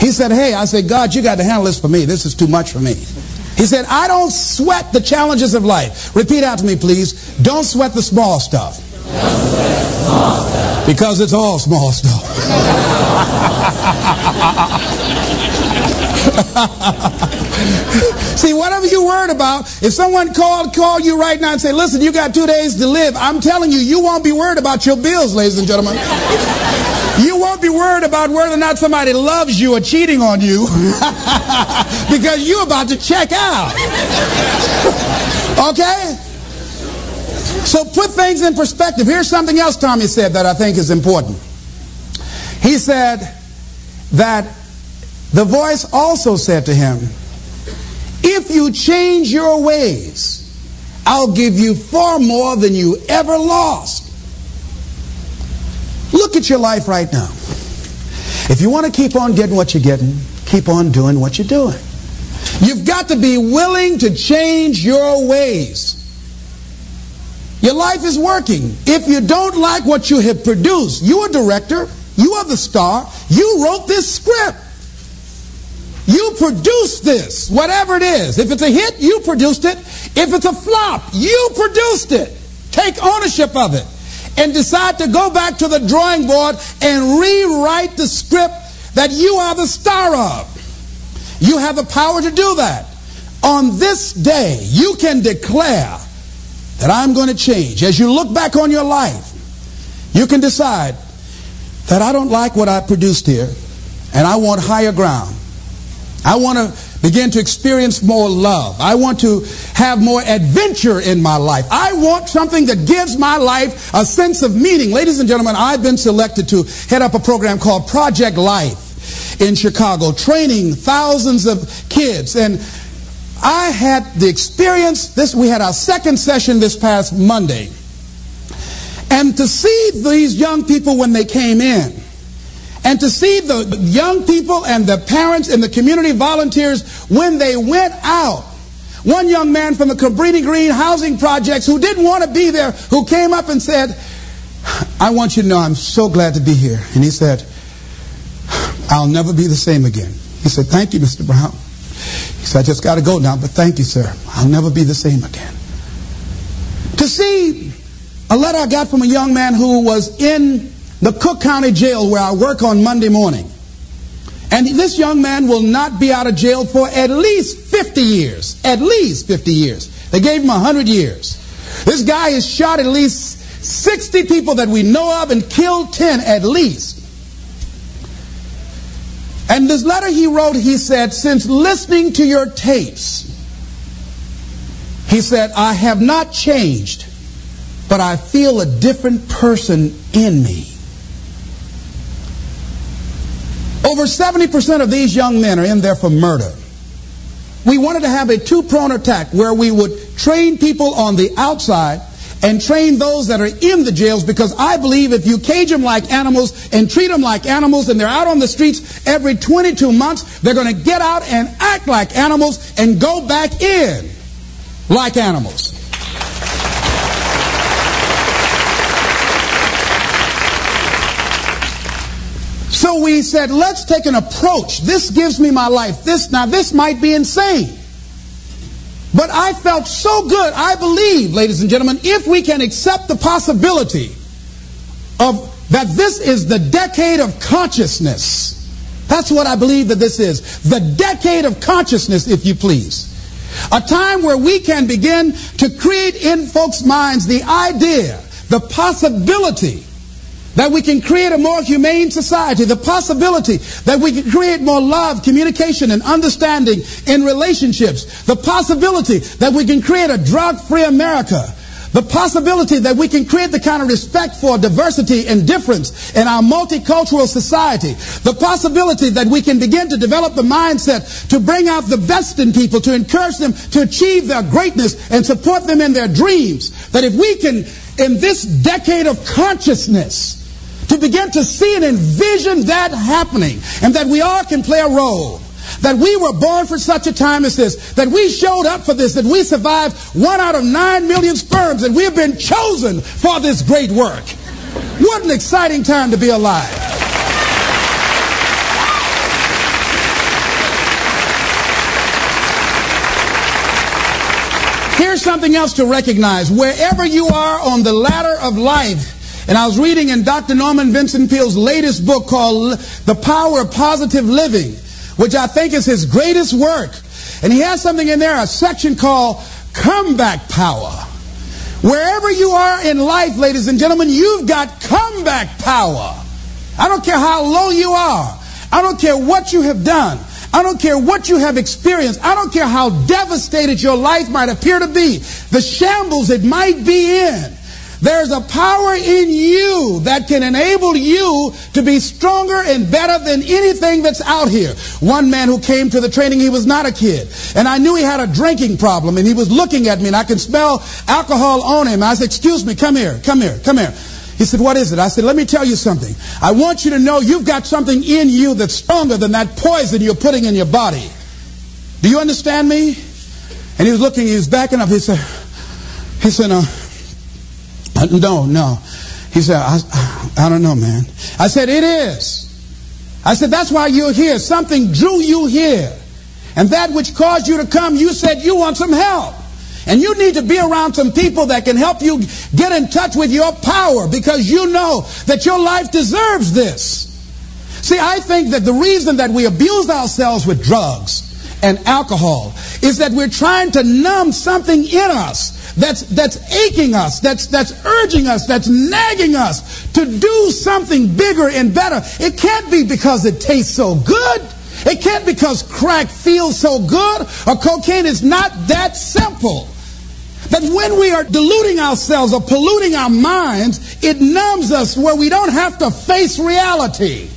He said, Hey, I said, God, you got to handle this for me. This is too much for me. He said, I don't sweat the challenges of life. Repeat out to me, please. Don't sweat the small stuff. Small stuff. Because it's all small stuff. See, whatever you're worried about, if someone called, call you right now and say, listen, you got two days to live, I'm telling you, you won't be worried about your bills, ladies and gentlemen. You won't be worried about whether or not somebody loves you or cheating on you because you're about to check out. okay? So put things in perspective. Here's something else Tommy said that I think is important. He said that the voice also said to him, If you change your ways, I'll give you far more than you ever lost. Look at your life right now. If you want to keep on getting what you're getting, keep on doing what you're doing. You've got to be willing to change your ways. Your life is working. If you don't like what you have produced, you're a director, you are the star, you wrote this script. You produced this, whatever it is. If it's a hit, you produced it. If it's a flop, you produced it. Take ownership of it and decide to go back to the drawing board and rewrite the script that you are the star of. You have the power to do that. On this day, you can declare that I'm going to change. As you look back on your life, you can decide that I don't like what I produced here and I want higher ground. I want to begin to experience more love. I want to have more adventure in my life. I want something that gives my life a sense of meaning. Ladies and gentlemen, I've been selected to head up a program called Project Life in Chicago, training thousands of kids. And I had the experience, this, we had our second session this past Monday. And to see these young people when they came in, and to see the young people and the parents and the community volunteers when they went out. One young man from the Cabrini Green housing projects who didn't want to be there, who came up and said, I want you to know I'm so glad to be here. And he said, I'll never be the same again. He said, Thank you, Mr. Brown. He said, I just got to go now, but thank you, sir. I'll never be the same again. To see a letter I got from a young man who was in the Cook County Jail where I work on Monday morning. And this young man will not be out of jail for at least 50 years. At least 50 years. They gave him 100 years. This guy has shot at least 60 people that we know of and killed 10 at least. And this letter he wrote, he said, since listening to your tapes, he said, I have not changed, but I feel a different person in me. Over 70% of these young men are in there for murder. We wanted to have a two pronged attack where we would train people on the outside and train those that are in the jails because I believe if you cage them like animals and treat them like animals and they're out on the streets every 22 months, they're going to get out and act like animals and go back in like animals. So we said, let's take an approach. This gives me my life. This now this might be insane. But I felt so good. I believe, ladies and gentlemen, if we can accept the possibility of that this is the decade of consciousness. That's what I believe that this is. The decade of consciousness, if you please. A time where we can begin to create in folks' minds the idea, the possibility that we can create a more humane society, the possibility that we can create more love, communication, and understanding in relationships, the possibility that we can create a drug-free America, the possibility that we can create the kind of respect for diversity and difference in our multicultural society, the possibility that we can begin to develop the mindset to bring out the best in people, to encourage them to achieve their greatness and support them in their dreams, that if we can, in this decade of consciousness, to begin to see and envision that happening and that we all can play a role. That we were born for such a time as this, that we showed up for this, that we survived one out of nine million sperms, and we have been chosen for this great work. What an exciting time to be alive. Here's something else to recognize. Wherever you are on the ladder of life, and I was reading in Dr. Norman Vincent Peale's latest book called The Power of Positive Living, which I think is his greatest work. And he has something in there, a section called Comeback Power. Wherever you are in life, ladies and gentlemen, you've got comeback power. I don't care how low you are. I don't care what you have done. I don't care what you have experienced. I don't care how devastated your life might appear to be. The shambles it might be in. There's a power in you that can enable you to be stronger and better than anything that's out here. One man who came to the training, he was not a kid. And I knew he had a drinking problem and he was looking at me and I could smell alcohol on him. I said, excuse me, come here, come here, come here. He said, what is it? I said, let me tell you something. I want you to know you've got something in you that's stronger than that poison you're putting in your body. Do you understand me? And he was looking, he was backing up. He said, he said, uh, no, no. He said, I, I don't know, man. I said, it is. I said, that's why you're here. Something drew you here. And that which caused you to come, you said you want some help. And you need to be around some people that can help you get in touch with your power because you know that your life deserves this. See, I think that the reason that we abuse ourselves with drugs and alcohol is that we're trying to numb something in us that's, that's aching us, that's, that's urging us, that's nagging us to do something bigger and better. It can't be because it tastes so good. It can't because crack feels so good or cocaine is not that simple. That when we are deluding ourselves or polluting our minds, it numbs us where we don't have to face reality.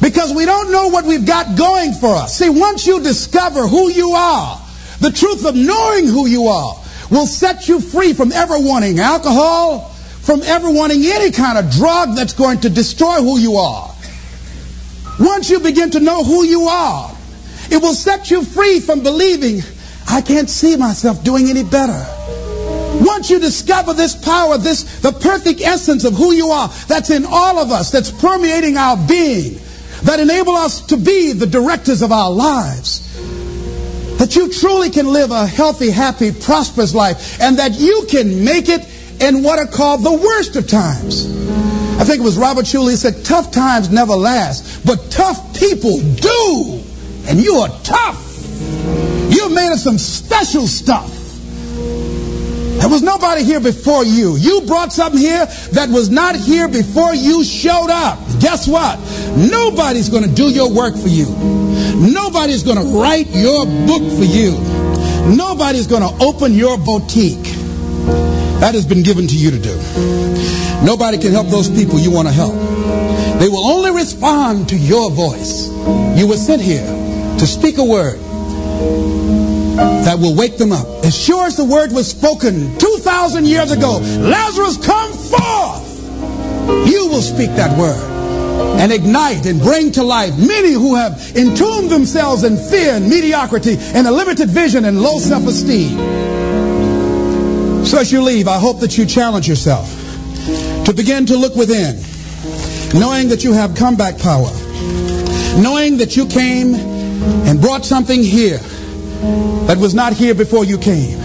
Because we don't know what we've got going for us. See, once you discover who you are, the truth of knowing who you are will set you free from ever wanting alcohol, from ever wanting any kind of drug that's going to destroy who you are. Once you begin to know who you are, it will set you free from believing, I can't see myself doing any better. Once you discover this power, this the perfect essence of who you are, that's in all of us, that's permeating our being, that enable us to be the directors of our lives. That you truly can live a healthy, happy, prosperous life, and that you can make it in what are called the worst of times. I think it was Robert Schuller said, tough times never last, but tough people do. And you are tough. You're made of some special stuff. There was nobody here before you. You brought something here that was not here before you showed up. Guess what? Nobody's going to do your work for you. Nobody's going to write your book for you. Nobody's going to open your boutique. That has been given to you to do. Nobody can help those people you want to help. They will only respond to your voice. You were sent here to speak a word that will wake them up. As sure as the word was spoken 2,000 years ago, Lazarus, come forth! You will speak that word and ignite and bring to life many who have entombed themselves in fear and mediocrity and a limited vision and low self-esteem. So as you leave, I hope that you challenge yourself to begin to look within, knowing that you have comeback power, knowing that you came and brought something here that was not here before you came.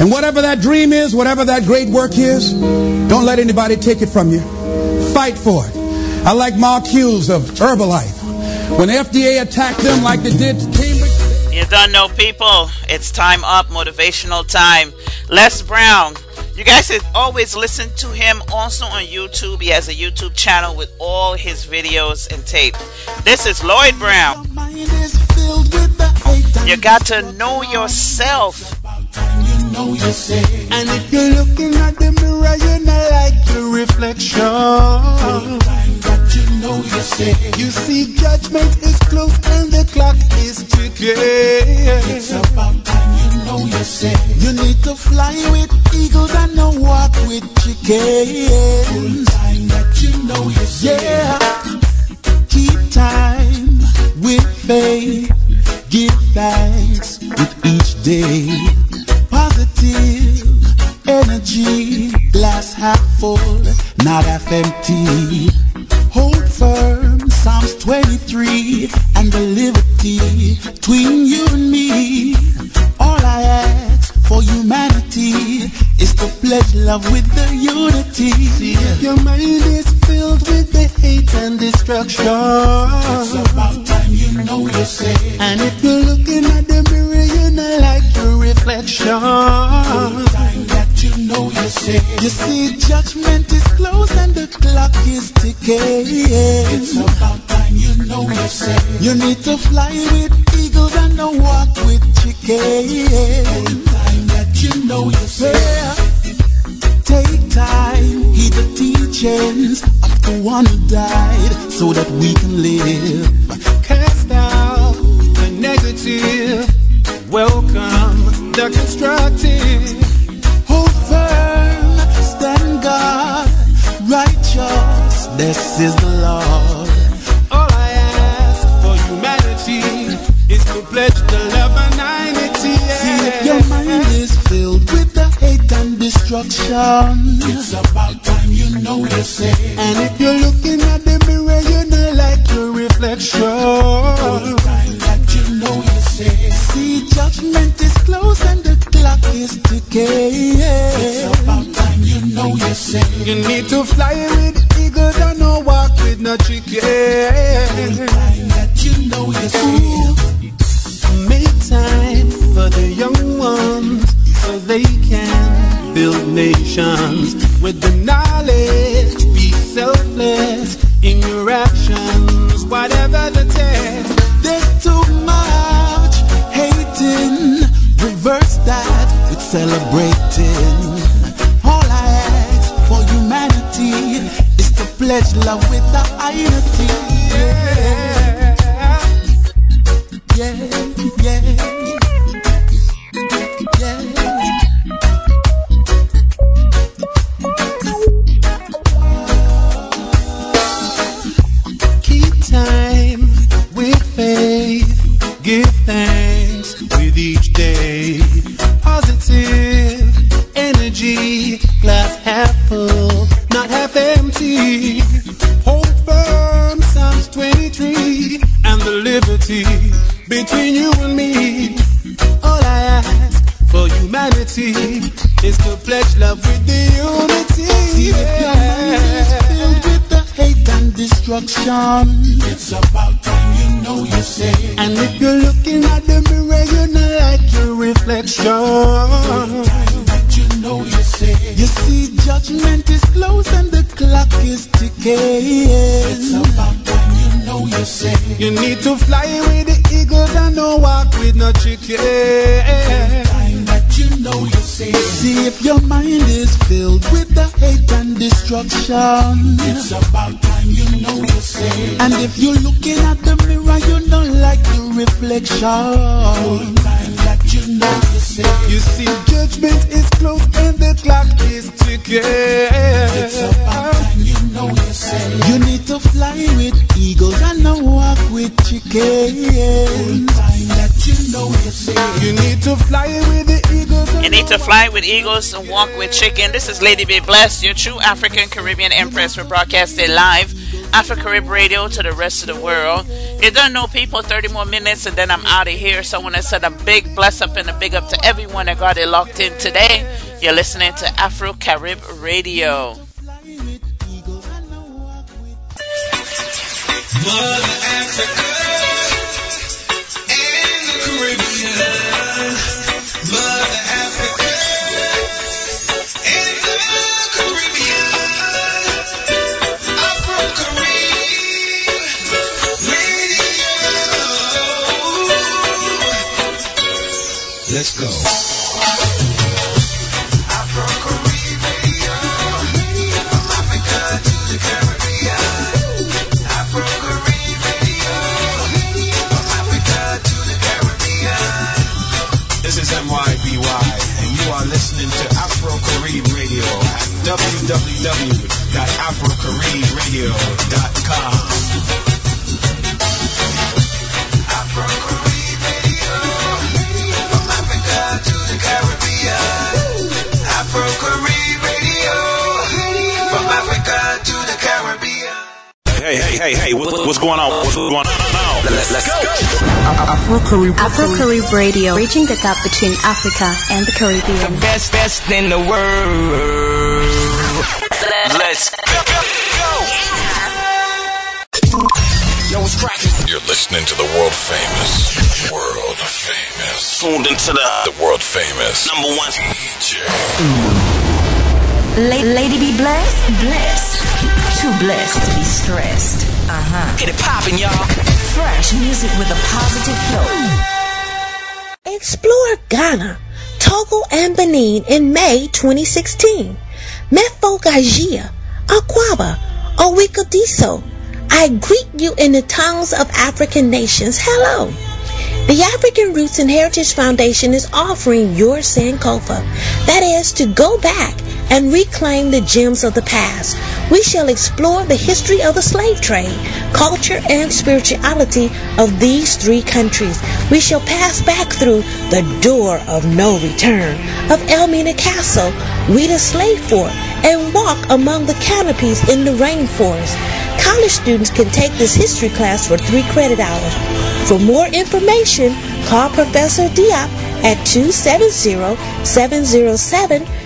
And whatever that dream is, whatever that great work is, don't let anybody take it from you. Fight for it. I like Mark Hughes of Herbalife. When FDA attacked them like they did Cambridge. You don't know, people. It's time up, motivational time. Les Brown. You guys should always listen to him also on YouTube. He has a YouTube channel with all his videos and tape. This is Lloyd Brown. You got to know yourself. And if you're looking at the mirror, you not like your reflection. You know you say you see judgment is close and the clock is ticking. It's about time you know you say you need to fly with eagles and not walk with chickens. time that you know you say yeah. Keep time with faith. Give thanks with each day. Positive energy, glass half full, not half empty. Hold firm, Psalms 23, and the liberty between you and me. All I ask for humanity is to pledge love with the unity. Your mind is filled with the hate and destruction, it's about time you know you say. And if you're looking at the mirror, you not like your reflection. Know you say. You see, judgment is close and the clock is ticking. It's about time you know you say. You need to fly with eagles and not walk with chickens. time that you know you say. Take time, heed the teachings of the one who died so that we can live. Cast out the negative, welcome the constructive. This is the Lord. All I ask for humanity is to pledge the love and unity. See if your mind is filled with the hate and destruction. It's about time you know you say. And if you're looking at the mirror, you know like your reflection. time that you know you say. See, judgment is close and like is decaying. It's about time you know you sing. You need to fly with eagles and no walk with no chicken. It's time that you know you sing. Make time for the young ones so they can build nations with the knowledge. Be selfless in your actions, whatever the test. There's too much hating celebrating. All I ask for humanity is to pledge love with the unity. Yeah, yeah, yeah, between you and me. All I ask for humanity is to pledge love with the unity. See if your mind is filled with the hate and destruction. It's about time you know you say. And if you're looking at the mirror, you're not like your reflection. Time that you know you say. You see, judgment is close and the clock is ticking. It's about know you say. You need to fly with the eagles and don't walk with no chicken. Time that you know you say. See if your mind is filled with the hate and destruction. It's about time you know you say. And if you're looking at the mirror, you don't like the reflection. Time that you know you say. You see, judgment is close and the clock is ticking. It's about time you you need to fly with eagles and not walk with chickens. You need to fly with the eagles. You need to fly with eagles and walk with chicken. This is Lady B Bless, your true African Caribbean Empress. We're broadcasting live Afro Carib Radio to the rest of the world. You don't know people, 30 more minutes and then I'm out of here. So I want to send a big bless up and a big up to everyone that got it locked in today. You're listening to Afro Carib Radio. Mother Africa and the Caribbean. Mother Africa and the Caribbean. Afro Carib Radio. Let's go. At Afro Carib Radio. From Africa to the Caribbean. Afro Carib Radio. From Africa to the Caribbean. Hey, hey, hey, hey, what, what's going on? What's going on now? Let's, let's go. Afro Carib Afro Carib Radio, reaching the gap between Africa and the Caribbean. The best, best in the world. Let's go! Yo, what's cracking? You're listening to the world famous, world famous, tuned into the, the world famous number one DJ. La- lady B Bless, blessed. Too blessed to be stressed. Uh huh. get it poppin', y'all. Fresh music with a positive flow. Explore Ghana, Togo, and Benin in May 2016. Mefo Gajia, Akwaaba, Owikodiso. I greet you in the tongues of African nations. Hello. The African Roots and Heritage Foundation is offering your Sankofa. That is to go back and reclaim the gems of the past. We shall explore the history of the slave trade, culture, and spirituality of these three countries. We shall pass back through the door of no return of Elmina Castle, Ouidah Slave Fort, and walk among the canopies in the rainforest. College students can take this history class for three credit hours. For more information, call Professor Diop at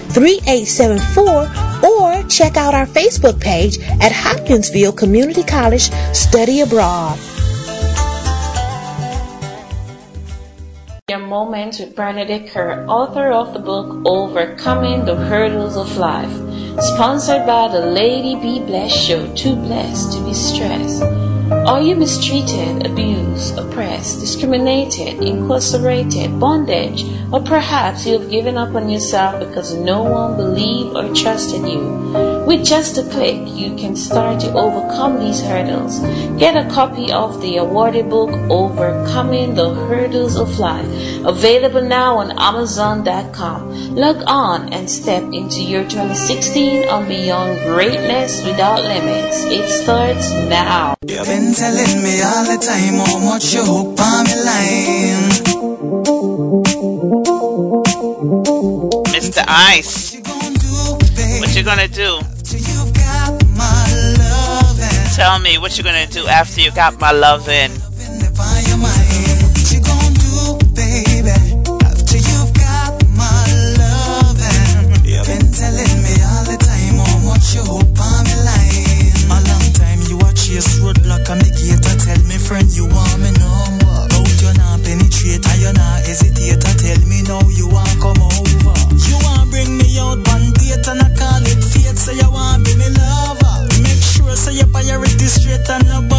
270-707-3874 or check out our Facebook page at Hopkinsville Community College Study Abroad. Your Moments with Bernadette Kerr, author of the book Overcoming the Hurdles of Life. Sponsored by the Lady B Bless Show, Too Blessed to be Stressed. Are you mistreated, abused, oppressed, discriminated, incarcerated, bondage, or perhaps you have given up on yourself because no one believed or trusted you? With just a click, you can start to overcome these hurdles. Get a copy of the awarded book, Overcoming the Hurdles of Life, available now on Amazon.com. Log on and step into your 2016 and beyond greatness without limits. It starts now. You've been telling me all the time how much you on me line. Mr. Ice. What you gonna do? Tell me what you gonna do after you got my love in. Sure say your priority straight and no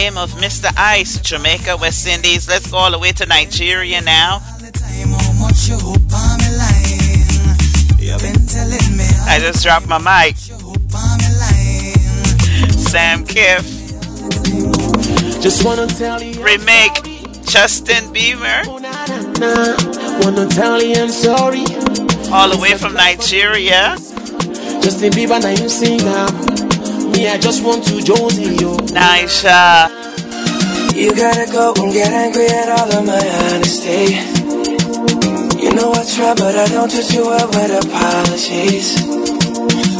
name of Mr. Ice, Jamaica, West Indies. Let's go all the way to Nigeria now. how much you hope on me line. You've been telling me I just dropped my mic. Sam Kiff. Just wanna tell you. Remake Justin Bieber. Wanna tell you I'm sorry. All the way from Nigeria. Justin Bieber, now you sing now. Me, I just want to Jonesy yo. Nisha. You gotta go and get angry at all of my honesty. You know I try, but I don't treat you well with apologies.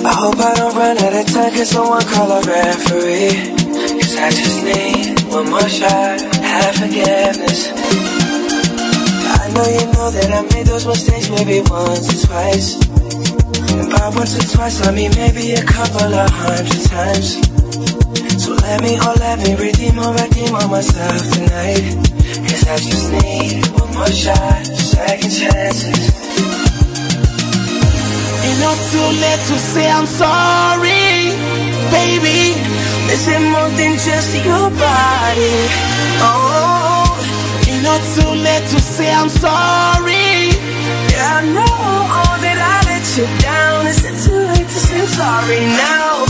I hope I don't run out of time, cause someone call a referee. Cause I just need one more shot, have forgiveness. I know you know that I made those mistakes maybe once or twice. And by once or twice, I mean maybe a couple of hundred times. Let me, oh let me redeem or redeem on myself tonight. Cause I just need one more shot, second chances. It's not too late to say I'm sorry, baby. Missing more than just your body. Oh, It's not too late to say I'm sorry. yeah, I know that I let you down. Is it too late to say I'm sorry now?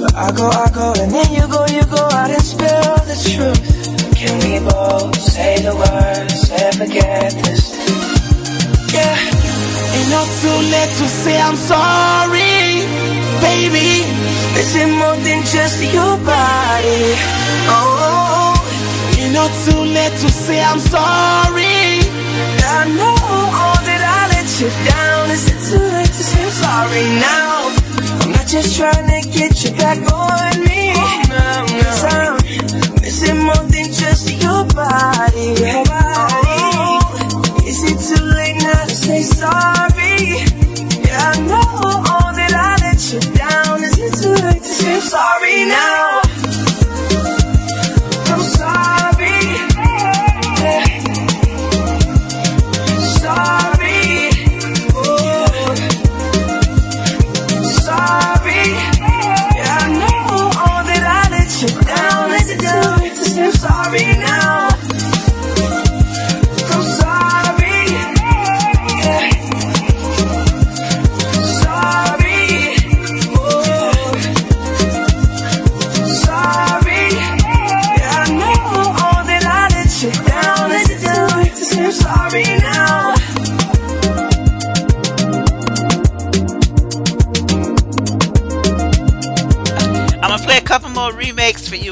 I go, I go, and then you go, you go out and spill the truth. Can we both say the words and forget this? Yeah, ain't not too late to say I'm sorry, baby. This is more than just your body. Oh, ain't not too late to say I'm sorry. I know all that I let you down. Is it too late to say I'm sorry now? Just trying to get you back on me. Cause I'm missing more than just your body. Body. Oh, is it too late now to say sorry? Yeah, I know all that I let you down. Is it too late to say sorry now?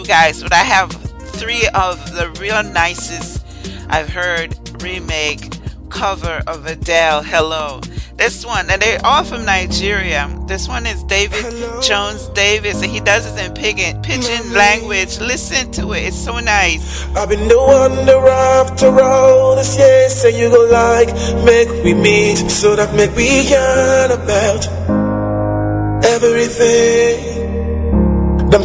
Guys, but I have three of the real nicest I've heard remake cover of Adele. Hello. This one, and they're all from Nigeria. This one is David Jones Davis, and he does it in pidgin, pidgin language. Listen to it; it's so nice. I've been the wonder after all this year. Say you go like, make we meet, so that make we yarn about everything.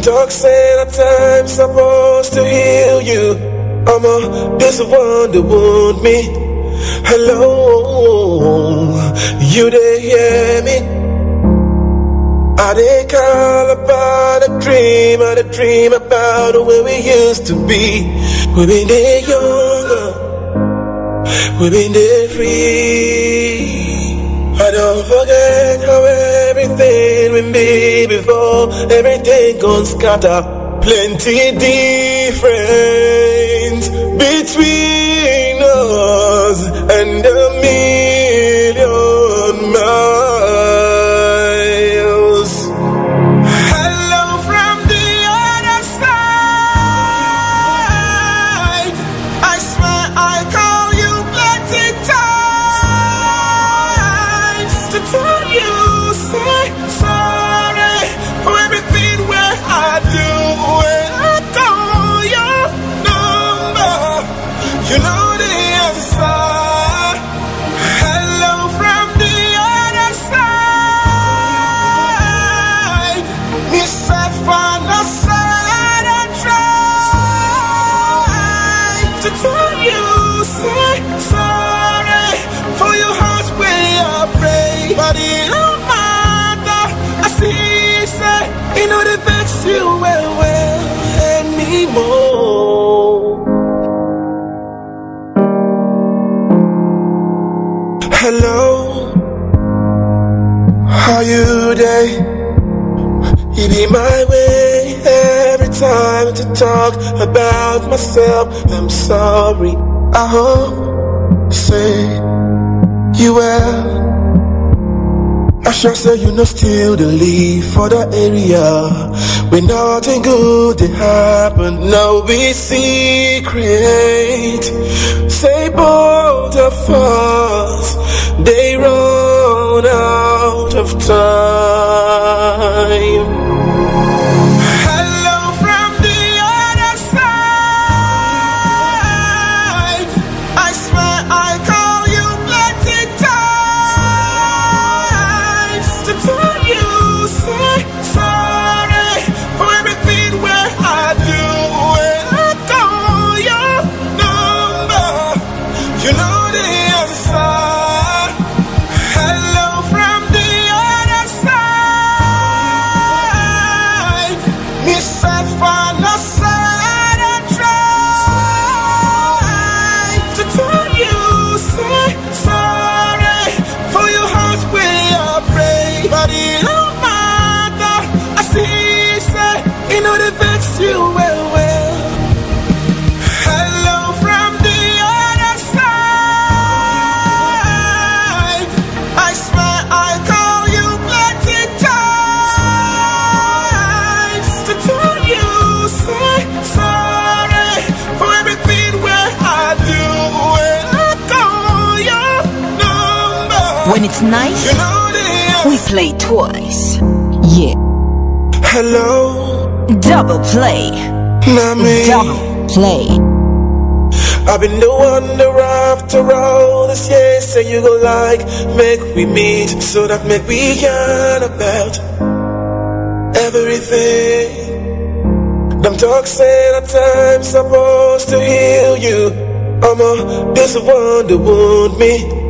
Talks say that time's supposed to heal you. I'm a this one that wound me. Hello, you they hear me? I they call about a dream, I they dream about way we used to be. We been there younger, we been there free. I don't forget how everything we made before everything goes scatter. Plenty difference between my way every time to talk about myself. I'm sorry. I hope say you well. I sure say you know still the leave for the area when nothing good they happen. No be secret. Say both of us they run out of time. Nice, we play twice. Yeah. Hello. Double play. Nami. Double play. I've been the one that after all this year say you go like make we meet so that make we yarn about everything. Them talks say that time's supposed to heal you. I'm a this one that wound me.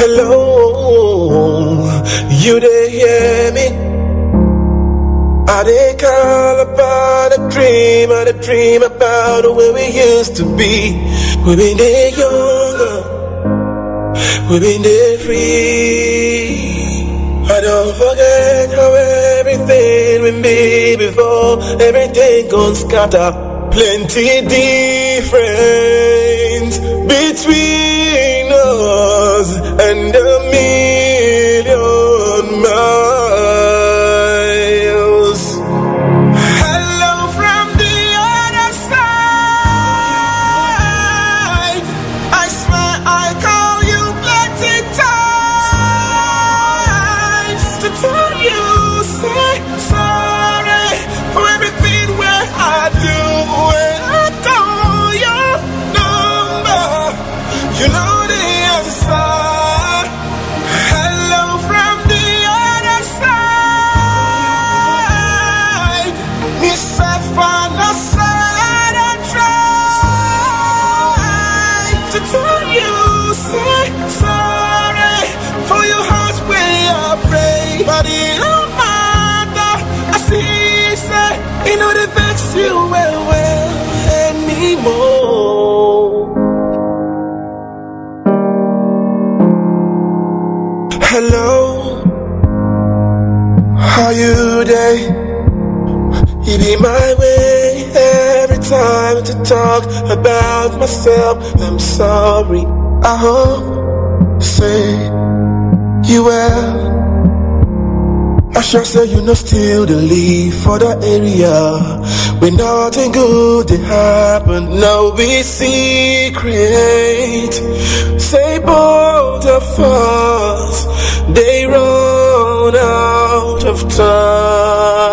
Hello, you there hear me? I they call about a dream, I they dream about way we used to be. We been there younger, we been there free. I don't forget how everything we made before everything goes scatter. Plenty difference between Be my way every time to talk about myself. I'm sorry. I hope say you well. I sure say you know still the leave for the area when nothing good did happen. No be secret. Say both of us they run out of time.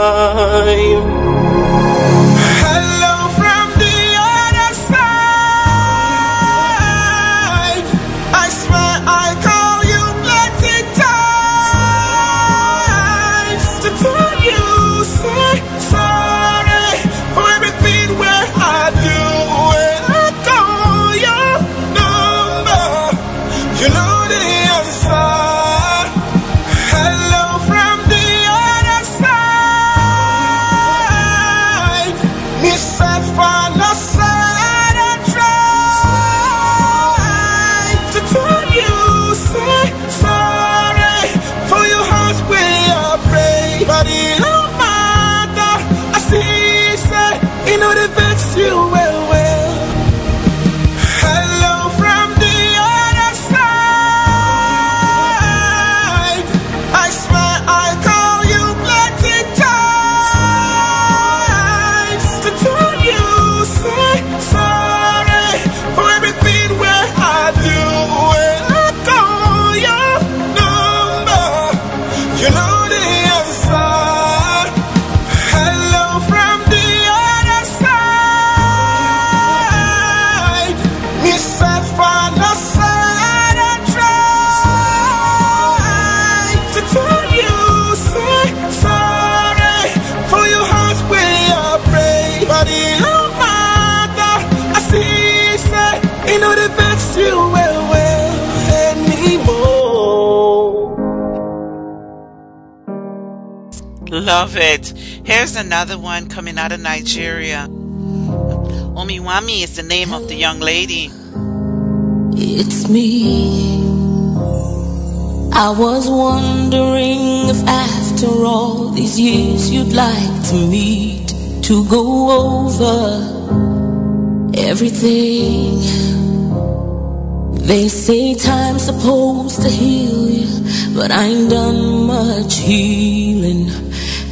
Love it. Here's another one coming out of Nigeria. Omiwami is the name of the young lady. It's me. I was wondering if after all these years you'd like to meet to go over everything. They say time's supposed to heal you, but I ain't done much healing.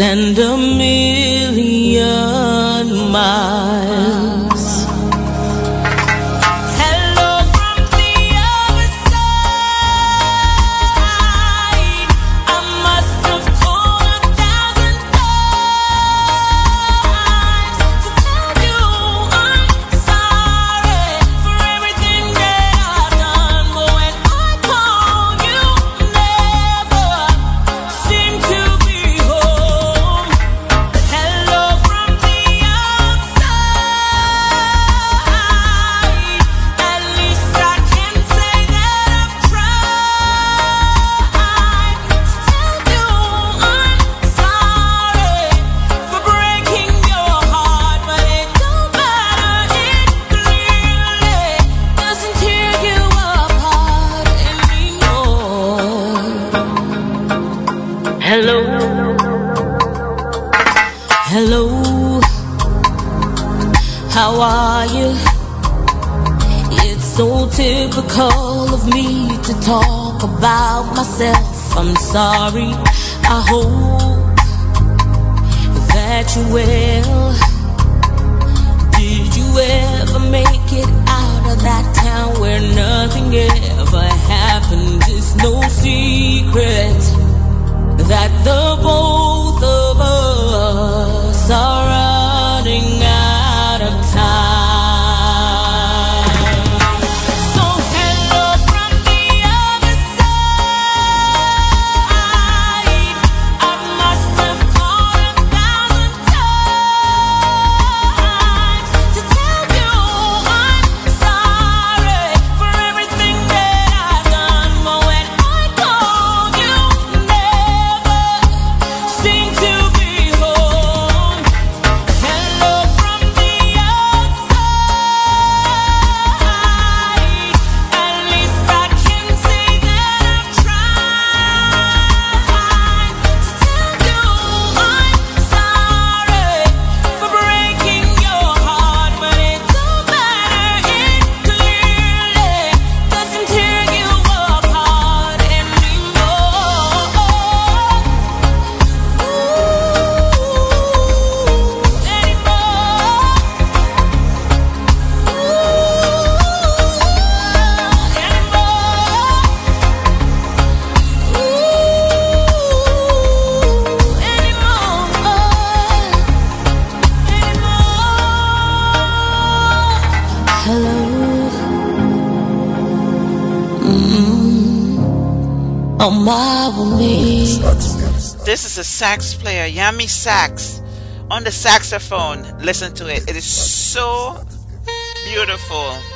and a million miles. Myself. I'm sorry. I hope that you will. Did you ever make it out of that town where nothing ever happened? It's no secret that the both This is a sax player, Yami Sax, on the saxophone. Listen to it. It is so beautiful.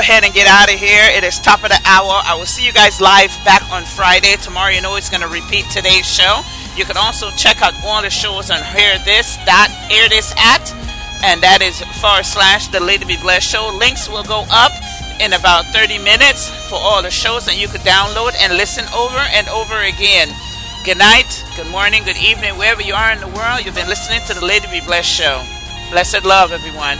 Ahead and get out of here. It is top of the hour. I will see you guys live back on Friday. Tomorrow, you know, it's going to repeat today's show. You can also check out all the shows on Hear This, dot, Hear This at, and that is forward slash the Lady B Bless show. Links will go up in about 30 minutes for all the shows that you could download and listen over and over again. Good night, good morning, good evening, wherever you are in the world. You've been listening to the Lady B Bless show. Blessed love, everyone.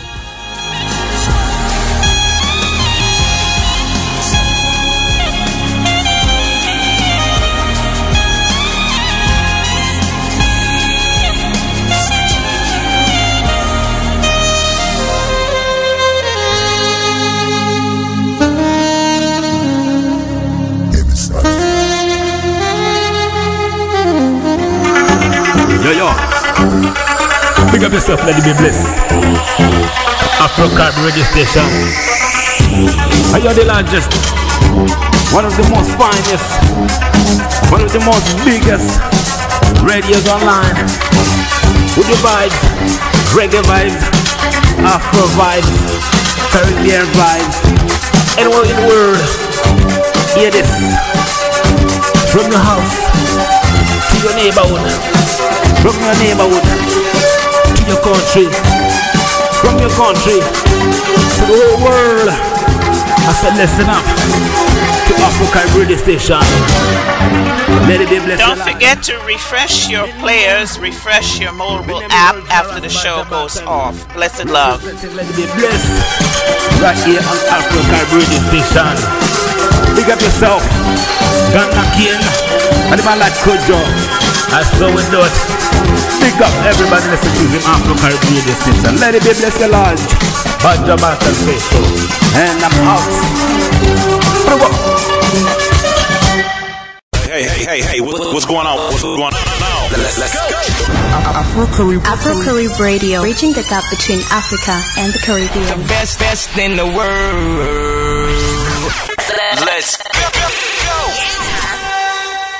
Yo, yo. Big up yourself, let it be blessed. Afro Carib radio station. Are you the largest? One of the most finest, one of the most biggest radios online. With the vibes, reggae vibes, Afro vibes, Caribbean vibes. Anywhere in the world, hear this. From your house to your neighborhood, from your neighborhood to your country, from your country to the whole world. I said, listen up to Afro Carib Radio Station. Let it be blessed. Don't forget to refresh your players, refresh your mobile app after the show goes off. Blessed love. Let it be blessed right here on Afro Carib Radio Station. Big up yourself, Ghana King, and man like Kojo. I so we do it. Big up everybody listen to him Afro Carib Radio Station. Let it be blessed, your Lord. Banja Master Faithful. And I'm out. Hey, hey, hey, hey, what's going on? What's going on now? Let's, let's go. Afro Carib. Afro Carib Radio, bridging the gap between Africa and the Caribbean. The best, best in the world.